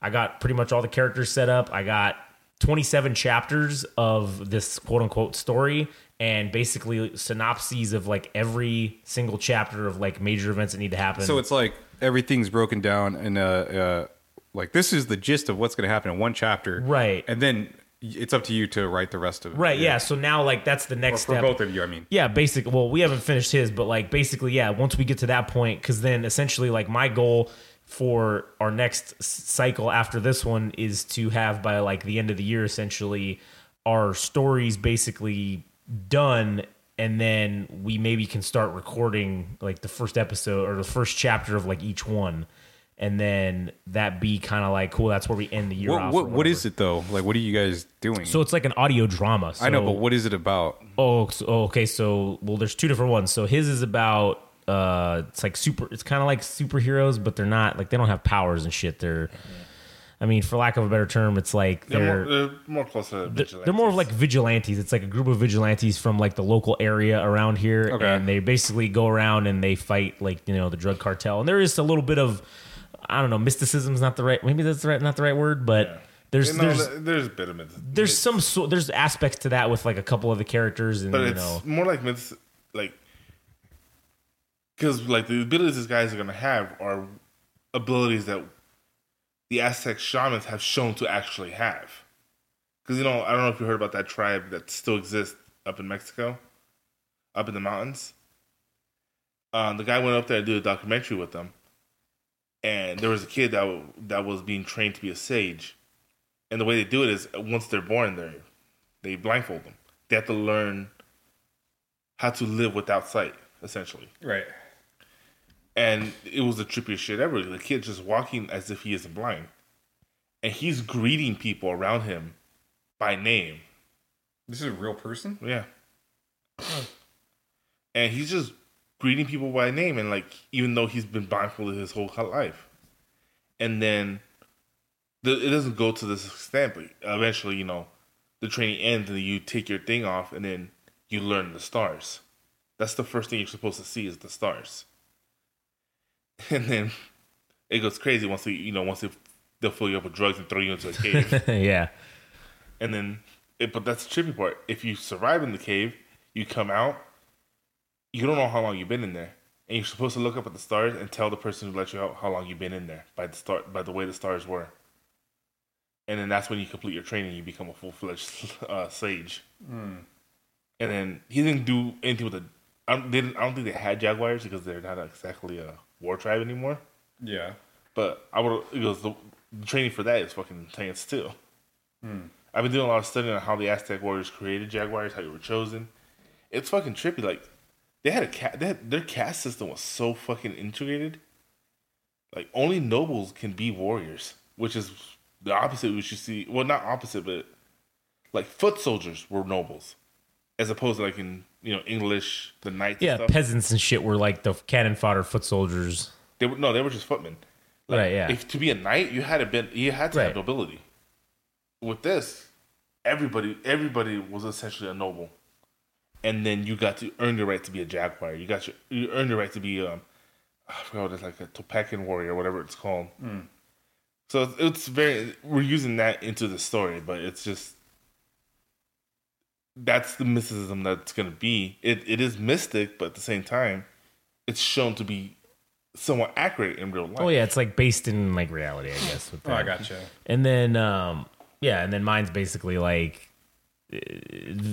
I got pretty much all the characters set up. I got 27 chapters of this quote unquote story and basically synopses of like every single chapter of like major events that need to happen. So it's like everything's broken down in a uh, like this is the gist of what's going to happen in one chapter, Right. And then it's up to you to write the rest of it, right, yeah. So now like that's the Or next for step. both of you, I mean. Yeah, basic. Well, we haven't finished his, but like basically, yeah. Once we get to that point, because then essentially, like my goal for our next cycle after this one is to have by like the end of the year, essentially, our stories basically done, and then we maybe can start recording like the first episode or the first chapter of like each one. And then that be kind of like cool. That's where we end the year What off. what, or what whatever. is it though? Like, what are you guys doing? So it's like an audio drama. I know, but what is it about? Oh, so, oh, okay. So, well, there's two different ones. So his is about uh, it's like super. It's kind of like superheroes, but they're not like they don't have powers and shit. They're I mean, for lack of a better term, it's like They're, they're more, they're more close to they're, they're more of like vigilantes. It's like a group of vigilantes from like the local area around here, Okay. and they basically go around and they fight like you know the drug cartel. And there is a little bit of I don't know, mysticism is not the right maybe that's the right not the right word, but there's no, there's there's there's a bit of it. there's some sort there's aspects to that with like a couple of the characters and but you it's know more like myths, like because like the abilities these guys are gonna have are abilities that the Aztec shamans have shown to actually have. Because you know, I don't know if you heard about that tribe that still exists up in Mexico, up in the mountains. Um, the guy went up there to do a documentary with them, and there was a kid that that was being trained to be a sage, and the way they do it is once they're born, they they blindfold them. They have to learn how to live without sight, essentially. Right. And it was the trippiest shit ever. The kid just walking as if he isn't blind, and he's greeting people around him by name. This is a real person. Yeah. And he's just greeting people by name, and like even though he's been blindfolded his whole life, and then the, it doesn't go to this extent, but eventually, you know, the training ends, and you take your thing off, and then you learn the stars. That's the first thing you're supposed to see is the stars, *laughs* and then it goes crazy once they, you know, once they they'll fill you up with drugs and throw you into a cave. *laughs* yeah And then, it, but that's the trippy part. If you survive in the cave, you come out, you don't know how long you've been in there, and you're supposed to look up at the stars and tell the person who let you out how long you've been in there by the start by the way the stars were. And then that's when you complete your training. You become a full fledged *laughs* uh, sage. And then he didn't do anything with the. I don't, they didn't, I don't think they had jaguars because they're not exactly a war tribe anymore. Yeah. But I would. Goes the, the training for that is fucking intense too. I've been doing a lot of studying on how the Aztec warriors created jaguars, how they were chosen. It's fucking trippy. Like they had a cat. Had, their caste system was so fucking integrated. Like only nobles can be warriors, which is the opposite. We should see. Well, not opposite, but like foot soldiers were nobles, as opposed to like in you know English the knights. yeah and stuff. peasants and shit were like the cannon fodder foot soldiers They were no, they were just footmen. Like, Right, yeah. If to be a knight, you had to been you had to Right. have nobility. With this, everybody everybody was essentially a noble, and then you got to earn your right to be a jaguar. You got your you earned your right to be um, I forgot what it's like a Topacan warrior, whatever it's called. So it's, it's very we're using that into the story, but it's just that's the mysticism that's going to be. It it is mystic, but at the same time, it's shown to be somewhat accurate in real life. oh yeah it's like based in like reality i guess with Oh, I gotcha. And then, um, yeah, and then mine's basically like,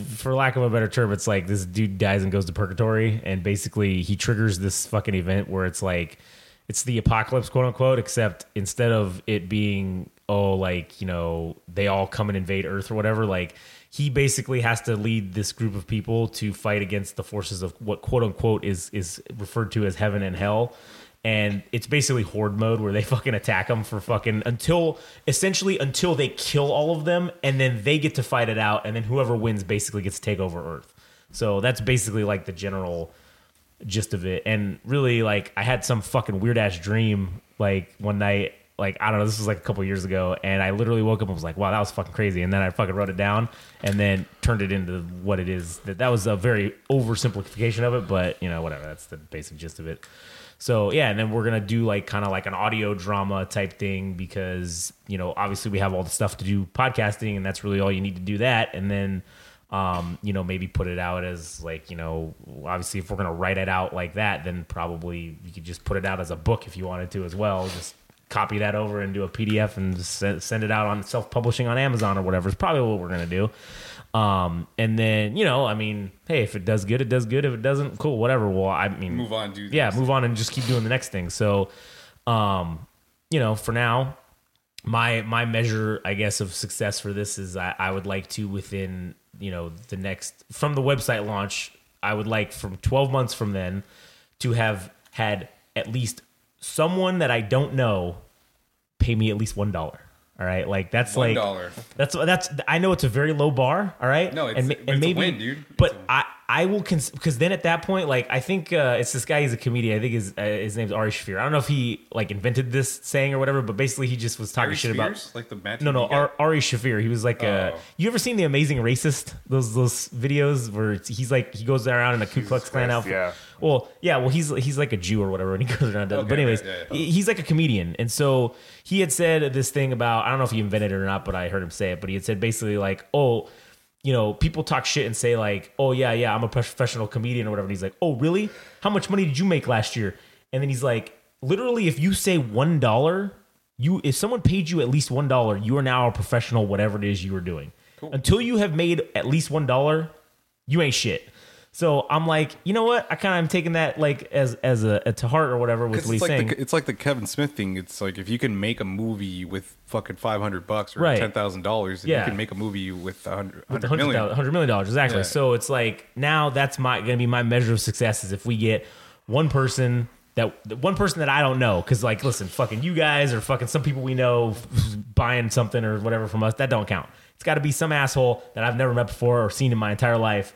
for lack of a better term, it's like this dude dies and goes to purgatory, and basically he triggers this fucking event where it's like, it's the apocalypse, quote unquote, except instead of it being, oh, like, you know, they all come and invade Earth or whatever, like, he basically has to lead this group of people to fight against the forces of what quote unquote is is referred to as heaven and hell and it's basically horde mode where they *laughs* fucking attack them for fucking until essentially until they kill all of them and then they get to fight it out and then whoever wins basically gets to take over earth. So that's basically like the general gist of it. And really like i had some fucking weird ass dream like one night like i don't know this was like a couple years ago and i literally woke up and was like wow that was fucking crazy. And then i fucking wrote it down and then turned it into what it is. That that was a very oversimplification of it but you know whatever that's the basic gist of it so yeah, and then we're gonna do like kind of like an audio drama type thing because you know obviously we have all the stuff to do podcasting, and that's really all you need to do that. And then um, you know maybe put it out as like you know obviously if we're gonna write it out like that, then probably you could just put it out as a book if you wanted to as well. Just copy that over and do a PDF and send it out on self publishing on Amazon or whatever. Is probably what we're gonna do. Um, and then you know, I mean, hey, if it does good, it does good. If it doesn't, cool, whatever. Well, I mean, Move on, do yeah, move on and just keep doing the next thing. So, um, you know, for now, my my measure, I guess, of success for this is I, I would like to within you know the next from the website launch, I would like from twelve months from then to have had at least someone that I don't know pay me at least one dollar. All right, like that's One like dollar. that's that's. I know it's a very low bar. All right. No, it's- ma- but it's a win, dude. It's But a- I I will because then at that point, like I think uh, it's this guy. He's a comedian. I think his uh, his name's Ari Shaffir. I don't know if he like invented this saying or whatever, but basically he just was talking Ari shit Spears? about like the Matt no, no, TV guy? Ar- Ari Shaffir. He was like, uh, Oh. you ever seen the Amazing Racist? Those those videos where it's, he's like he goes around in a Ku Klux Klan outfit. yeah. Well, yeah. Well, he's he's like a Jew or whatever, and he *laughs* goes around. it. but Okay, anyways, yeah, yeah. he's like a comedian, and so he had said this thing about I don't know if he invented it or not, but I heard him say it. But he had said basically like, oh. You know, people talk shit and say like, "Oh yeah, yeah, I'm a professional comedian or whatever." And he's like, "Oh really? How much money did you make last year?" And then he's like, "Literally, if you say one dollar, you if someone paid you at least one dollar, you are now a professional, whatever it is you are doing. Until you have made at least one dollar, you ain't shit. So I'm like, you know what? I kind of am taking that like as as a, a to heart or whatever with what he's it's like saying. the, it's like the Kevin Smith thing. It's like if you can make a movie with fucking five hundred bucks or Right. ten thousand dollars, Yeah. you can make a movie with a hundred with the hundred hundred million. million, hundred million dollars exactly. Yeah. So it's like now that's my gonna be my measure of success is if we get one person that one person that I don't know because like listen, fucking you guys or fucking some people we know buying something or whatever from us that don't count. It's got to be some asshole that I've never met before or seen in my entire life.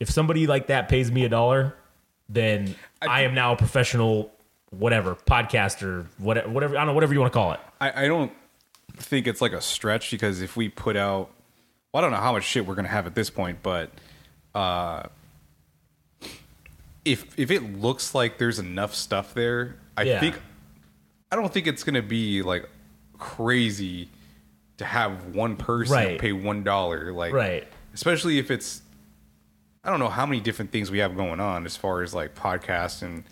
If somebody like that pays me a dollar, then I, am now a professional, whatever podcaster, whatever, whatever I don't know, whatever you want to call it. I, I don't think it's like a stretch because if we put out, well, I don't know how much shit we're gonna have at this point, but uh, if if it looks like there's enough stuff there, I Yeah. think I don't think it's gonna be like crazy to have one person Right. pay one dollar, like Right. Especially if it's I don't know how many different things we have going on as far as like podcasts and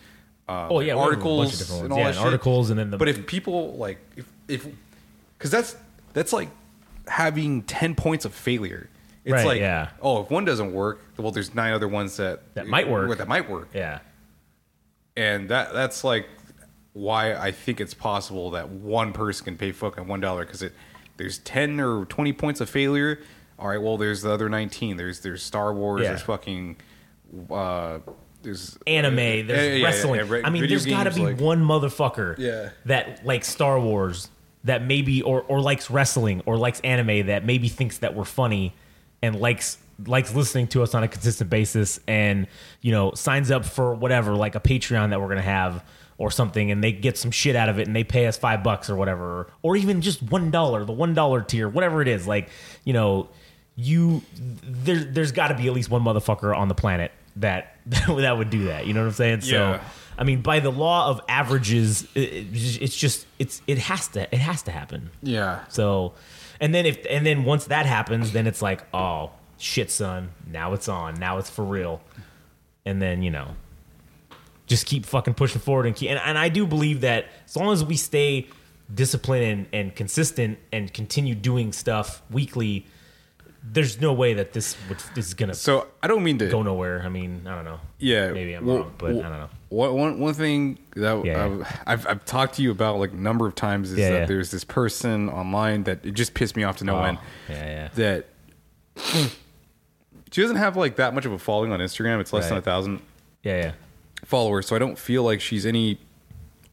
uh, Oh, yeah, we a bunch of articles and all Yeah, that and articles and then the- but if people like if if because that's that's like having 10 points of failure it's Right, like yeah. oh if one doesn't work well there's nine other ones that That might work. that might work Yeah. and that that's like why i think it's possible that one person can pay fucking one dollar because it there's 10 or 20 points of failure all right well there's the other 19 there's there's star wars Yeah. there's fucking uh there's anime, Yeah, there's yeah, yeah, wrestling. I mean, there's got to be like- one motherfucker that likes Star Wars that maybe or or likes wrestling or likes anime that maybe thinks that we're funny and likes likes listening to us on a consistent basis and you know signs up for whatever like a Patreon that we're gonna have or something and they get some shit out of it and they pay us five bucks or whatever or even just one dollar the one dollar tier whatever it is like you know you there, there's got to be at least one motherfucker on the planet that *laughs* that would do that you know what i'm saying? So i mean by the law of averages it- it's just it's it has to it has to happen. Yeah. So and then if and then once that happens then it's like oh shit son now it's on now it's for real. And then you know just keep fucking pushing forward and keep and, and i do believe that as long as we stay disciplined and, and consistent and continue doing stuff weekly there's no way that this would, this is gonna so i don't mean to go nowhere i mean i don't know Yeah, maybe i'm well- wrong but well, i don't know One one one thing that Yeah. I've, I've I've talked to you about like a number of times is Yeah, that yeah. there's this person online that it just pissed me off to no Oh, end. yeah yeah That *clears throat* she doesn't have like that much of a following on Instagram. It's less than a thousand yeah yeah followers, so I don't feel like she's any.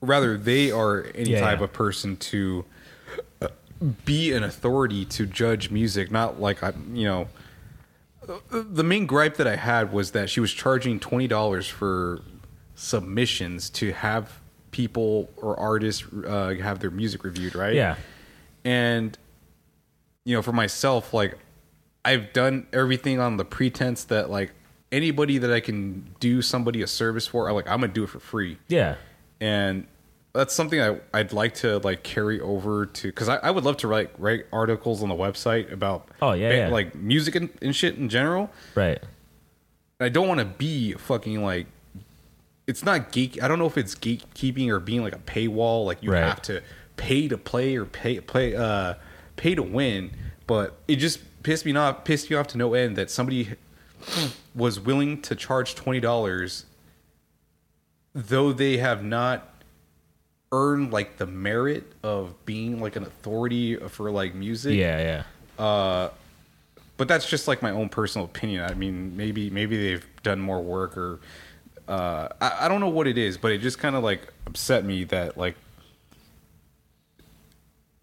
Rather, they are any Yeah, type yeah. of person to be an authority to judge music. Not like I, you know. The main gripe that I had was that she was charging twenty dollars for submissions to have people or artists uh, have their music reviewed, right? yeah and you know for myself like i've done everything on the pretense that like anybody that i can do somebody a service for I like i'm gonna do it for free yeah and that's something I, i'd like to like carry over to because I, I would love to write write articles on the website about Oh, yeah, ba- yeah. like music and, and shit in general right I don't want to be fucking like. It's not geek. I don't know if it's gatekeeping or being like a paywall. Like you Right. have to pay to play or pay play uh pay to win. But it just pissed me off. Pissed me off to no end that somebody was willing to charge twenty dollars, though they have not earned like the merit of being like an authority for like music yeah yeah but that's just like my own personal opinion. I mean, maybe maybe they've done more work or uh, I, I don't know what it is, but it just kind of like upset me that like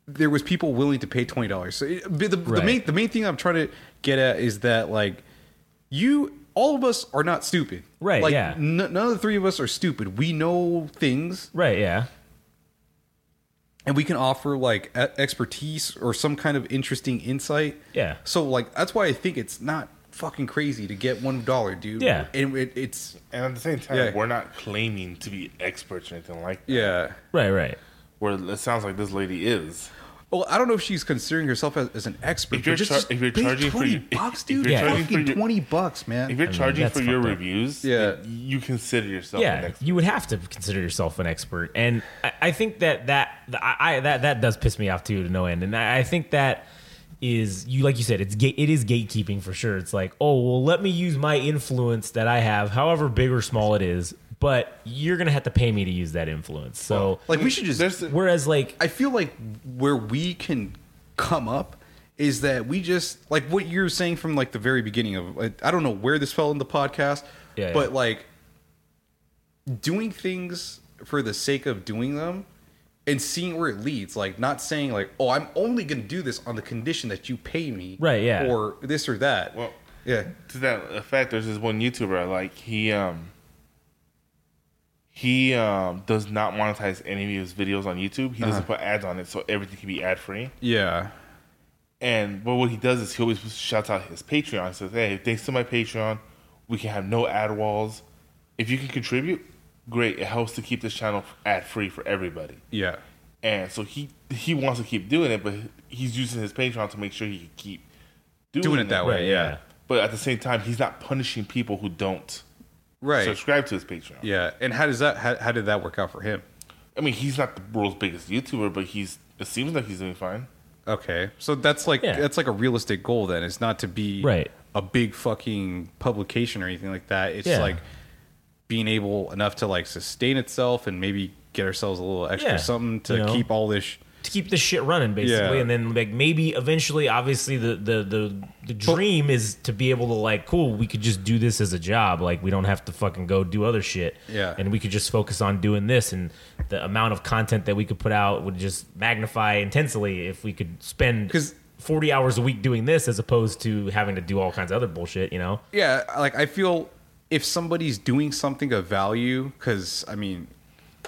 there was people willing to pay twenty dollars. So it, the, the Right. main the main thing I'm trying to get at is that like you all of us are not stupid. Right, Like yeah. n- none of the three of us are stupid. We know things Right. Yeah. And we can offer like e- expertise or some kind of interesting insight. Yeah. So like that's why I think it's not fucking crazy to get one dollar, dude. Yeah. And it, it's And at the same time, Yeah. we're not claiming to be experts or anything like that. yeah. Right. Right. Where it sounds like this lady is. Well, I don't know if she's considering herself as, as an expert. If you're but just, char- if you're pay charging for twenty your- bucks, if dude, you're fucking charging for your- twenty bucks, man. If you're mean, charging that's for your up. reviews, Yeah. you consider yourself an yeah, expert. you would have to consider yourself an expert, and I, I think that that I, I that that does piss me off too to no end, and I, I think that is you like you said it's gate it is gatekeeping for sure. It's like oh well, let me use my influence that I have, however big or small it is, but you're gonna have to pay me to use that influence. So like we should just. There's the- whereas like I feel like where we can come up is that we just like what you're saying from like the very beginning of like, I don't know where this fell in the podcast, Yeah, but yeah. like doing things for the sake of doing them and seeing where it leads like not saying like oh i'm only going to do this on the condition that you pay me Right, yeah. or this or that Well, yeah to that effect, there's this one YouTuber like. He um he um does not monetize any of his videos on YouTube. He doesn't put ads on it, so everything can be ad free. yeah And but what he does is he always shouts out his Patreon. Says, "Hey, thanks to my Patreon, we can have no ad walls. If you can contribute, great. It helps to keep this channel ad free for everybody." yeah And so he he wants to keep doing it, but he's using his Patreon to make sure he can keep doing, doing it that way right, yeah yeah. But at the same time, he's not punishing people who don't right subscribe to his Patreon. yeah and how does that how, how did that work out for him I mean, he's not the world's biggest YouTuber, but he's it seems like he's doing fine. Okay, so that's like Yeah. that's like a realistic goal. Then it's not to be Right. a big fucking publication or anything like that. It's Yeah. like being able enough to like sustain itself and maybe get ourselves a little extra Yeah, something to you know. keep all this. To keep this shit running basically. Yeah. and then like maybe eventually obviously the the the, the dream is to be able to like cool we could just do this as a job. Like we don't have to fucking go do other shit. Yeah. and we could just focus on doing this. And the amount of content that we could put out would just magnify intensely if we could spend 'Cause- 40 hours a week doing this as opposed to having to do all kinds of other bullshit you know? Yeah, like I feel if somebody's doing something of value, because I mean,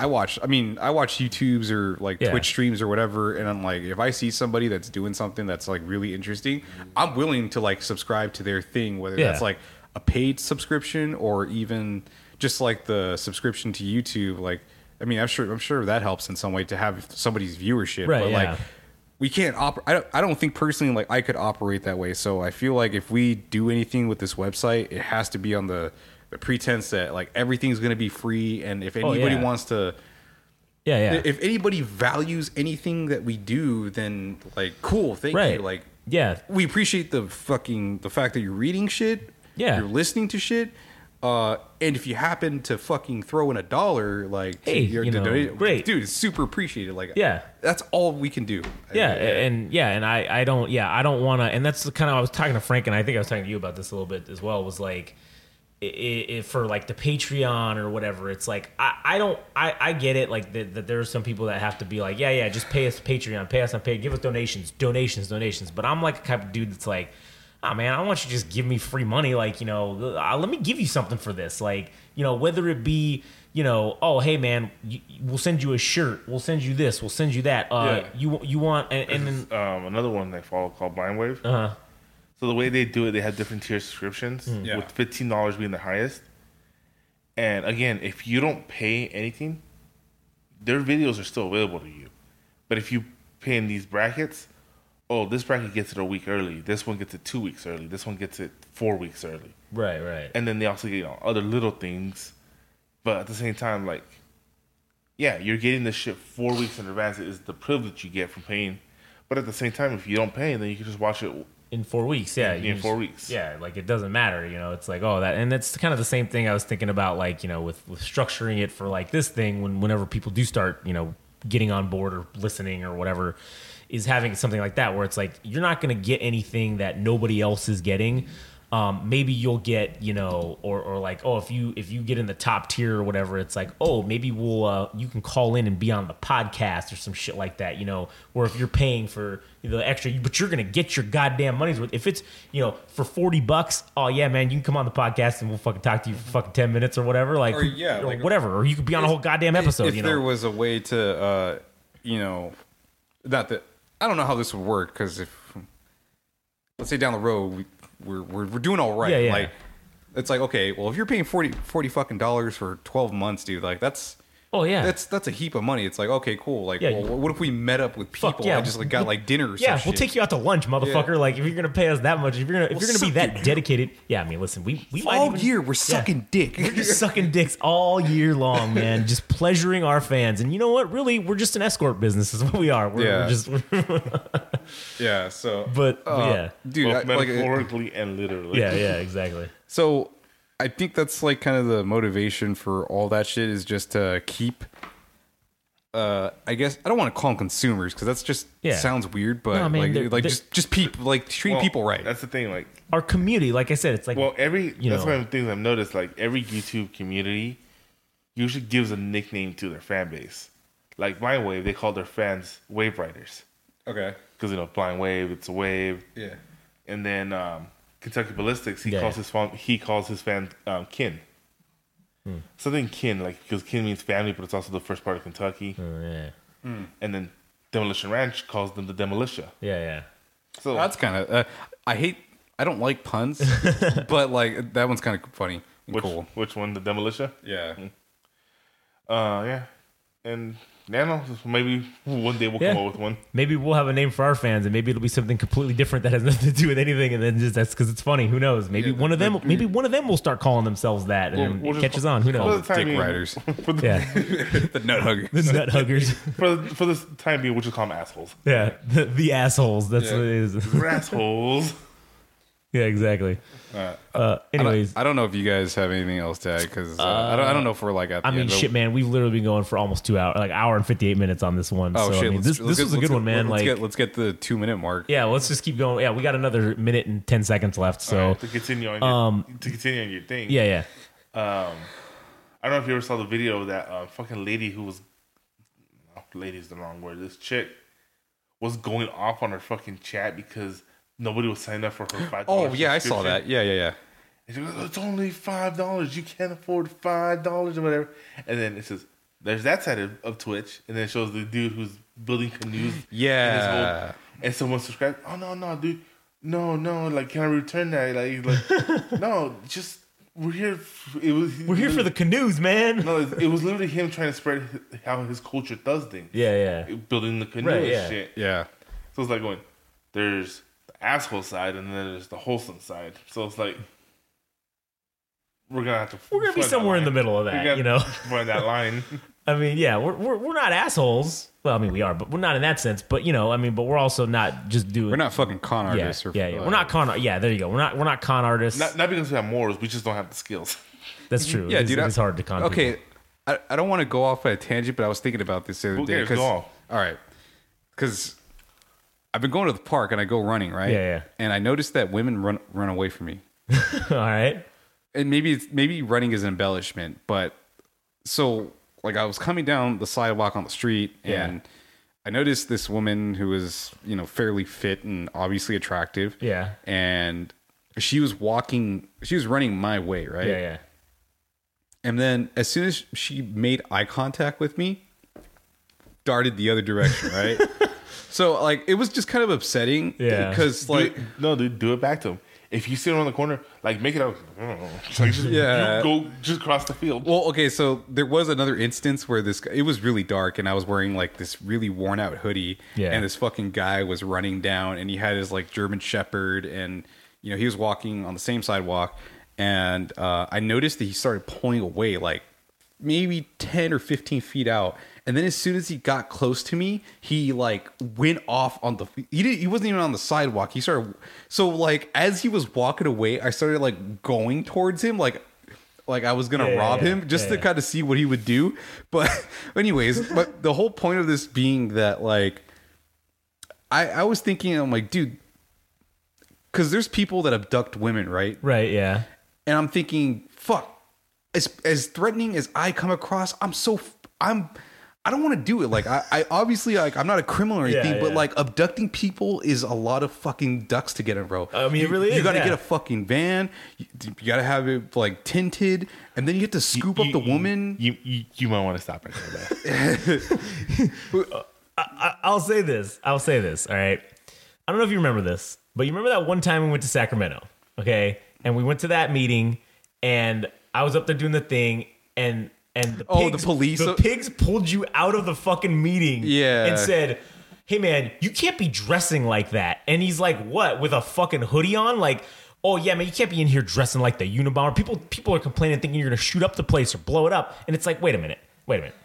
I watch. I mean, I watch YouTubes or like Yeah. Twitch streams or whatever, and I'm like, if I see somebody that's doing something that's like really interesting, I'm willing to like subscribe to their thing, whether Yeah. that's like a paid subscription or even just like the subscription to YouTube. Like, I mean, I'm sure I'm sure that helps in some way to have somebody's viewership, Right, but yeah. like. We can't operate. I don't, I don't think personally like I could operate that way. So I feel like if we do anything with this website, it has to be on the the pretense that like everything's going to be free, and if Oh, anybody yeah. wants to, yeah yeah if anybody values anything that we do, then like cool, thank right you. Like yeah we appreciate the fucking the fact that you're reading shit, Yeah. you're listening to shit. Uh, and if you happen to fucking throw in a dollar, like Hey, you know, donate- great. dude, it's super appreciated. Like, Yeah. that's all we can do. yeah and yeah and i i don't yeah i don't want to and that's the kind of i was talking to frank and i think i was talking to you about this a little bit as well was like i- i- if for like the patreon or whatever it's like i i don't i i get it like that, that there's some people that have to be like yeah yeah just pay us patreon pay us on pay give us donations donations donations but i'm like a type of dude that's like oh man, I want you to just give me free money. Like, you know, uh, let me give you something for this. Like, you know, whether it be, you know, oh, hey man, you, we'll send you a shirt. We'll send you this. We'll send you that. Uh, Yeah. you you want and, and then Um, another one they follow called Blind Wave. Huh. So the way they do it, they have different tier subscriptions, hmm. Yeah. with fifteen dollars being the highest. And again, if you don't pay anything, their videos are still available to you. But if you pay in these brackets, oh, this bracket gets it a week early. This one gets it two weeks early. This one gets it four weeks early. Right, right. And then they also get you know other little things. But at the same time, like, yeah, you're getting this shit four weeks in advance. It is the privilege you get from paying. But at the same time, if you don't pay, then you can just watch it in four weeks yeah In- in four weeks. yeah like it doesn't matter you know it's like oh that and that's kind of the same thing i was thinking about like you know with with structuring it for like this thing when whenever people do start you know getting on board or listening or whatever is having something like that where it's like you're not going to get anything that nobody else is getting um, maybe you'll get you know or, or like oh if you if you get in the top tier or whatever it's like oh maybe we'll uh, you can call in and be on the podcast or some shit like that you know or if you're paying for the extra but you're gonna get your goddamn money's worth. If it's you know for 40 bucks oh yeah man you can come on the podcast and we'll fucking talk to you for fucking 10 minutes or whatever like Or, yeah, or like- whatever or you could be on a whole goddamn episode if you there was a way to, uh, you know, not that I don't know how this would work because if let's say down the road we, we're, we're we're doing all right, Yeah, yeah. like it's like okay, well if you're paying 40, 40 fucking dollars for twelve months, dude, like that's. Oh yeah That's that's a heap of money. It's like okay, cool. Like, Yeah, well, what if we met up with people Fuck, yeah. and just like got like dinner or Yeah, some we'll shit? take you out to lunch, motherfucker. Like if you're gonna pay us that much, if you're gonna if We'll you're gonna be suck that dedicated, yeah. I mean, listen, we we might all even- year. We're yeah. sucking dick. We're just sucking dicks all year long, man. Just pleasuring our fans. And you know what? Really, we're just an escort business, is what we are. We're, Yeah. we're just, *laughs* yeah. So, but uh, yeah, dude, I, Both like, uh, metaphorically and literally. yeah, yeah, exactly. So I think that's like kind of the motivation for all that shit is just to keep. Uh, I guess I don't want to call them consumers because that's just Yeah. sounds weird, but No, man, they're- like like they're- just just people like treat Well, people right. That's the thing. Like, Our community, like I said, it's like well, every You know, that's know. one of the things I've noticed. Like, every YouTube community usually gives a nickname to their fan base. Like Blind Wave, they call their fans Wave Riders Okay. because you know Blind Wave, it's a wave. Yeah. And then um, Kentucky Ballistics, he Yeah. calls his fan, he calls his fan um, kin. Hmm. Something kin, like because kin means family, but it's also the first part of Kentucky. Uh, yeah, And then Demolition Ranch calls them the Demolition. yeah, yeah. So That's kind of. Uh, I hate. I don't like puns, *laughs* but like that one's kind of funny and which cool. which one? The Demolition? Yeah. Uh, yeah. And yeah, no, maybe one day we'll Yeah. come up with one. Maybe we'll have a name for our fans, and maybe it'll be something completely different that has *laughs* nothing to do with anything. And then just that's because it's funny. Who knows? Maybe one of them, maybe one of them will start calling themselves that, and then we'll it just catches call- on. Who knows? the time Dick being, riders. *laughs* For the, Yeah, the nut hugger. the nut huggers. *laughs* for the, for this time being, we'll just call them assholes. Yeah, the, the assholes. That's what it is. We're assholes. Yeah, exactly. Uh, anyways, I don't know if you guys have anything else to add because uh, I don't. I don't know if we're like at. The I mean, end, shit, man. We've literally been going for almost two hours, like hour and fifty eight minutes on this one. Oh so, shit! I mean, this this was a good get- one, man. Let's Like, get let's get the two minute mark. yeah, let's just keep going. Yeah, we got another minute and ten seconds left. So, Alright, to continue on your, um, to continue on your thing. yeah, yeah. Um, I don't know if you ever saw the video of that uh, fucking lady who was, oh, lady is the wrong word. This chick was going off on her fucking chat because nobody was signing up for her five. Oh yeah, I saw that. Yeah, yeah, yeah. And she goes, oh, "It's only five dollars. You can't afford five dollars or whatever." And then it says, "There's that side of, of Twitch," and then it shows the dude who's building canoes. in his Yeah. home. and someone subscribed. Oh no, no, dude, no, no. Like, can I return that? Like, like *laughs* no, just we're here. f- It was We're here for the canoes, man. No, it, it was literally him trying to spread how his culture does things. Yeah, yeah. building the canoe Right, and yeah. shit. Yeah. So it's like going, there's the asshole side and then there's the wholesome side. So it's like we're gonna have to. We're gonna be somewhere in the middle of that, gotta you know. find that line. *laughs* I mean, yeah, we're, we're we're not assholes. Well, I mean, we are, but we're not in that sense. But you know, I mean, but we're also not just doing. We're not fucking con Yeah, artists. or, yeah, yeah. uh, We're not con. Yeah, there you go. We're not. We're not con artists. not, not because we have morals, we just don't have the skills. *laughs* That's true. Yeah, it's, dude. I- It's hard to con. Okay, people. I, I don't want to go off at a tangent, but I was thinking about this the other Who day. cares? 'cause- Go off. All right, because I've been going to the park and I go running, right? Yeah, yeah. And I noticed that women run run away from me. *laughs* All right. and maybe it's maybe running is an embellishment, but so like I was coming down the sidewalk on the street Yeah. and I noticed this woman who was, you know, fairly fit and obviously attractive. Yeah. And she was walking she was running my way, right? Yeah, yeah. And then as soon as she made eye contact with me, darted the other direction, right? *laughs* so like it was just kind of upsetting Yeah. because like it- no, dude, do it back to him. If you sit around the corner, like make it out. *laughs* Like, just, Yeah. go just across the field. Well, okay, so there was another instance where this guy, it was really dark and I was wearing like this really worn out hoodie Yeah. and this fucking guy was running down and he had his like German shepherd and you know, he was walking on the same sidewalk and uh, I noticed that he started pulling away like maybe 10 or 15 feet out and then as soon as he got close to me he like went off on the he didn't he wasn't even on the sidewalk he started so like as he was walking away i started like going towards him like like i was gonna Yeah, rob yeah. him just Yeah, to kind of see what he would do but *laughs* anyways but the whole point of this being that like i i was thinking i'm like dude because there's people that abduct women, right? Right. Yeah. And I'm thinking, fuck, as as threatening as I come across, I'm so I'm. I don't want to do it. Like I, I obviously like I'm not a criminal or Yeah, anything, but yeah. like abducting people is a lot of fucking ducks to get in, bro. I mean, it You- really You is, got to yeah. get a fucking van. You, you got to have it like tinted, and then you get to scoop up You- the you- woman. You, you, you might want to stop right there. *laughs* *laughs* I, I'll say this. I'll say this. All right. I don't know if you remember this, but you remember that one time we went to Sacramento, okay? And we went to that meeting, and I was up there doing the thing, and and the Oh, the police- the pigs pulled you out of the fucking meeting, Yeah. and said. Hey man, you can't be dressing like that. And he's like, "What? With a fucking hoodie on? Like, oh yeah, man, you can't be in here dressing like the Unabomber. People, people are complaining, thinking you're gonna shoot up the place or blow it up. And it's like, wait a minute, wait a minute.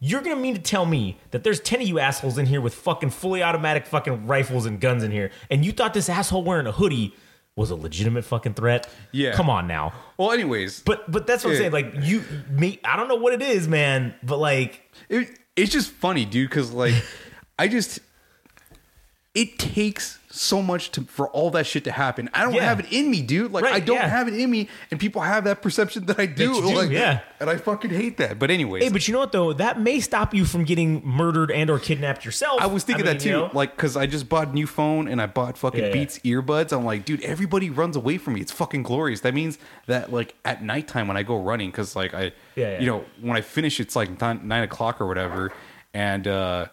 You're gonna mean to tell me that there's 10 of you assholes in here with fucking fully automatic fucking rifles and guns in here, and you thought this asshole wearing a hoodie was a legitimate fucking threat? Yeah. Come on now. well, anyways, But but that's what I'm saying. Like you me I don't know what it is, man, but like it, it's just funny, dude. Because like, *laughs* I just it takes so much to for all that shit to happen. I don't Yeah. have it in me, dude. Like Right, I don't yeah. have it in me, and people have that perception that I do. you do, like, yeah. and I fucking hate that. But anyways, Hey, but you know what though? That may stop you from getting murdered and or kidnapped yourself. I was thinking mean, that too, you know? like because I just bought a new phone and I bought fucking Yeah. Beats earbuds. I'm like, dude, everybody runs away from me. It's fucking glorious. That means that like at nighttime when I go running, because like I, Yeah, yeah. you know, when I finish, it's like nine, nine o'clock or whatever, and uh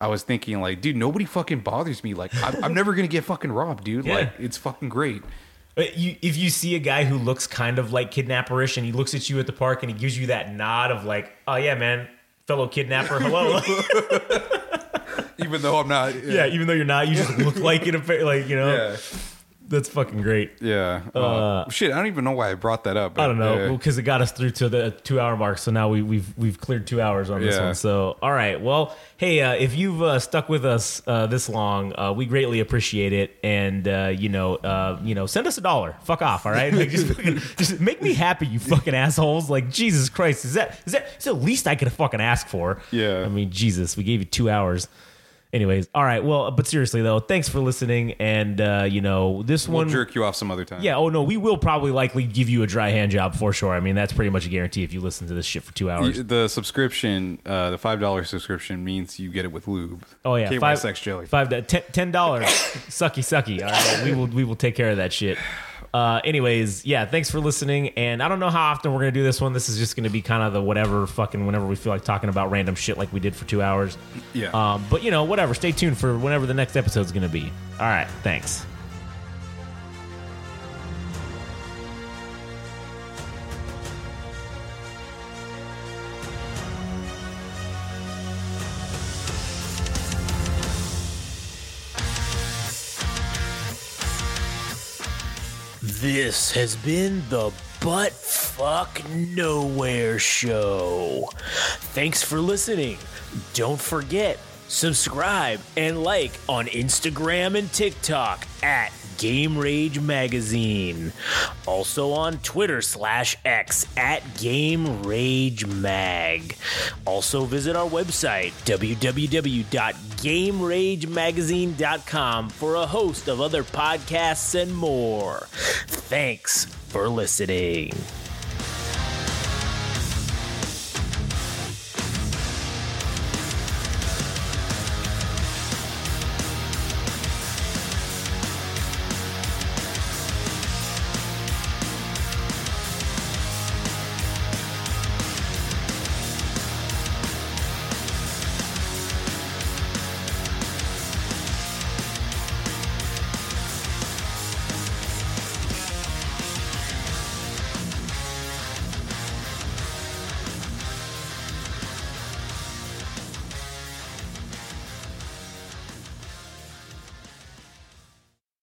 I was thinking like, dude, nobody fucking bothers me. Like, I'm, I'm never gonna get fucking robbed, dude. Yeah. Like, it's fucking great. But you, if you see a guy who looks kind of like kidnapperish and he looks at you at the park and he gives you that nod of like, oh yeah, man, fellow kidnapper, hello. *laughs* Even though I'm not. yeah, even though you're not, you just look like it. *laughs* Like you know, Yeah. That's fucking great. Yeah. Uh, shit, I don't even know why I brought that up. I don't know Uh, because it got us through to the two hour mark. So now we, we've we've cleared two hours on this Yeah. one. So all right, well, hey, uh, if you've uh, stuck with us uh, this long, uh, we greatly appreciate it. And uh, you know, uh, you know, send us a dollar. Fuck off, all right? Like, just, *laughs* fucking- just make me happy, you fucking assholes. Like Jesus Christ, is that is that is the least I could fucking ask for? Yeah. I mean, Jesus, we gave you two hours. Anyways, all right. Well, but seriously though, thanks for listening. And uh, you know, this we'll one jerk you off some other time. yeah. Oh no, we will probably likely give you a dry hand job for sure. I mean, that's pretty much a guarantee if you listen to this shit for two hours. The subscription, uh, the five dollar subscription means you get it with lube. Oh yeah, KY five sex jelly. five ten dollars. *coughs* sucky sucky. All right, we will we will take care of that shit. Uh, anyways, yeah, thanks for listening. And I don't know how often we're gonna do this one. This is just gonna be kind of the whatever fucking whenever we feel like talking about random shit like we did for two hours. Yeah. Um, but you know, whatever. Stay tuned for whenever the next episode's gonna be. All right, thanks. This has been the Butt Fuck Nowhere Show. Thanks for listening. Don't forget, subscribe and like on Instagram and TikTok at Game Rage Magazine. Also on Twitter slash X at Game Rage Mag. Also visit our website, www.gameragemagazine.com for a host of other podcasts and more. Thanks for listening.